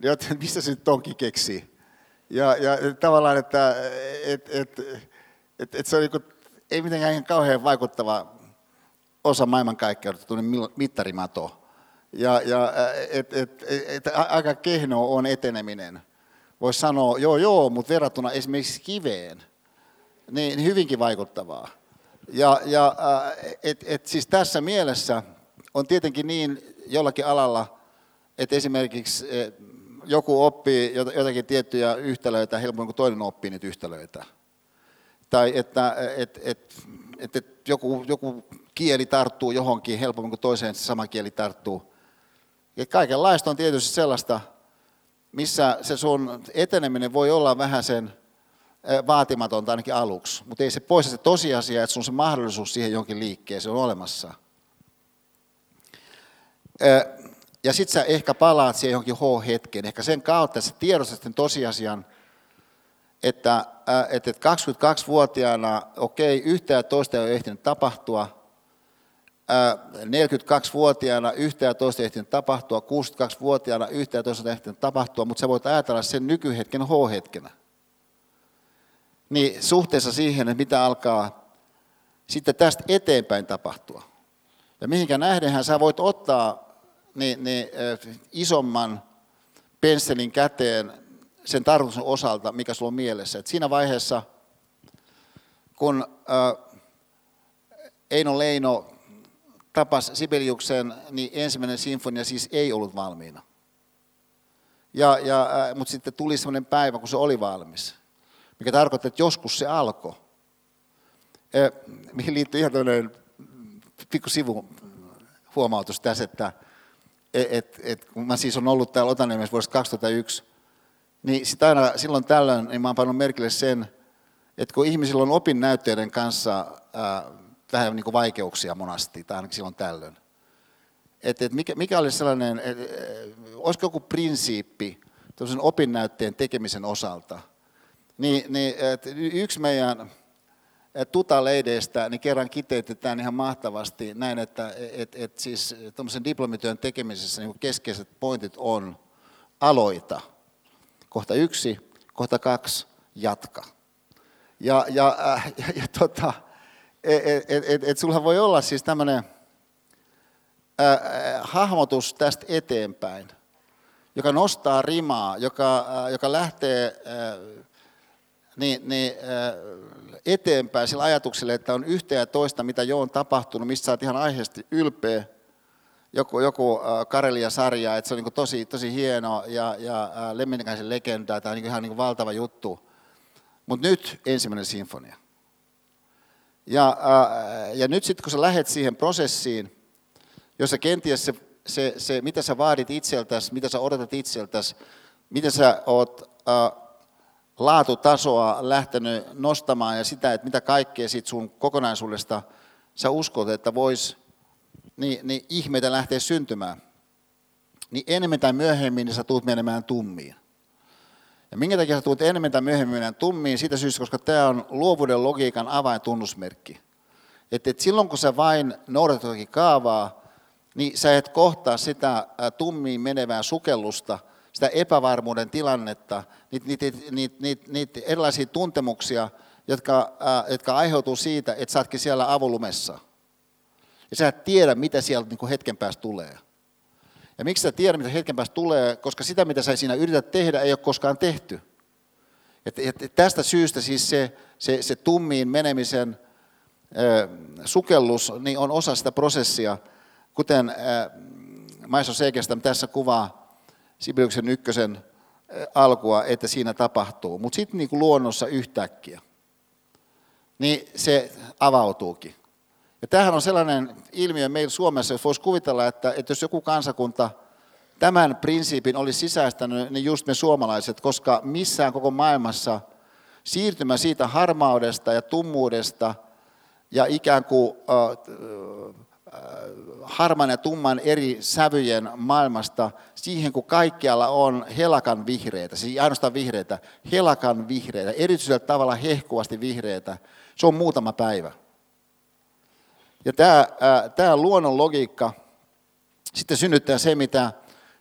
Joten niin mistä se nyt onkin keksi? Ja, ja tavallaan, että et, et, et, et se on niin ei mitenkään kauhean vaikuttava osa maailmankaikkeutta, tuonne mittarimato. Ja, ja et, et, et, aika kehno on eteneminen. Voisi sanoa, joo joo, mutta verrattuna esimerkiksi kiveen, niin hyvinkin vaikuttavaa. Ja, ja et, et siis tässä mielessä on tietenkin niin jollakin alalla, että esimerkiksi joku oppii jotakin tiettyjä yhtälöitä helpommin kuin toinen oppii niitä yhtälöitä. Tai että et, et, et, et joku, joku kieli tarttuu johonkin helpommin kuin toiseen se sama kieli tarttuu. Ja kaikenlaista on tietysti sellaista, missä se sun eteneminen voi olla vähän sen vaatimatonta ainakin aluksi, mutta ei se poista se tosiasia, että sun se mahdollisuus siihen jonkin liikkeeseen on olemassa. Ja sitten sä ehkä palaat siihen johonkin H-hetkeen, ehkä sen kautta, sä tiedostat sen tosiasian, että, että 22-vuotiaana, okei, yhtä ja toista ei ole ehtinyt tapahtua, 42-vuotiaana yhtä ja toista ei ehtinyt tapahtua, 62-vuotiaana yhtä ja toista ei ehtinyt tapahtua, mutta sä voit ajatella sen nykyhetken H-hetkenä. Niin suhteessa siihen, että mitä alkaa sitten tästä eteenpäin tapahtua. Ja mihinkä nähdenhän sä voit ottaa niin, niin, isomman pensselin käteen sen tarkoituksen osalta, mikä sulla on mielessä. Et siinä vaiheessa, kun äh, Eino Leino tapasi Sibeliuksen, niin ensimmäinen sinfonia siis ei ollut valmiina. Ja, ja, äh, mutta sitten tuli sellainen päivä, kun se oli valmis, mikä tarkoittaa, että joskus se alkoi. Mihin liittyy ihan tämmöinen pikku sivu huomautus tässä, että et, et, kun mä siis on ollut täällä Otaniemessä vuodesta 2001, niin sit aina silloin tällöin niin mä oon pannut merkille sen, että kun ihmisillä on opinnäytteiden kanssa ää, vähän niin kuin vaikeuksia monasti, tai ainakin silloin tällöin, että, että mikä, mikä olisi sellainen, että, olisiko joku prinsiippi opinnäytteen tekemisen osalta, niin, niin yksi meidän tutaleideistä niin kerran kiteytetään ihan mahtavasti näin, että et, et siis diplomityön tekemisessä niin keskeiset pointit on aloita. Kohta yksi, kohta kaksi, jatka. Ja, ja, äh, ja, ja tota, et, et, et, et sulla voi olla siis tämmöinen äh, hahmotus tästä eteenpäin, joka nostaa rimaa, joka, äh, joka lähtee äh, niin, niin, äh, eteenpäin sillä ajatuksella, että on yhtä ja toista, mitä jo on tapahtunut, mistä sä oot ihan aiheesti ylpeä, joku, joku Karelia-sarja, että se on niin tosi, tosi hieno ja, ja Lemminkäisen legenda, tämä on niin ihan niin valtava juttu. Mutta nyt ensimmäinen sinfonia. Ja, ja nyt sitten kun sä lähet siihen prosessiin, jossa kenties se, se, se, mitä sä vaadit itseltäsi, mitä sä odotat itseltäsi, miten sä oot laatutasoa lähtenyt nostamaan ja sitä, että mitä kaikkea siitä sun kokonaisuudesta sä uskot, että vois niin, niin ihmeitä lähteä syntymään, niin enemmän tai myöhemmin niin sä tuut menemään tummiin. Ja minkä takia sä tulet enemmän tai myöhemmin menemään tummiin? Siitä syystä, koska tämä on luovuuden logiikan avaintunnusmerkki. Että et silloin kun sä vain noudatat jotakin kaavaa, niin sä et kohtaa sitä tummiin menevää sukellusta – sitä epävarmuuden tilannetta, niitä, niitä, niitä, niitä, niitä erilaisia tuntemuksia, jotka, äh, jotka aiheutuu siitä, että sä ootkin siellä avolumessa. Ja sä et tiedä, mitä sieltä niin hetken päästä tulee. Ja miksi sä tiedät, mitä hetken päästä tulee? Koska sitä, mitä sä siinä yrität tehdä, ei ole koskaan tehty. Et, et, tästä syystä siis se, se, se tummiin menemisen äh, sukellus niin on osa sitä prosessia, kuten Maiso Seikestä tässä kuvaa Sibeliuksen ykkösen alkua, että siinä tapahtuu. Mutta sitten niin luonnossa yhtäkkiä, niin se avautuukin. Ja tämähän on sellainen ilmiö meillä Suomessa, jos voisi kuvitella, että, että jos joku kansakunta tämän prinsiipin olisi sisäistänyt, niin just me suomalaiset, koska missään koko maailmassa siirtymä siitä harmaudesta ja tummuudesta ja ikään kuin äh, harman ja tumman eri sävyjen maailmasta siihen, kun kaikkialla on helakan vihreitä, siis ainoastaan vihreitä, helakan vihreitä, erityisellä tavalla hehkuvasti vihreitä, se on muutama päivä. Ja tämä, tämä luonnon logiikka sitten synnyttää se, mitä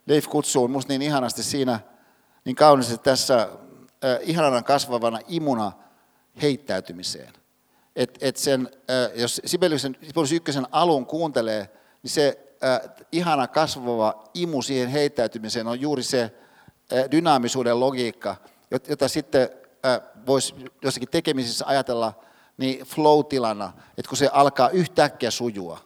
Leif kutsuu minusta niin ihanasti siinä, niin kauniisti tässä ihanana kasvavana imuna heittäytymiseen että et sen, jos Sibelius ykkösen alun kuuntelee, niin se äh, ihana kasvava imu siihen heittäytymiseen on juuri se äh, dynaamisuuden logiikka, jota sitten äh, voisi jossakin tekemisissä ajatella niin flow-tilana, että kun se alkaa yhtäkkiä sujua.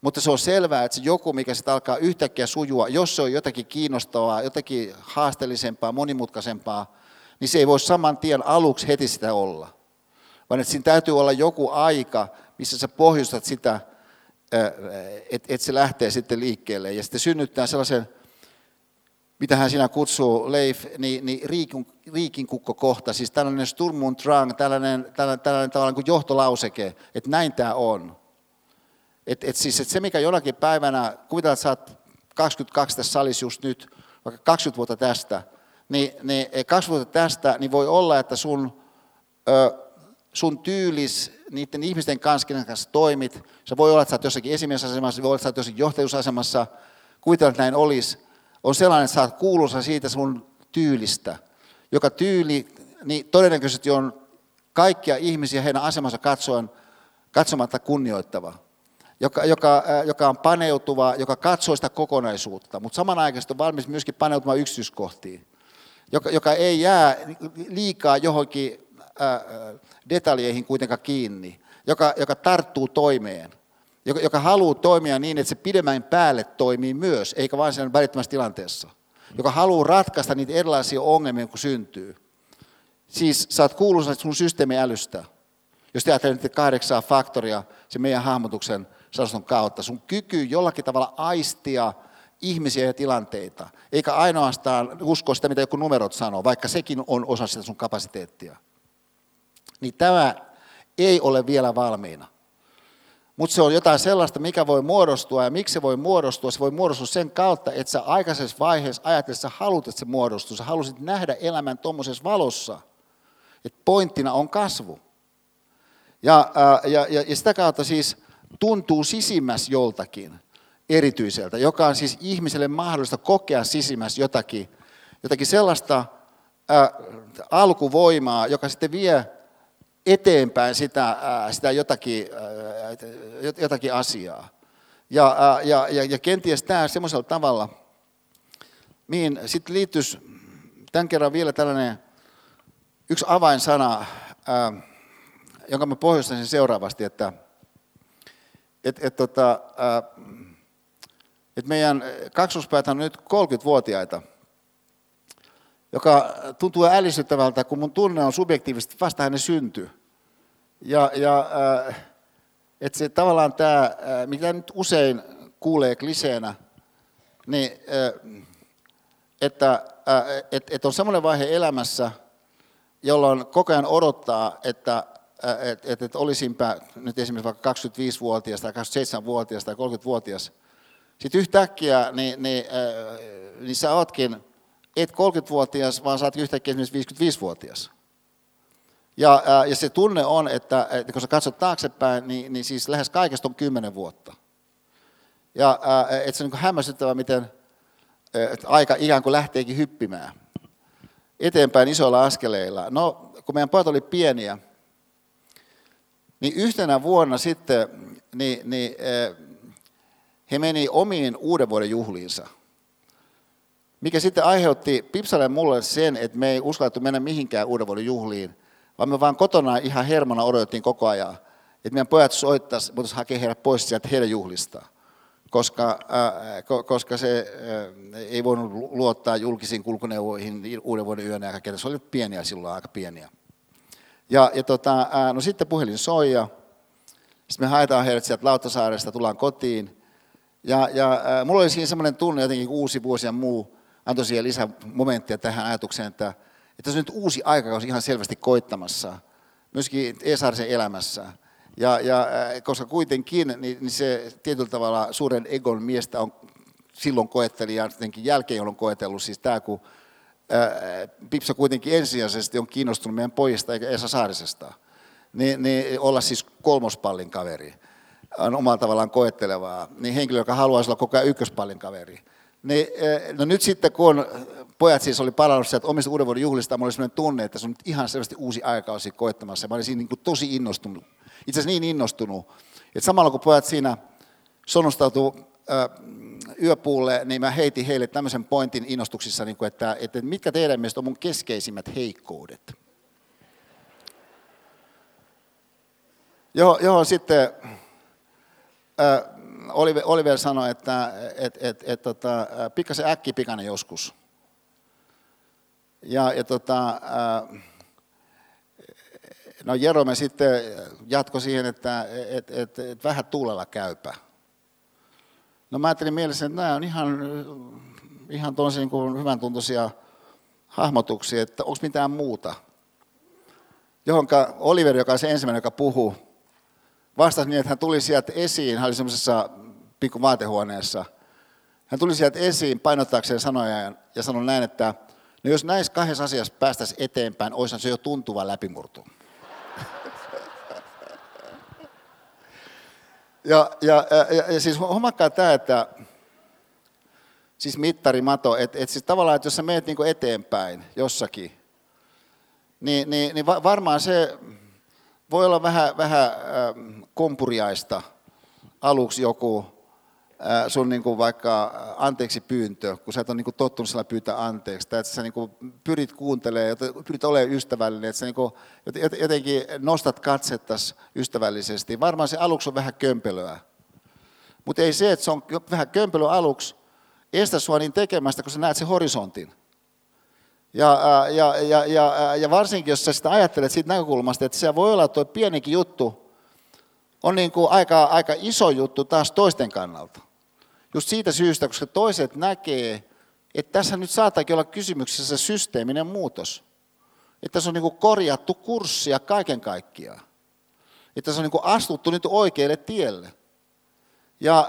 Mutta se on selvää, että se joku, mikä sitten alkaa yhtäkkiä sujua, jos se on jotakin kiinnostavaa, jotakin haasteellisempaa, monimutkaisempaa, niin se ei voi saman tien aluksi heti sitä olla vaan että siinä täytyy olla joku aika, missä sä pohjustat sitä, että et se lähtee sitten liikkeelle. Ja sitten synnyttää sellaisen, mitä hän siinä kutsuu, Leif, niin, niin riikin, riikin kohta, siis tällainen Sturm und Drang, tällainen, tällainen, tällainen tavallaan kuin johtolauseke, että näin tämä on. Et, et siis, et se, mikä jonakin päivänä, kuvitellaan, että sä oot 22 tässä salissa just nyt, vaikka 20 vuotta tästä, niin, niin 20 vuotta tästä, niin voi olla, että sun ö, sun tyylis niiden ihmisten kanssa, kenen kanssa toimit. Se voi olla, että sä oot jossakin esimiesasemassa, voi olla, että sä oot jossakin johtajuusasemassa. Kuvitellaan, että näin olisi. On sellainen, että sä oot kuuluisa siitä sun tyylistä, joka tyyli niin todennäköisesti on kaikkia ihmisiä heidän asemansa katsoen, katsomatta kunnioittava. Joka, joka, joka on paneutuva, joka katsoo sitä kokonaisuutta, mutta samanaikaisesti on valmis myöskin paneutumaan yksityiskohtiin. Joka, joka ei jää liikaa johonkin detaljeihin kuitenkaan kiinni, joka, joka tarttuu toimeen, joka, joka haluaa toimia niin, että se pidemmän päälle toimii myös, eikä vain siinä välittömässä tilanteessa. Joka haluaa ratkaista niitä erilaisia ongelmia, kun syntyy. Siis sä oot kuuluisa sun systeemiälystä. Jos te ajattelet niitä kahdeksaa faktoria se meidän hahmotuksen sanaston kautta, sun kyky jollakin tavalla aistia ihmisiä ja tilanteita, eikä ainoastaan uskoa sitä, mitä joku numerot sanoo, vaikka sekin on osa sitä sun kapasiteettia niin tämä ei ole vielä valmiina. Mutta se on jotain sellaista, mikä voi muodostua ja miksi se voi muodostua. Se voi muodostua sen kautta, että sä aikaisessa vaiheessa sä haluat, että se muodostuu. Sä halusit nähdä elämän tuommoisessa valossa, että pointtina on kasvu. Ja, ja, ja, ja sitä kautta siis tuntuu sisimmäs joltakin erityiseltä, joka on siis ihmiselle mahdollista kokea sisimmäs jotakin, jotakin sellaista ää, alkuvoimaa, joka sitten vie eteenpäin sitä, sitä jotakin, jotakin asiaa. Ja, ja, ja, ja kenties tämä semmoisella tavalla, mihin sitten liittyisi tämän kerran vielä tällainen yksi avainsana, jonka mä pohjustaisin seuraavasti, että et, et, tota, et meidän kaksospäätä on nyt 30-vuotiaita – joka tuntuu ällistyttävältä, kun mun tunne on subjektiivisesti vasta hänen synty. Ja, ja äh, että se tavallaan tämä, äh, mitä nyt usein kuulee kliseenä, niin äh, että äh, et, et on semmoinen vaihe elämässä, jolloin koko ajan odottaa, että et, et, et olisinpä nyt esimerkiksi vaikka 25-vuotias tai 27-vuotias tai 30-vuotias. Sitten yhtäkkiä niin, niin, niin sä ootkin et 30-vuotias, vaan saat yhtäkkiä esimerkiksi 55-vuotias. Ja, ja se tunne on, että, että kun sä katsot taaksepäin, niin, niin siis lähes kaikesta on 10 vuotta. Ja että se on niin hämmästyttävää, miten että aika ikään kuin lähteekin hyppimään eteenpäin isoilla askeleilla. No, kun meidän pojat oli pieniä, niin yhtenä vuonna sitten niin, niin, he meni omiin uuden vuoden juhliinsa – mikä sitten aiheutti Pipsalle mulle sen, että me ei uskallettu mennä mihinkään uuden vuoden juhliin, vaan me vaan kotona ihan hermona odotettiin koko ajan, että meidän pojat soittaisi, mutta hakea heidät pois sieltä heidän juhlistaan. Koska, äh, koska se äh, ei voinut luottaa julkisiin kulkuneuvoihin uuden vuoden yönä ja Se oli pieniä silloin, aika pieniä. Ja, ja tota, äh, no sitten puhelin soi ja sitten me haetaan heidät sieltä Lauttasaaresta, tullaan kotiin. Ja, ja äh, mulla oli siinä semmoinen tunne jotenkin uusi vuosi ja muu, antoi siihen lisää momenttia tähän ajatukseen, että, että tässä on nyt uusi aikakausi ihan selvästi koittamassa, myöskin Esarisen elämässä. Ja, ja, äh, koska kuitenkin niin, niin se tietyllä tavalla suuren egon miestä on silloin koetteli ja jotenkin jälkeen on koetellut, siis tämä kun ää, äh, Pipsa kuitenkin ensisijaisesti on kiinnostunut meidän pojista eikä Esa Saarisesta, niin, niin olla siis kolmospallin kaveri. On omalla tavallaan koettelevaa, niin henkilö, joka haluaisi olla koko ajan ykköspallin kaveri, niin, eh, no nyt sitten kun pojat siis oli palannut sieltä omista uuden vuoden juhlista, mulla oli sellainen tunne, että se on nyt ihan selvästi uusi aikakausi koettamassa. Mä olin siinä niin kuin tosi innostunut, itse asiassa niin innostunut, että samalla kun pojat siinä sonnustautuu yöpuulle, niin mä heitin heille tämmöisen pointin innostuksissa, niin kuin, että, että mitkä teidän mielestä on mun keskeisimmät heikkoudet. Joo, joo sitten Oliver, Oliver sanoi, että et, et, et, tota, pikkasen äkkipikainen joskus. Ja, ja tota, no Jerome sitten jatkoi siihen, että et, et, et vähän tuulella käypä. No mä ajattelin mielessä, että nämä on ihan, ihan niin kuin hyvän tuntuisia hahmotuksia, että onko mitään muuta. Johonka Oliver, joka on se ensimmäinen, joka puhuu, vastasi niin, että hän tuli sieltä esiin, hän oli semmoisessa pikku vaatehuoneessa. Hän tuli sieltä esiin painottaakseen sanoja ja sanoi näin, että no jos näissä kahdessa asiassa päästäisiin eteenpäin, olisi se jo tuntuva läpimurto. ja, ja, ja, ja siis huomakkaa tämä, että siis mittarimato, että et siis tavallaan, että jos sä meet niinku eteenpäin jossakin, niin, niin, niin varmaan se voi olla vähän, vähän kompuriaista aluksi joku sun niin kuin vaikka anteeksi pyyntö, kun sä et ole niin kuin tottunut sillä pyytää anteeksi, tai että sä niin kuin pyrit kuuntelemaan, pyrit olemaan ystävällinen, että sä niin kuin jotenkin nostat katsettas ystävällisesti. Varmaan se aluksi on vähän kömpelöä. Mutta ei se, että se on vähän kömpelöä aluksi, estä sua niin tekemästä, kun sä näet sen horisontin. Ja, ja, ja, ja, ja varsinkin, jos sä sitä ajattelet siitä näkökulmasta, että se voi olla tuo pienikin juttu, on niin kuin aika, aika iso juttu taas toisten kannalta. Just siitä syystä, koska toiset näkee, että tässä nyt saattaakin olla kysymyksessä systeeminen muutos. että se on niin kuin korjattu kurssia kaiken kaikkiaan. Että se on niin kuin astuttu nyt oikealle tielle. Ja,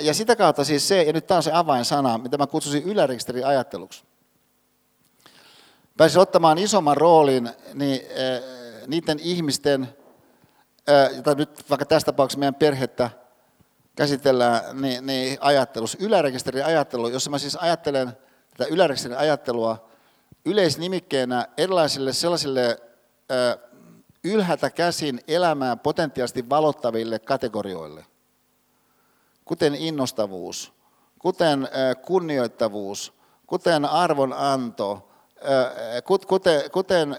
ja sitä kautta siis se, ja nyt tämä on se avainsana, mitä mä kutsusin ylärekisterin ajatteluksi. Pääsin ottamaan isomman roolin niin, ää, niiden ihmisten, ää, nyt vaikka tässä tapauksessa meidän perhettä käsitellään, niin, niin ajattelussa, ylärekisterin ajattelu, jossa mä siis ajattelen tätä ylärekisterin ajattelua yleisnimikkeenä erilaisille sellaisille ää, ylhäältä käsin elämään potentiaalisesti valottaville kategorioille, kuten innostavuus, kuten kunnioittavuus, kuten arvonanto, kuten, kuten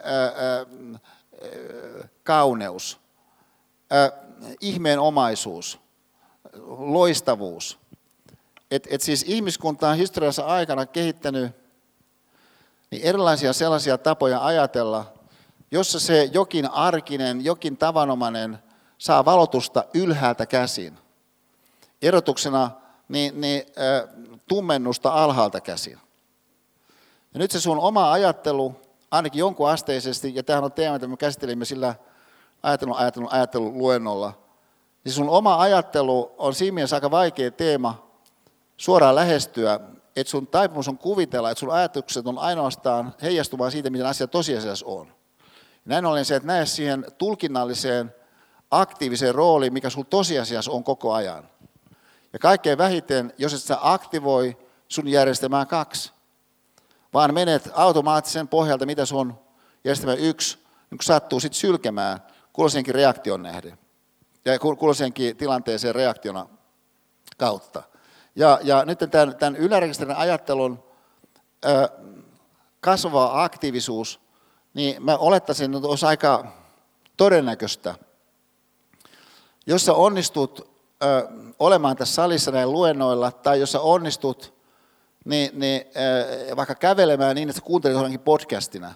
kauneus, ihmeenomaisuus, loistavuus. Et, et siis ihmiskunta on historiassa aikana kehittänyt niin erilaisia sellaisia tapoja ajatella, jossa se jokin arkinen, jokin tavanomainen saa valotusta ylhäältä käsin. Erotuksena niin, niin, tummennusta alhaalta käsin. Ja nyt se sun oma ajattelu, ainakin jonkun asteisesti, ja tämähän on teema, mitä me käsittelimme sillä ajattelun, ajattelun, ajattelun luennolla, niin sun oma ajattelu on siinä mielessä aika vaikea teema suoraan lähestyä, että sun taipumus on kuvitella, että sun ajatukset on ainoastaan heijastumaan siitä, miten asia tosiasiassa on. Näin ollen se, että näe siihen tulkinnalliseen aktiiviseen rooliin, mikä sinulla tosiasiassa on koko ajan. Ja kaikkein vähiten, jos et sä aktivoi sun järjestelmää kaksi, vaan menet automaattisen pohjalta, mitä sun järjestelmä yksi niin sattuu sitten sylkemään kulloisenkin reaktion nähden ja kulloisenkin tilanteeseen reaktiona kautta. Ja, ja nyt tämän, tämän ylärekisterin ajattelun ö, kasvava aktiivisuus niin mä olettaisin, että olisi aika todennäköistä. Jos sä onnistut ö, olemaan tässä salissa näin luennoilla, tai jos sä onnistut niin, niin, ö, vaikka kävelemään niin, että sä kuuntelet johonkin podcastina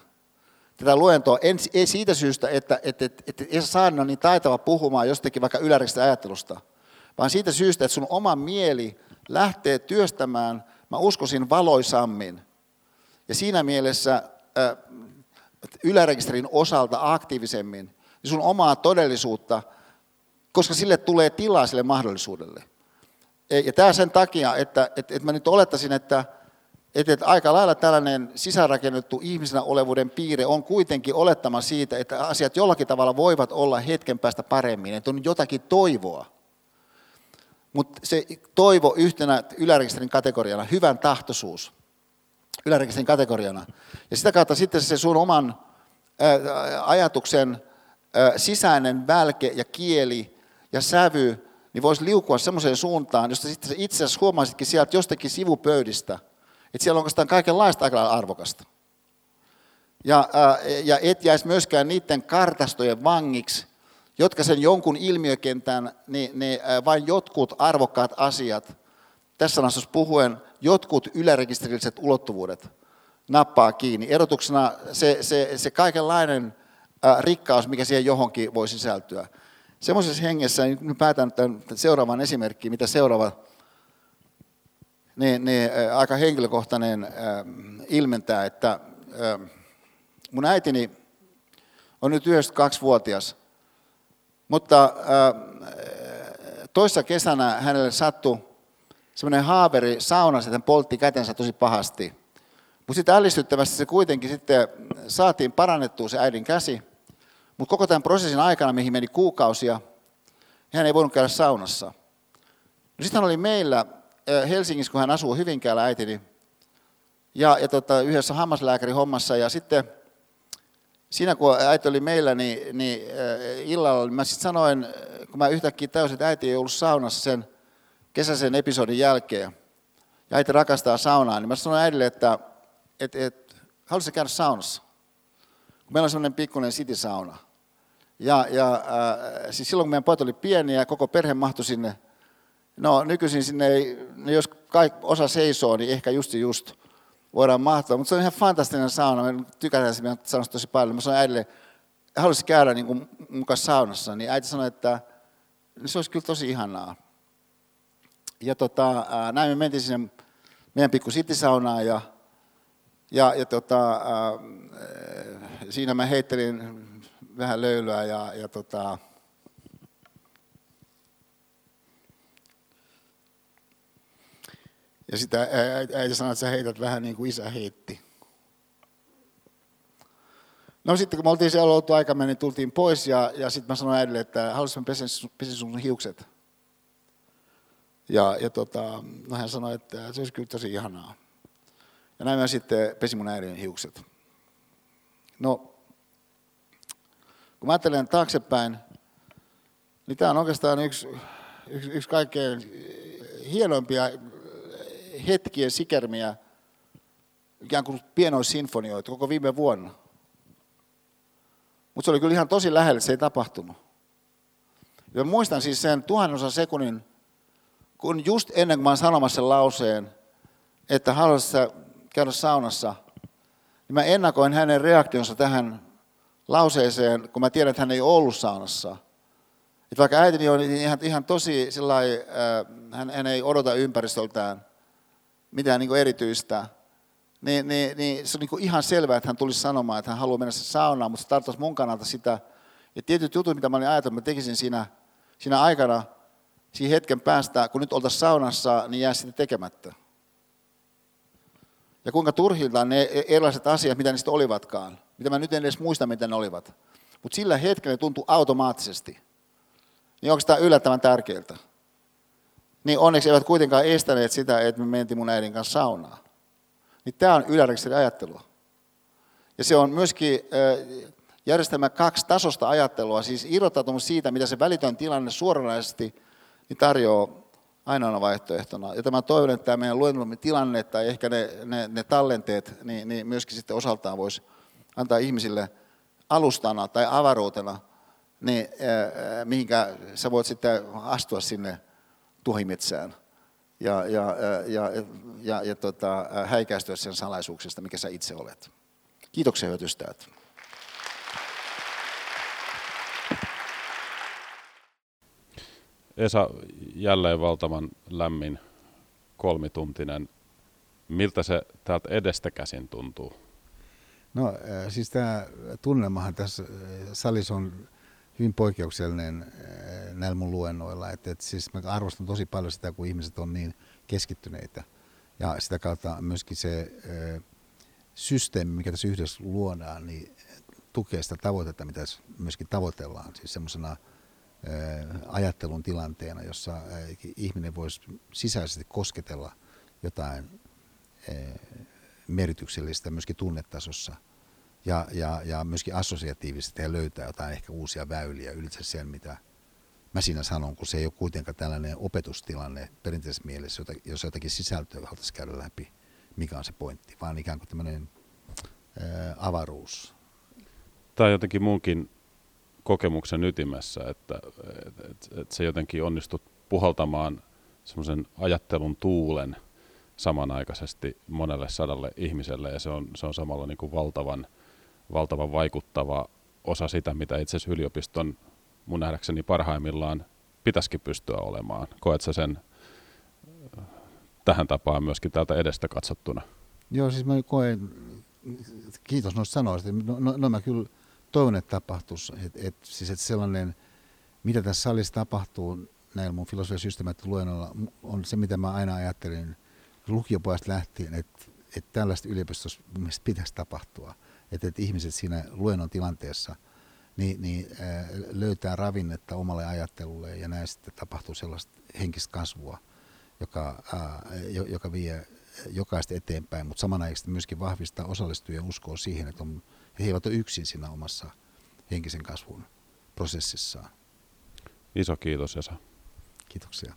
tätä luentoa, en, ei siitä syystä, että et, et, et, et, saada niin taitava puhumaan jostakin vaikka yläristä ajattelusta, vaan siitä syystä, että sun oma mieli lähtee työstämään, mä uskoisin, valoisammin. Ja siinä mielessä ylärekisterin osalta aktiivisemmin niin sun omaa todellisuutta, koska sille tulee tilaa sille mahdollisuudelle. Ja tämä sen takia, että, että, että mä nyt olettaisin, että, että, että aika lailla tällainen sisäänrakennettu ihmisenä olevuuden piirre on kuitenkin olettama siitä, että asiat jollakin tavalla voivat olla hetken päästä paremmin, että on jotakin toivoa. Mutta se toivo yhtenä ylärekisterin kategoriana, hyvän tahtoisuus – ylärekisterin kategoriana. Ja sitä kautta sitten se sun oman ajatuksen sisäinen välke ja kieli ja sävy, niin voisi liukua semmoiseen suuntaan, josta sitten itse asiassa huomaisitkin sieltä jostakin sivupöydistä, että siellä on oikeastaan kaikenlaista aika arvokasta. Ja, ja et jäisi myöskään niiden kartastojen vangiksi, jotka sen jonkun ilmiökentän, niin, niin vain jotkut arvokkaat asiat, tässä sanassa puhuen, jotkut ylärekisterilliset ulottuvuudet nappaa kiinni. Erotuksena se, se, se kaikenlainen rikkaus, mikä siihen johonkin voi sisältyä. Semmoisessa hengessä, nyt päätän tämän seuraavan esimerkkiin, mitä seuraava niin, niin, aika henkilökohtainen äh, ilmentää, että äh, mun äitini on nyt 92-vuotias, mutta äh, toissa kesänä hänelle sattui semmoinen haaveri saunassa, että hän poltti kätensä tosi pahasti. Mutta sitten ällistyttävästi se kuitenkin sitten saatiin parannettua se äidin käsi. Mutta koko tämän prosessin aikana, mihin meni kuukausia, hän ei voinut käydä saunassa. No sitten hän oli meillä Helsingissä, kun hän asuu Hyvinkäällä äitini, ja, ja tota, yhdessä hammaslääkärin hommassa. Ja sitten siinä, kun äiti oli meillä, niin, niin illalla mä sitten sanoin, kun mä yhtäkkiä täysin, että äiti ei ollut saunassa sen kesäisen episodin jälkeen, ja äiti rakastaa saunaa, niin mä sanoin äidille, että et, et, haluaisitko käydä saunassa? Kun meillä on semmoinen pikkuinen city-sauna. Ja, ja äh, siis silloin kun meidän pojat oli pieni ja koko perhe mahtui sinne, no nykyisin sinne ei, no jos kaik, osa seisoo, niin ehkä just just voidaan mahtua. Mutta se on ihan fantastinen sauna, me tykätään se saunasta tosi paljon. Mä sanoin äidille, haluaisin käydä niin mukaan saunassa, niin äiti sanoi, että se olisi kyllä tosi ihanaa ja tota, näin me mentiin sinne meidän pikku sittisaunaan ja, ja, ja tota, siinä mä heittelin vähän löylyä ja, ja tota, Ja sitä äiti sanoi, että sä heität vähän niin kuin isä heitti. No sitten kun me oltiin siellä oltu aika niin tultiin pois ja, ja sitten mä sanoin äidille, että haluaisin pesen, pesen sun hiukset. Ja, ja tota, no hän sanoi, että se olisi kyllä tosi ihanaa. Ja näin mä sitten pesin mun äidin hiukset. No, kun mä ajattelen taaksepäin, niin tämä on oikeastaan yksi, yksi, yksi kaikkein hienoimpia hetkien sikermiä, ikään kuin pienoissinfonioita koko viime vuonna. Mutta se oli kyllä ihan tosi lähellä, se ei tapahtunut. Ja muistan siis sen tuhannosan sekunnin, kun just ennen kuin mä olen sanomassa sen lauseen, että haluaisi käydä saunassa, niin mä ennakoin hänen reaktionsa tähän lauseeseen, kun mä tiedän, että hän ei ollut saunassa. Että vaikka äitini on ihan, ihan tosi sillai, äh, hän, hän ei odota ympäristöltään mitään niin erityistä, niin, niin, niin se on niin ihan selvää, että hän tulisi sanomaan, että hän haluaa mennä saunaan, mutta se tarkoittaisi mun kannalta sitä, ja tietyt jutut, mitä mä olin ajatellut, mä tekisin siinä, siinä aikana, siinä hetken päästä, kun nyt oltaisiin saunassa, niin jää sitten tekemättä. Ja kuinka turhilta ne erilaiset asiat, mitä niistä olivatkaan, mitä mä nyt en edes muista, mitä ne olivat. Mutta sillä hetkellä ne tuntuu automaattisesti. Niin onko tämä yllättävän tärkeältä? Niin onneksi eivät kuitenkaan estäneet sitä, että me mentiin mun äidin kanssa saunaan. Niin tämä on ylärekisteri ajattelua. Ja se on myöskin järjestelmä kaksi tasosta ajattelua, siis irrottautunut siitä, mitä se välitön tilanne suoranaisesti tarjoaa ainoana vaihtoehtona. Ja tämä toivon, että tämä meidän luennollinen tilanne tai ehkä ne, ne, ne tallenteet, niin, niin myöskin sitten osaltaan voisi antaa ihmisille alustana tai avaruutena, niin, äh, mihinkä sä voit sitten astua sinne tuhimetsään ja, ja, ja, ja, ja, ja tota, häikäistyä sen salaisuuksista, mikä sä itse olet. Kiitoksia hyvät Esa, jälleen valtavan lämmin kolmituntinen. Miltä se täältä edestä käsin tuntuu? No siis tämä tunnelmahan tässä salissa on hyvin poikkeuksellinen eh, näillä mun luennoilla. Et, et siis mä arvostan tosi paljon sitä, kun ihmiset on niin keskittyneitä. Ja sitä kautta myöskin se eh, systeemi, mikä tässä yhdessä luodaan, niin tukee sitä tavoitetta, mitä myöskin tavoitellaan. Siis semmoisena ajattelun tilanteena, jossa ihminen voisi sisäisesti kosketella jotain merkityksellistä myöskin tunnetasossa – ja, ja, ja myöskin assosiatiivisesti ja löytää jotain ehkä uusia väyliä ylitse sen, mitä mä siinä sanon, kun se ei ole kuitenkaan tällainen opetustilanne perinteisessä mielessä, jos jotakin sisältöä haluttaisiin käydä läpi, mikä on se pointti, vaan ikään kuin tämmöinen ää, avaruus. On jotenkin munkin kokemuksen ytimessä, että, että, että se jotenkin onnistut puhaltamaan semmoisen ajattelun tuulen samanaikaisesti monelle sadalle ihmiselle ja se on, se on samalla niin kuin valtavan – valtavan vaikuttava osa sitä, mitä itse asiassa yliopiston mun nähdäkseni parhaimmillaan pitäisikin pystyä olemaan. Koet sä sen äh, tähän tapaan myöskin täältä edestä katsottuna? Joo, siis mä koen, kiitos noista sanoista, no, no, no mä kyllä toivon, että tapahtuisi. Et, et, siis että sellainen, mitä tässä salissa tapahtuu näillä mun filosofian systeemät-luennoilla, on se, mitä mä aina ajattelin lukiopojasta lähtien, että, että tällaista yliopistossa pitäisi tapahtua – että, että ihmiset siinä luennon tilanteessa niin, niin ää, löytää ravinnetta omalle ajattelulle ja näin sitten tapahtuu sellaista henkistä kasvua, joka, ää, joka vie jokaista eteenpäin, mutta samanaikaisesti myöskin vahvistaa osallistujien uskoa siihen, että on, he eivät ole yksin siinä omassa henkisen kasvun prosessissaan. Iso kiitos Esa. Kiitoksia.